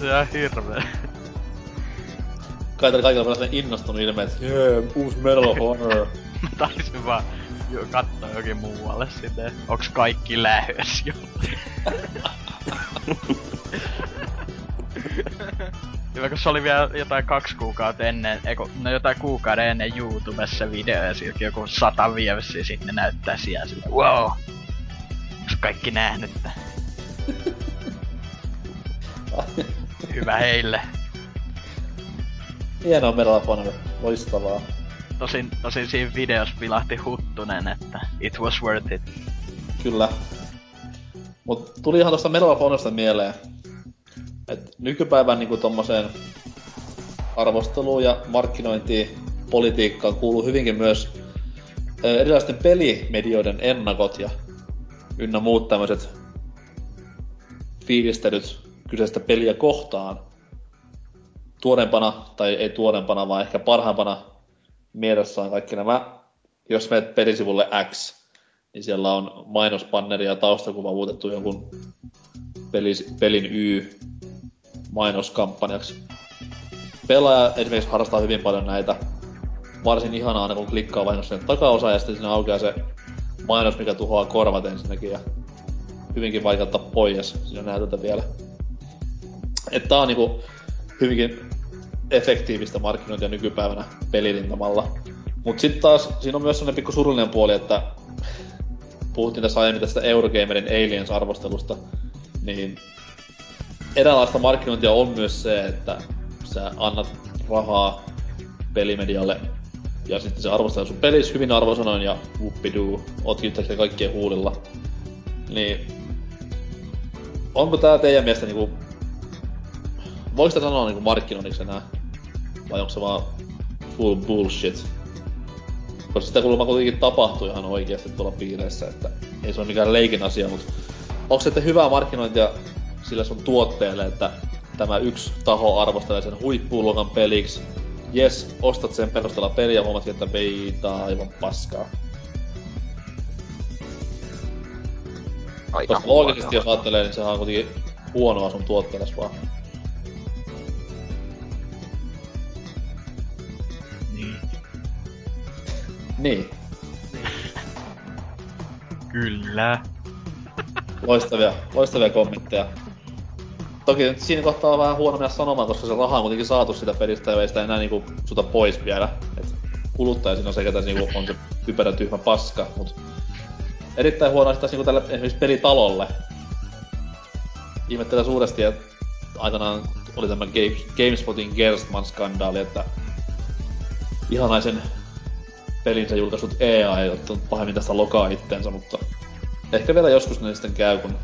Se on hirveä. Kai kaikilla on sellainen innostunut ilme, että jee, uusi Medal of Honor. Mä taisin vaan jo katsoa jokin muualle sitten, onks kaikki lähes jo. Hyvä, kun se oli vielä jotain kaksi kuukautta ennen, eiku, no jotain kuukauden ennen YouTubessa video ja silti joku sata vievessä sitten ne näyttää siellä siltä, wow! Onks kaikki nähnyt? Hyvä heille. Hienoa Honor. Loistavaa. tosin, tosin siinä videossa vilahti Huttunen, että it was worth it. Kyllä. Mut tuli ihan tosta Honorista mieleen, että nykypäivän niinku tommoseen arvosteluun ja markkinointiin politiikkaan kuuluu hyvinkin myös erilaisten pelimedioiden ennakot ja ynnä muut tämmöiset fiilistelyt kyseistä peliä kohtaan. Tuorempana, tai ei tuorempana, vaan ehkä parhaimpana mielessä on kaikki nämä, jos menet pelisivulle X, niin siellä on mainospanneri ja taustakuva muutettu jonkun pelis, pelin Y mainoskampanjaksi. Pelaaja esimerkiksi harrastaa hyvin paljon näitä. Varsin ihanaa aina kun klikkaa vahingossa sen takaosa ja sitten siinä aukeaa se mainos, mikä tuhoaa korvat ensinnäkin ja hyvinkin vaikea ottaa pois siinä näytöltä vielä. Että tää on niinku hyvinkin efektiivistä markkinointia nykypäivänä pelirintamalla. Mut sit taas siinä on myös sellainen pikku surullinen puoli, että puhuttiin tässä aiemmin tästä Eurogamerin Aliens-arvostelusta, niin eräänlaista markkinointia on myös se, että sä annat rahaa pelimedialle ja sitten se arvostaa sun pelis hyvin arvosanoin ja whoopidoo, oot yhtäkkiä kaikkien huulilla. Niin onko tää teidän mielestä niinku... Voiko sitä sanoa niinku markkinoinniksi enää? Vai onko se vaan full bullshit? Koska sitä kuulemma kuitenkin tapahtuu ihan oikeasti tuolla piireissä, että ei se ole mikään leikin asia, mutta onko se hyvää markkinointia sillä sun tuotteelle, että tämä yksi taho arvostelee sen huippuluokan peliksi, jes, ostat sen perusteella peliä ja huomaat, että peitä aivan paskaa. Aika Koska loogisesti jos ajattelee, niin sehän on kuitenkin huonoa sun tuotteelles vaan. Niin. Niin, Kyllä. loistavia, loistavia kommentteja. Toki siinä kohtaa on vähän huono mennä sanomaan, koska se raha on kuitenkin saatu sitä pelistä ja ei sitä enää niinku suta pois vielä. Et kuluttaja siinä on se, ketä niinku on se typerä tyhmä paska, mut erittäin huono taas niinku tälle esimerkiksi pelitalolle. Ihmettelen suuresti, että aikanaan oli tämä Games- GameSpotin Gerstmann-skandaali, että ihanaisen pelinsä julkaisut EA ei ottanut pahemmin tästä lokaa itteensä, mutta ehkä vielä joskus ne sitten käy, kun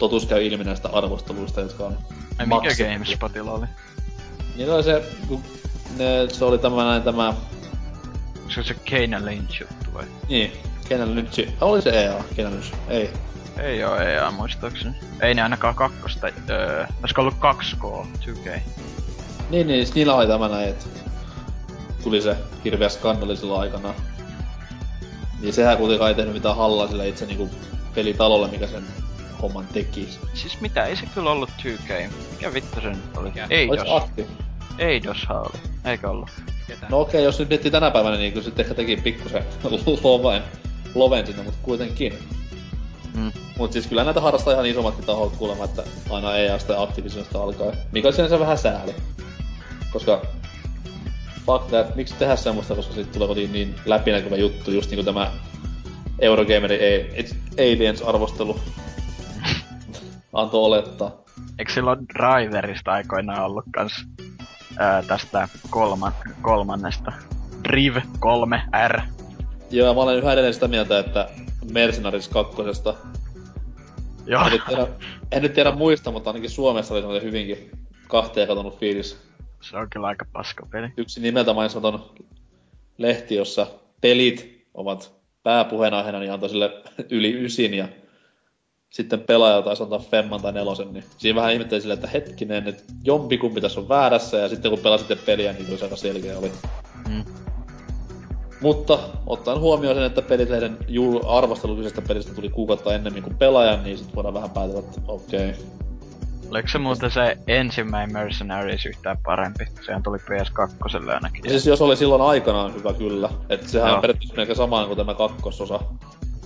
totuus käy ilmi näistä arvosteluista, jotka on Ai mikä. GameSpotilla oli? Niin oli se, kun ne, se oli tämä näin tämä, se se Kane Lynch juttu vai? niin, Kenellä nyt oli se EA, Kenellä nyt, ei. Ei oo EA muistaakseni. Ei ne ainakaan kakkosta, öö, olisiko ollut 2K, 2K. Niin, niin, siis niillä oli tämä näin, että tuli se hirveä skandali silloin aikana. Niin sehän kuitenkaan ei tehnyt mitään hallaa sille itse niinku pelitalolle, mikä sen homman teki. Siis mitä, ei se kyllä ollut 2K. Mikä vittu se nyt oli? Mikä? Olis Eidos. Akti? Eidoshan oli. Eikö ollut? Ketä? No okei, jos nyt miettii tänä päivänä, niin kyllä sitten ehkä teki pikkusen loven, loven sinne, mutta kuitenkin. Mm. Mut siis kyllä näitä harrastaa ihan isommatkin tahot kuulemma, että aina EA-sta ja Activisionista alkaa. Mikä on sinänsä vähän sääli. Koska fuck that, miksi tehdä semmoista, koska siitä tulee kotiin niin läpinäkyvä juttu, just niinku tämä Eurogamerin Aliens-arvostelu antoi olettaa. Eikö silloin Driverista aikoinaan ollut kans ää, tästä kolman, kolmannesta? Driv 3R. Joo, mä olen yhä edelleen sitä mieltä, että Mercenaries 2. Joo. En nyt, tiedä, en nyt tiedä muista, mutta ainakin Suomessa oli semmoinen hyvinkin kahteen katonut fiilis. Se on kyllä aika paska peli. Yksi nimeltä mainitsematon lehti, jossa pelit ovat pääpuheenaiheena, niin antoi sille yli ysin ja sitten pelaaja taisi antaa femman tai nelosen, niin siinä vähän ihmettelin silleen, että hetkinen, että jompikumpi tässä on väärässä, ja sitten kun pelasitte peliä, niin se aika selkeä oli. Mm. Mutta ottaen huomioon sen, että pelilehden jul- arvostelu kyseisestä pelistä tuli kuukautta ennemmin kuin pelaajan, niin sitten voidaan vähän päätellä, että okei. Okay. Oliko se muuten se ensimmäinen Mercenaries yhtään parempi? Sehän tuli PS2 ainakin. Ja siis jos oli silloin aikanaan hyvä kyllä, että sehän Joo. on periaatteessa melkein sama kuin tämä kakkososa,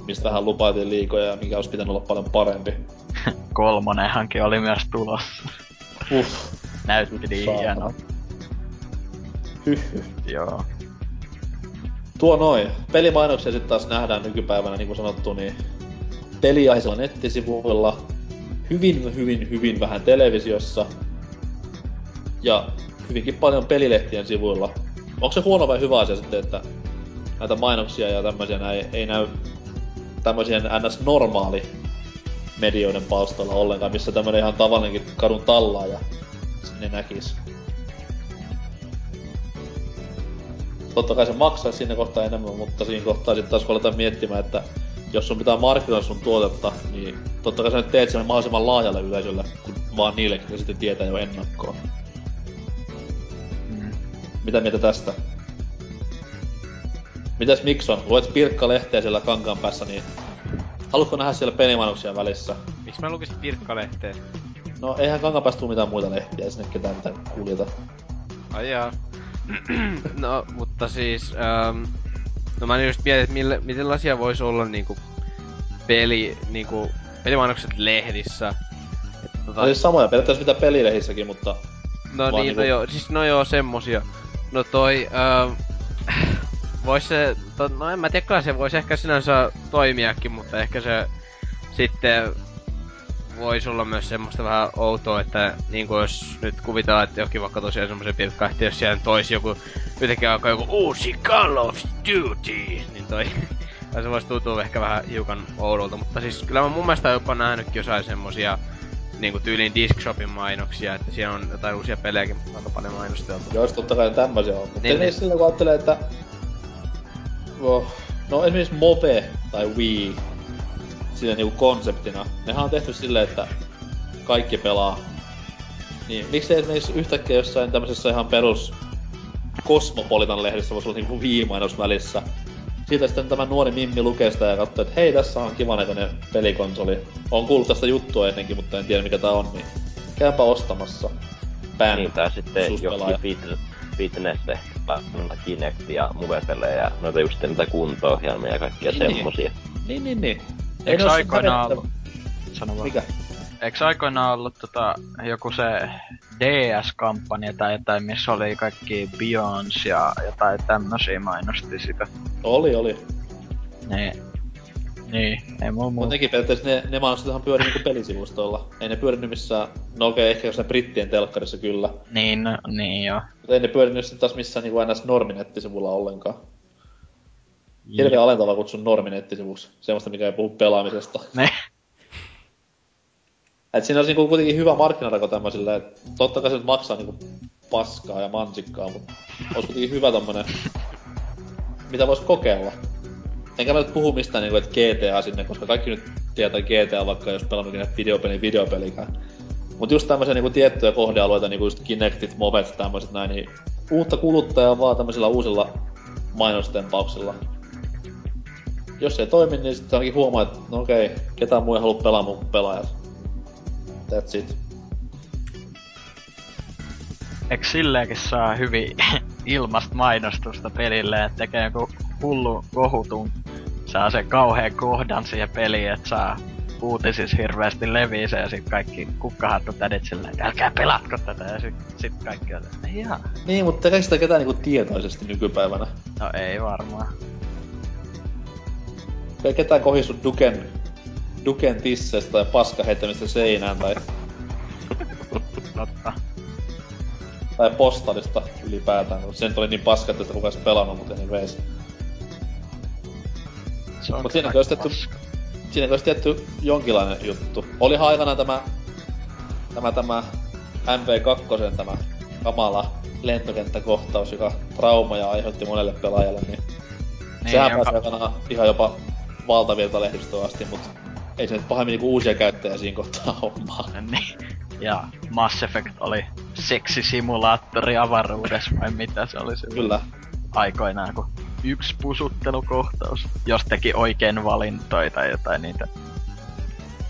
mistä hän lupailtiin liikoja ja mikä olisi pitänyt olla paljon parempi. Kolmonenhankin oli myös tulossa. Uff, Näytti niin saatana. hieno. Joo. Tuo noin. Pelimainoksia sitten taas nähdään nykypäivänä, niin kuin sanottu, niin peliaiheisilla nettisivuilla, hyvin, hyvin, hyvin vähän televisiossa ja hyvinkin paljon pelilehtien sivuilla. Onko se huono vai hyvä asia sitten, että näitä mainoksia ja tämmöisiä näin, ei näy tämmöisiä ns. normaali medioiden palstoilla ollenkaan, missä tämmönen ihan tavallinenkin kadun tallaaja sinne näkis. Totta kai se maksaa siinä kohtaa enemmän, mutta siinä kohtaa sitten taas kun aletaan miettimään, että jos sun pitää markkinoida sun tuotetta, niin totta kai sä nyt teet sen mahdollisimman laajalle yleisölle, kun vaan niille, jotka sitten tietää jo ennakkoon. Mm. Mitä mieltä tästä? Mitäs Mikson? Luet Pirkka-lehteä siellä kankaan päässä, niin haluatko nähdä siellä pelimainoksia välissä? Miksi mä lukisin Pirkka-lehteen? No eihän kankaan päästä mitään muita lehtiä, sinne ketään mitään kuljeta. Ai jaa. no, mutta siis... Ähm, no mä just mietin, että mille, millaisia vois olla niinku peli, niinku pelimainokset lehdissä. Et, tota, No siis samoja periaatteessa mitä pelilehissäkin, mutta No niin, niinku- no joo, siis no joo, semmosia. No toi, ähm, vois se, to, no en mä tiedä, kyllä se vois ehkä sinänsä toimiakin, mutta ehkä se sitten voisi olla myös semmoista vähän outoa, että niinku jos nyt kuvitellaan, että jokin vaikka tosiaan semmoisen pilkkaehti, jos siellä toisi joku, yhtäkkiä alkaa joku uusi Call of Duty, niin toi, tai se voisi tuntua ehkä vähän hiukan oudolta, mutta siis kyllä mä mun mielestä jopa nähnytkin jossain semmosia niinku tyyliin Discshopin mainoksia, että siellä on jotain uusia pelejäkin aika paljon mainosteltu. Jos totta kai tämmöisiä on. Mutta Niin, niin, niin. niin. sillä kun ajattelee, että... No esimerkiksi Move tai Wii, siinä niinku konseptina, nehän on tehty silleen, että kaikki pelaa. Niin miksei esimerkiksi yhtäkkiä jossain tämmöisessä ihan perus Cosmopolitan lehdessä voisi olla niinku Wii-mainos välissä. Siitä sitten tämä nuori Mimmi lukee sitä ja katsoo, että hei, tässä on kiva näköinen pelikonsoli. On kuullut tästä juttua ennenkin, mutta en tiedä mikä tää on, niin käypä ostamassa. Bang. Niin, tai sitten jokin fitness noita Kinect ja Move-pelejä ja noita just niitä kunto-ohjelmia ja kaikkia Niin, niin. semmosia. Niin, niin, niin. Oo aikoinaan ollut... Sano vaan. Mikä? Eiks aikoinaan ollut tota, joku se DS-kampanja tai jotain, missä oli kaikki Beyonds ja jotain tämmösiä mainosti sitä. Oli, oli. Niin. Niin, ei mulla Mut muuta. nekin periaatteessa ne, ne mainostithan pyörii niinku pelisivustoilla. Ei ne pyörinyt missään, no okei, ehkä jossain brittien telkkarissa kyllä. Niin, no, niin joo. Mutta ei ne pyörinyt sitten taas missään niinku ns. norminettisivulla ollenkaan. Hirveän alentava kutsun norminettisivuksi. Semmoista, mikä ei puhu pelaamisesta. Ne. Et siinä olisi niinku kuitenkin hyvä markkinarako tämmöisille, että totta kai se nyt maksaa niinku paskaa ja mansikkaa, mutta olisi kuitenkin hyvä tommonen, mitä vois kokeilla. Enkä mä nyt puhu mistään niinku, että GTA sinne, koska kaikki nyt tietää GTA, vaikka jos pelannut ikinä videopeli, videopelikään. Mut just tämmöisiä niinku tiettyjä kohdealueita, niinku just Kinectit, Movet, tämmöiset näin, niin uutta kuluttajaa vaan tämmöisillä uusilla mainostempauksilla. Jos ei toimi, niin sitten ainakin huomaa, että no okei, ketään muu ei halua pelaa mun pelaajat. That's it. Eikö silleenkin saa hyvin ilmasta mainostusta pelille, että tekee joku hullu kohutun, saa se kauhean kohdan siihen peliin, että saa uutisissa hirveästi leviä se ja sit kaikki kukkahattutädit silleen, että älkää pelatko tätä ja sit, sit kaikki on, että ihan, Niin, mutta tekeekö sitä ketään niinku tietoisesti nykypäivänä? no ei varmaan. Ei ketään kohistu Duken, Duken tisseistä tai paska heittämistä seinään tai, Totta. Tai postalista ylipäätään. Mutta se nyt oli niin paska, että edes pelannut, mutta anyways. Se on Mut siinä kyllä olisi tehty- jonkinlainen juttu. Oli aikanaan tämä, tämä, tämä MV2, tämä kamala lentokenttäkohtaus, joka traumaja aiheutti monelle pelaajalle, niin, niin sehän jonka- pääsi aikanaan ihan jopa valtavirta lehdistöön asti, mutta ei se nyt pahemmin niinku uusia käyttäjiä siinä kohtaa hommaa. Niin. Ja Mass Effect oli seksisimulaattori avaruudessa vai mitä se oli silloin Kyllä. aikoinaan, kun yksi pusuttelukohtaus, jos teki oikein valintoja tai jotain niitä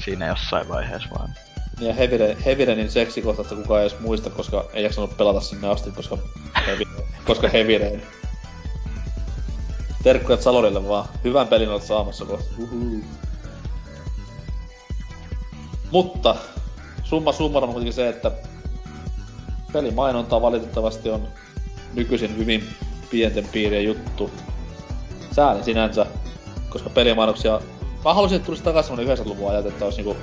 siinä jossain vaiheessa vaan. Niin ja Heavire, Heavirenin seksikohtausta kukaan ei edes muista, koska ei jaksanut pelata sinne asti, koska, heavy, koska Heavirein. Terkkuja Salorille vaan. Hyvän pelin olet saamassa kohta. Uhu. Mutta summa summarum on kuitenkin se, että pelimainonta valitettavasti on nykyisin hyvin pienten piirien juttu. Sääli sinänsä, koska pelimainoksia... Mä haluaisin, että tulisi takaisin semmonen 90-luvun ajat, että olisi niinku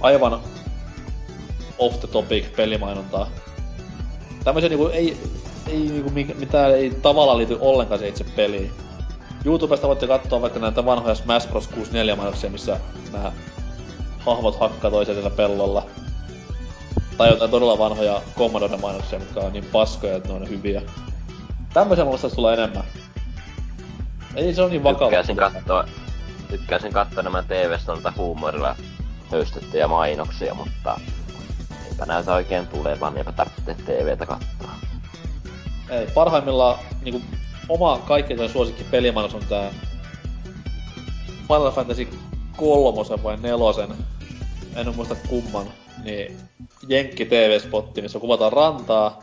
aivan off the topic pelimainontaa. Tämmöisiä niinku ei, ei niinku mitään ei tavallaan liity ollenkaan se itse peliin. YouTubesta voitte katsoa vaikka näitä vanhoja Smash Bros. 64 mainoksia, missä nämä hahmot hakkaa toisella pellolla. Tai jotain todella vanhoja Commodore mainoksia, mitkä on niin paskoja, että ne on hyviä. Tämmöisiä mulla tulla enemmän. Ei se on niin vakava. Tykkäisin katsoa, tykkäisin katsoa nämä TV-stä noita huumorilla höystettyjä mainoksia, mutta eipä näytä oikein tulevan, eipä tarvitse TVtä katsoa. Ei, parhaimmillaan niinku oma kaikkein suosikki pelimainos on tää Final Fantasy kolmosen vai nelosen, en muista kumman, niin Jenkki TV-spotti, missä kuvataan rantaa.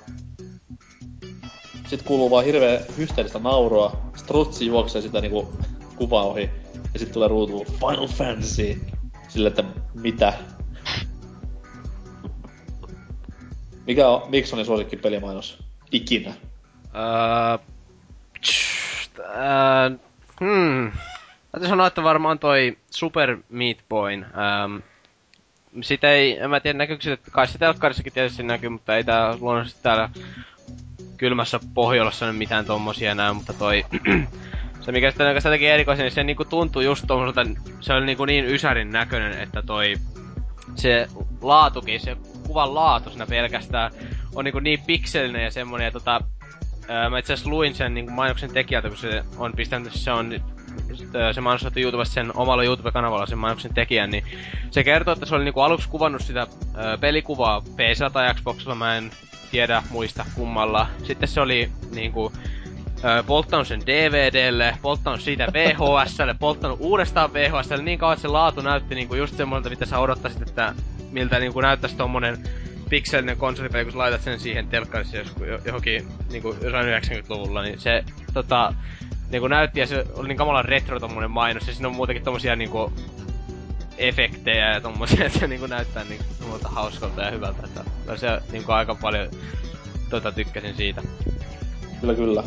Sitten kuuluu vaan hirveä hysteellistä naurua. Strutsi juoksee sitä niinku kuvaa ohi. Ja sitten tulee ruutuun Final Fantasy. Sille, että mitä? Mikä on Miksonin suosikki pelimainos? Ikinä. Öö... tsch, ää, hmm. Täytyy sanoa, että varmaan toi Super Meat Boyn. Ähm, sitä ei, en mä tiedä näkyykö sitä, kai se telkkarissakin tietysti näkyy, mutta ei tää luonnollisesti täällä kylmässä Pohjolassa nyt mitään tommosia näy, mutta toi... se mikä sitä, sitä teki erikoisen, niin se niinku tuntuu just tommoselta, se oli niinku niin ysärin näköinen, että toi... Se laatukin, se kuvan laatu siinä pelkästään on niinku niin pikselinen ja semmonen, ja tota... Ää, mä itse luin sen niinku mainoksen tekijältä, kun se on pistänyt, se on se mainostettu YouTubesta sen omalla YouTube-kanavalla sen mainoksen tekijän, niin se kertoo, että se oli niinku aluksi kuvannut sitä ö, pelikuvaa PC tai Xboxilla, mä en tiedä muista kummalla. Sitten se oli niinku polttanut sen DVDlle, polttanut siitä VHSlle, polttanut uudestaan VHSlle niin kauan, että se laatu näytti niinku just semmoilta, mitä sä odottaisit, että miltä niinku näyttäisi tommonen pikselinen konsolipeli, kun laitat sen siihen telkkarissa joskus, johonkin niinku jossain 90-luvulla, niin se tota, niinku näytti ja se oli niin kamalan retro tommonen mainos ja siinä on muutenkin tommosia niinku efektejä ja tommosia, että se niinku näyttää niinku hauskalta ja hyvältä, että no se niinku aika paljon tota tykkäsin siitä. Kyllä, kyllä.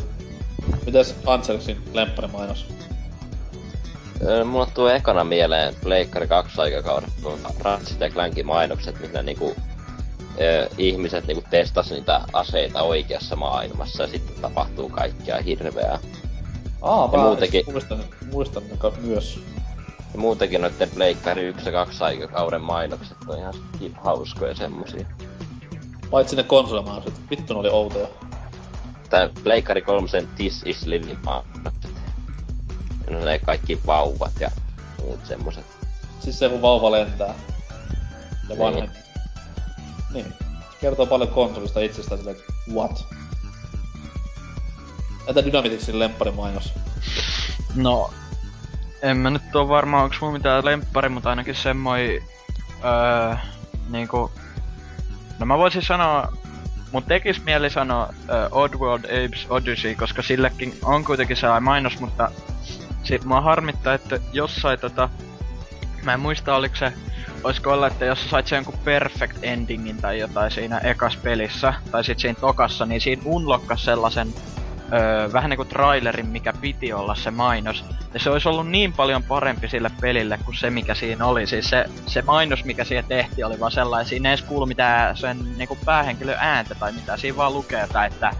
Mites Anselsin lempparimainos? Öö, mulla tulee ekana mieleen Pleikkari 2 aikakauden Ratchet ja Clankin mainokset, missä niinku ö, ihmiset niinku testas niitä aseita oikeassa maailmassa ja sitten tapahtuu kaikkea hirveää. Aa, Ja mä muutenkin- muistan, muistan myös. Ja muutenkin noitten Pleikkari 1 ja 2 aikakauden mainokset on ihan hauskoja semmosia. Paitsi ne konsolimainokset. Vittu ne oli outoja. Tää Pleikkari 3 This is Living mainokset. Ja ne kaikki vauvat ja muut semmoset. Siis se kun vauva lentää. Ja vanhempi. Niin. Kertoo paljon konsolista itsestään silleen, what? Entä Dynamitixin lempparimainos? No, en mä nyt oo varma, onks mulla mitään lemppari, mutta ainakin semmoi... Öö, niinku... No mä voisin sanoa... Mun tekis mieli sanoa öö, Oddworld Apes Odyssey, koska sillekin on kuitenkin se mainos, mutta... Sit mua harmittaa, että jossain tota... Mä en muista oliko se... Oisko olla, että jos sä sait sen jonkun perfect endingin tai jotain siinä ekas pelissä, tai sit siinä tokassa, niin siinä unlokkas sellaisen öö, vähän niinku trailerin, mikä piti olla se mainos. Ja se olisi ollut niin paljon parempi sille pelille kuin se, mikä siinä oli. Siis se, se mainos, mikä siihen tehtiin, oli vaan sellainen, siinä ei edes kuulu mitään sen niinku päähenkilön ääntä tai mitä. Siinä vaan lukee jotain, että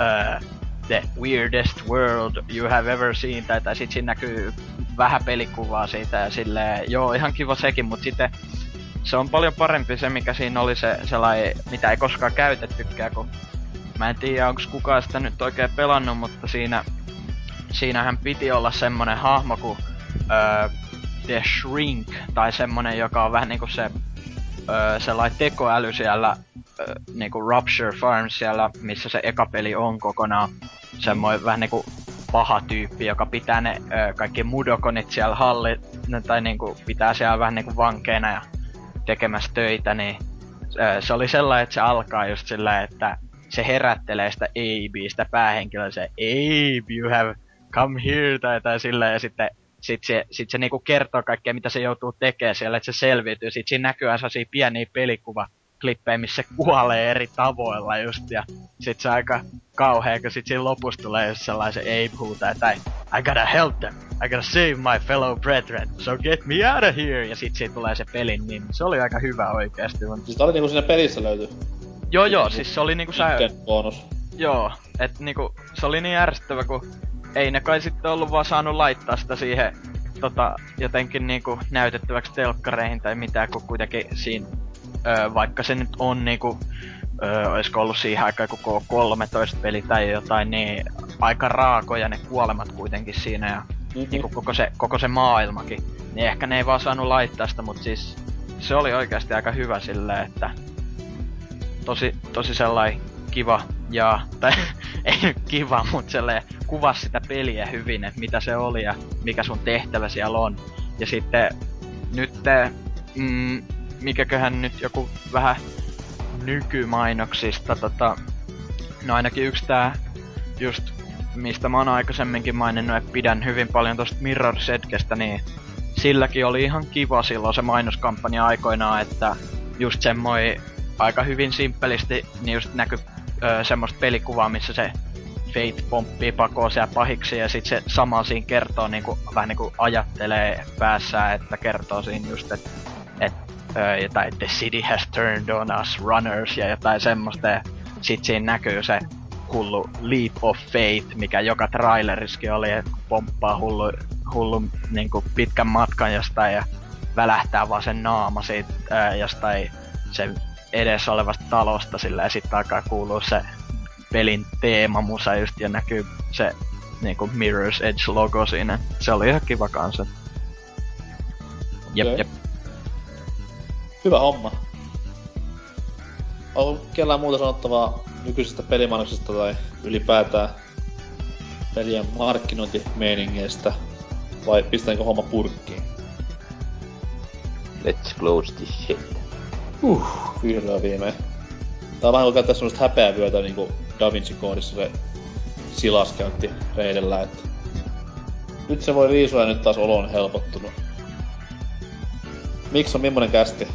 öö, the weirdest world you have ever seen, tai, tai sit siinä näkyy vähän pelikuvaa siitä ja silleen, joo ihan kiva sekin, mutta sitten se on paljon parempi se, mikä siinä oli se sellainen, mitä ei koskaan käytettykään, kun mä en tiedä onko kukaan sitä nyt oikein pelannut, mutta siinä, siinähän piti olla semmonen hahmo kuin öö, The Shrink, tai semmonen, joka on vähän niinku se öö, sellainen tekoäly siellä öö, niinku Rupture Farms siellä, missä se eka peli on kokonaan. Semmoinen vähän niinku paha tyyppi, joka pitää ne öö, kaikki mudokonit siellä halli, ne, tai niinku pitää siellä vähän niinku vankeina ja tekemässä töitä, niin öö, se oli sellainen, että se alkaa just sillä, että se herättelee sitä Abeä, sitä päähenkilöä, se Abe, you have come here, tai, tai sillä, ja sitten sit se, sit se niinku kertoo kaikkea, mitä se joutuu tekemään siellä, että se selviytyy. Sitten siinä näkyy sellaisia pieniä pelikuvaklippejä, missä se kuolee eri tavoilla just, ja sit se aika kauhea, kun sit siinä lopussa tulee just sellaisen Abe huutaa, tai I gotta help them, I gotta save my fellow brethren, so get me out of here, ja sit siitä tulee se pelin nimi. Se oli aika hyvä oikeesti. mutta- Siis tää oli niinku siinä pelissä löyty. Joo joo, siis se oli niinku sä... Bonus. Joo, et niinku, se oli niin ärsyttävä, kun ei ne kai sitten ollut vaan saanut laittaa sitä siihen tota, jotenkin niinku näytettäväksi telkkareihin tai mitään, kun kuitenkin siinä, ö, vaikka se nyt on niinku, ö, olisiko ollut siihen aikaan joku 13 peli tai jotain, niin aika raakoja ne kuolemat kuitenkin siinä ja mm-hmm. niinku koko se, koko se maailmakin. Niin ehkä ne ei vaan saanut laittaa sitä, mutta siis se oli oikeasti aika hyvä silleen, että tosi, tosi sellainen kiva ja, tai ei nyt kiva, mutta sellainen kuvasi sitä peliä hyvin, että mitä se oli ja mikä sun tehtävä siellä on. Ja sitten nyt, mm, mikäköhän nyt joku vähän nykymainoksista, tota, no ainakin yksi tää just mistä mä oon aikaisemminkin maininnut, että pidän hyvin paljon tosta Mirror's Edgestä, niin silläkin oli ihan kiva silloin se mainoskampanja aikoinaan, että just semmoi aika hyvin simppelisti niin just näky ö, semmoista pelikuvaa, missä se Fate pomppii pakoon siellä pahiksi ja sit se sama siinä kertoo niinku, vähän niinku ajattelee päässään, että kertoo siinä just, että et, ö, jotain The city has turned on us runners ja jotain semmoista. Ja sit siinä näkyy se hullu Leap of Faith, mikä joka traileriskin oli, että pomppaa hullu, hullu niinku pitkän matkan jostain ja välähtää vaan sen naama siitä ää, jostain sen edessä olevasta talosta sillä ja sitten alkaa kuulua se pelin teemamusa just ja näkyy se niinku Mirror's Edge logo siinä. Se oli ihan kiva kanssa. Jep, okay. jep. Hyvä homma. On kellään muuta sanottavaa nykyisestä pelimainoksesta tai ylipäätään pelien markkinointimeiningeistä? Vai pistäänkö homma purkkiin? Let's close this shit. Uh, vihdoin viimein. Tää on vähän kuin käyttää semmoista häpeävyötä niinku Da Vinci koodissa se Silas käytti reidellä, että nyt se voi riisua ja nyt taas olo on helpottunut. Miksi on millainen kästi?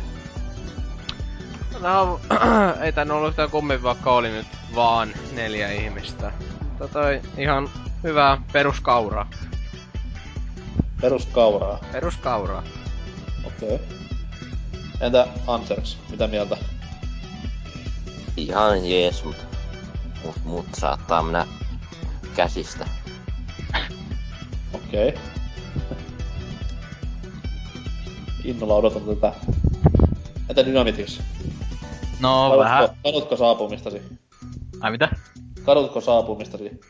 No, ei tän ollut yhtään kummin, vaikka oli nyt vaan neljä ihmistä. Tota toi ihan hyvää peruskauraa. Peruskauraa? Peruskauraa. Okei. Okay. Entä Ansers, mitä mieltä? Ihan jees, mut, mut, mut saattaa mennä käsistä. Okei. Okay. Innolla odotan tätä. Entä Dynamitis? No kadutko, vähän... Kadutko saapumistasi? Ai mitä? Kadutko saapumistasi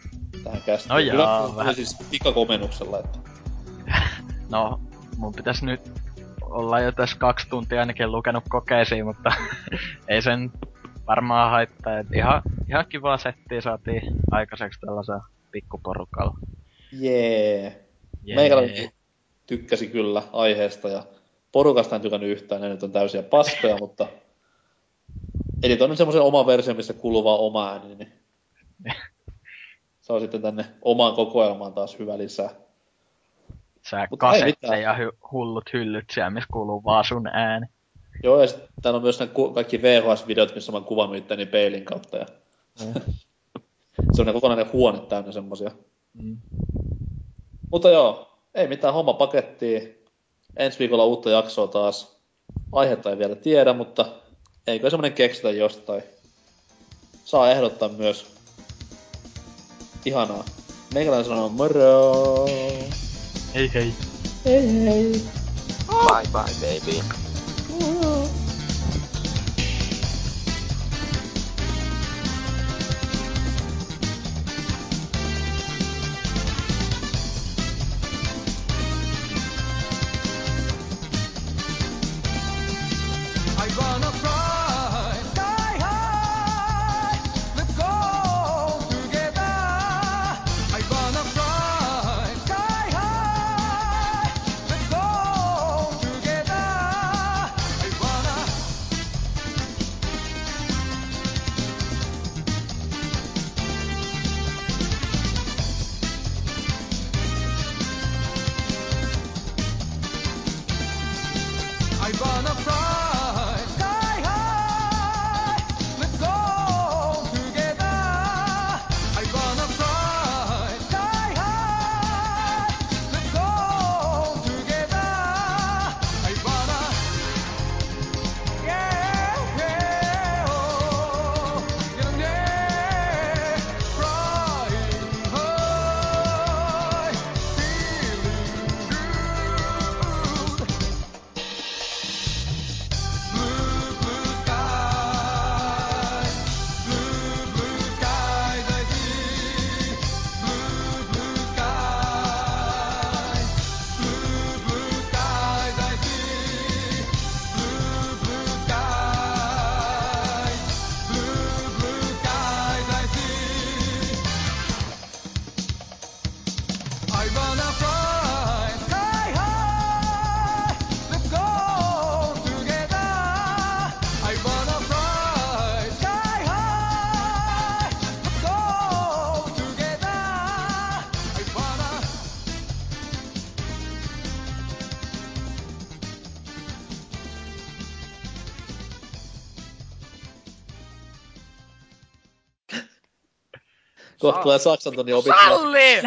tähän kästiin? No jaa, Kyllä, vähän. siis pikakomennuksella, että... no, mun pitäis nyt olla jo tässä kaksi tuntia ainakin lukenut kokeisiin, mutta ei sen varmaan haittaa. Et ihan, ihan kivaa settiä saatiin aikaiseksi tällaisen pikkuporukalla. Jee. Yeah. Yeah. Meikäläinen tykkäsi kyllä aiheesta ja porukasta en tykännyt yhtään, ne nyt on täysiä paskoja, mutta editoinnin semmoisen oman version, missä kuuluu vaan oma ääni, niin se on sitten tänne omaan kokoelmaan taas hyvä lisää. Sä kasetteja ja hy- hullut hyllyt siellä, missä kuuluu vaan sun ääni. Joo, ja sitten täällä on myös ne ku- kaikki VHS-videot, missä mä oon kuvannut itteni peilin kautta. Ja... Mm. se on ne kokonainen huone täynnä semmosia. Mm. Mutta joo, ei mitään homma pakettiin. Ensi viikolla uutta jaksoa taas. Aihetta ei vielä tiedä, mutta eikö semmonen keksitä jostain. Saa ehdottaa myös. Ihanaa. Meikäläinen sanoo moro! Hei hei! Hei hei! Bye bye baby. Tulee Saksan tunnin opit. Salli!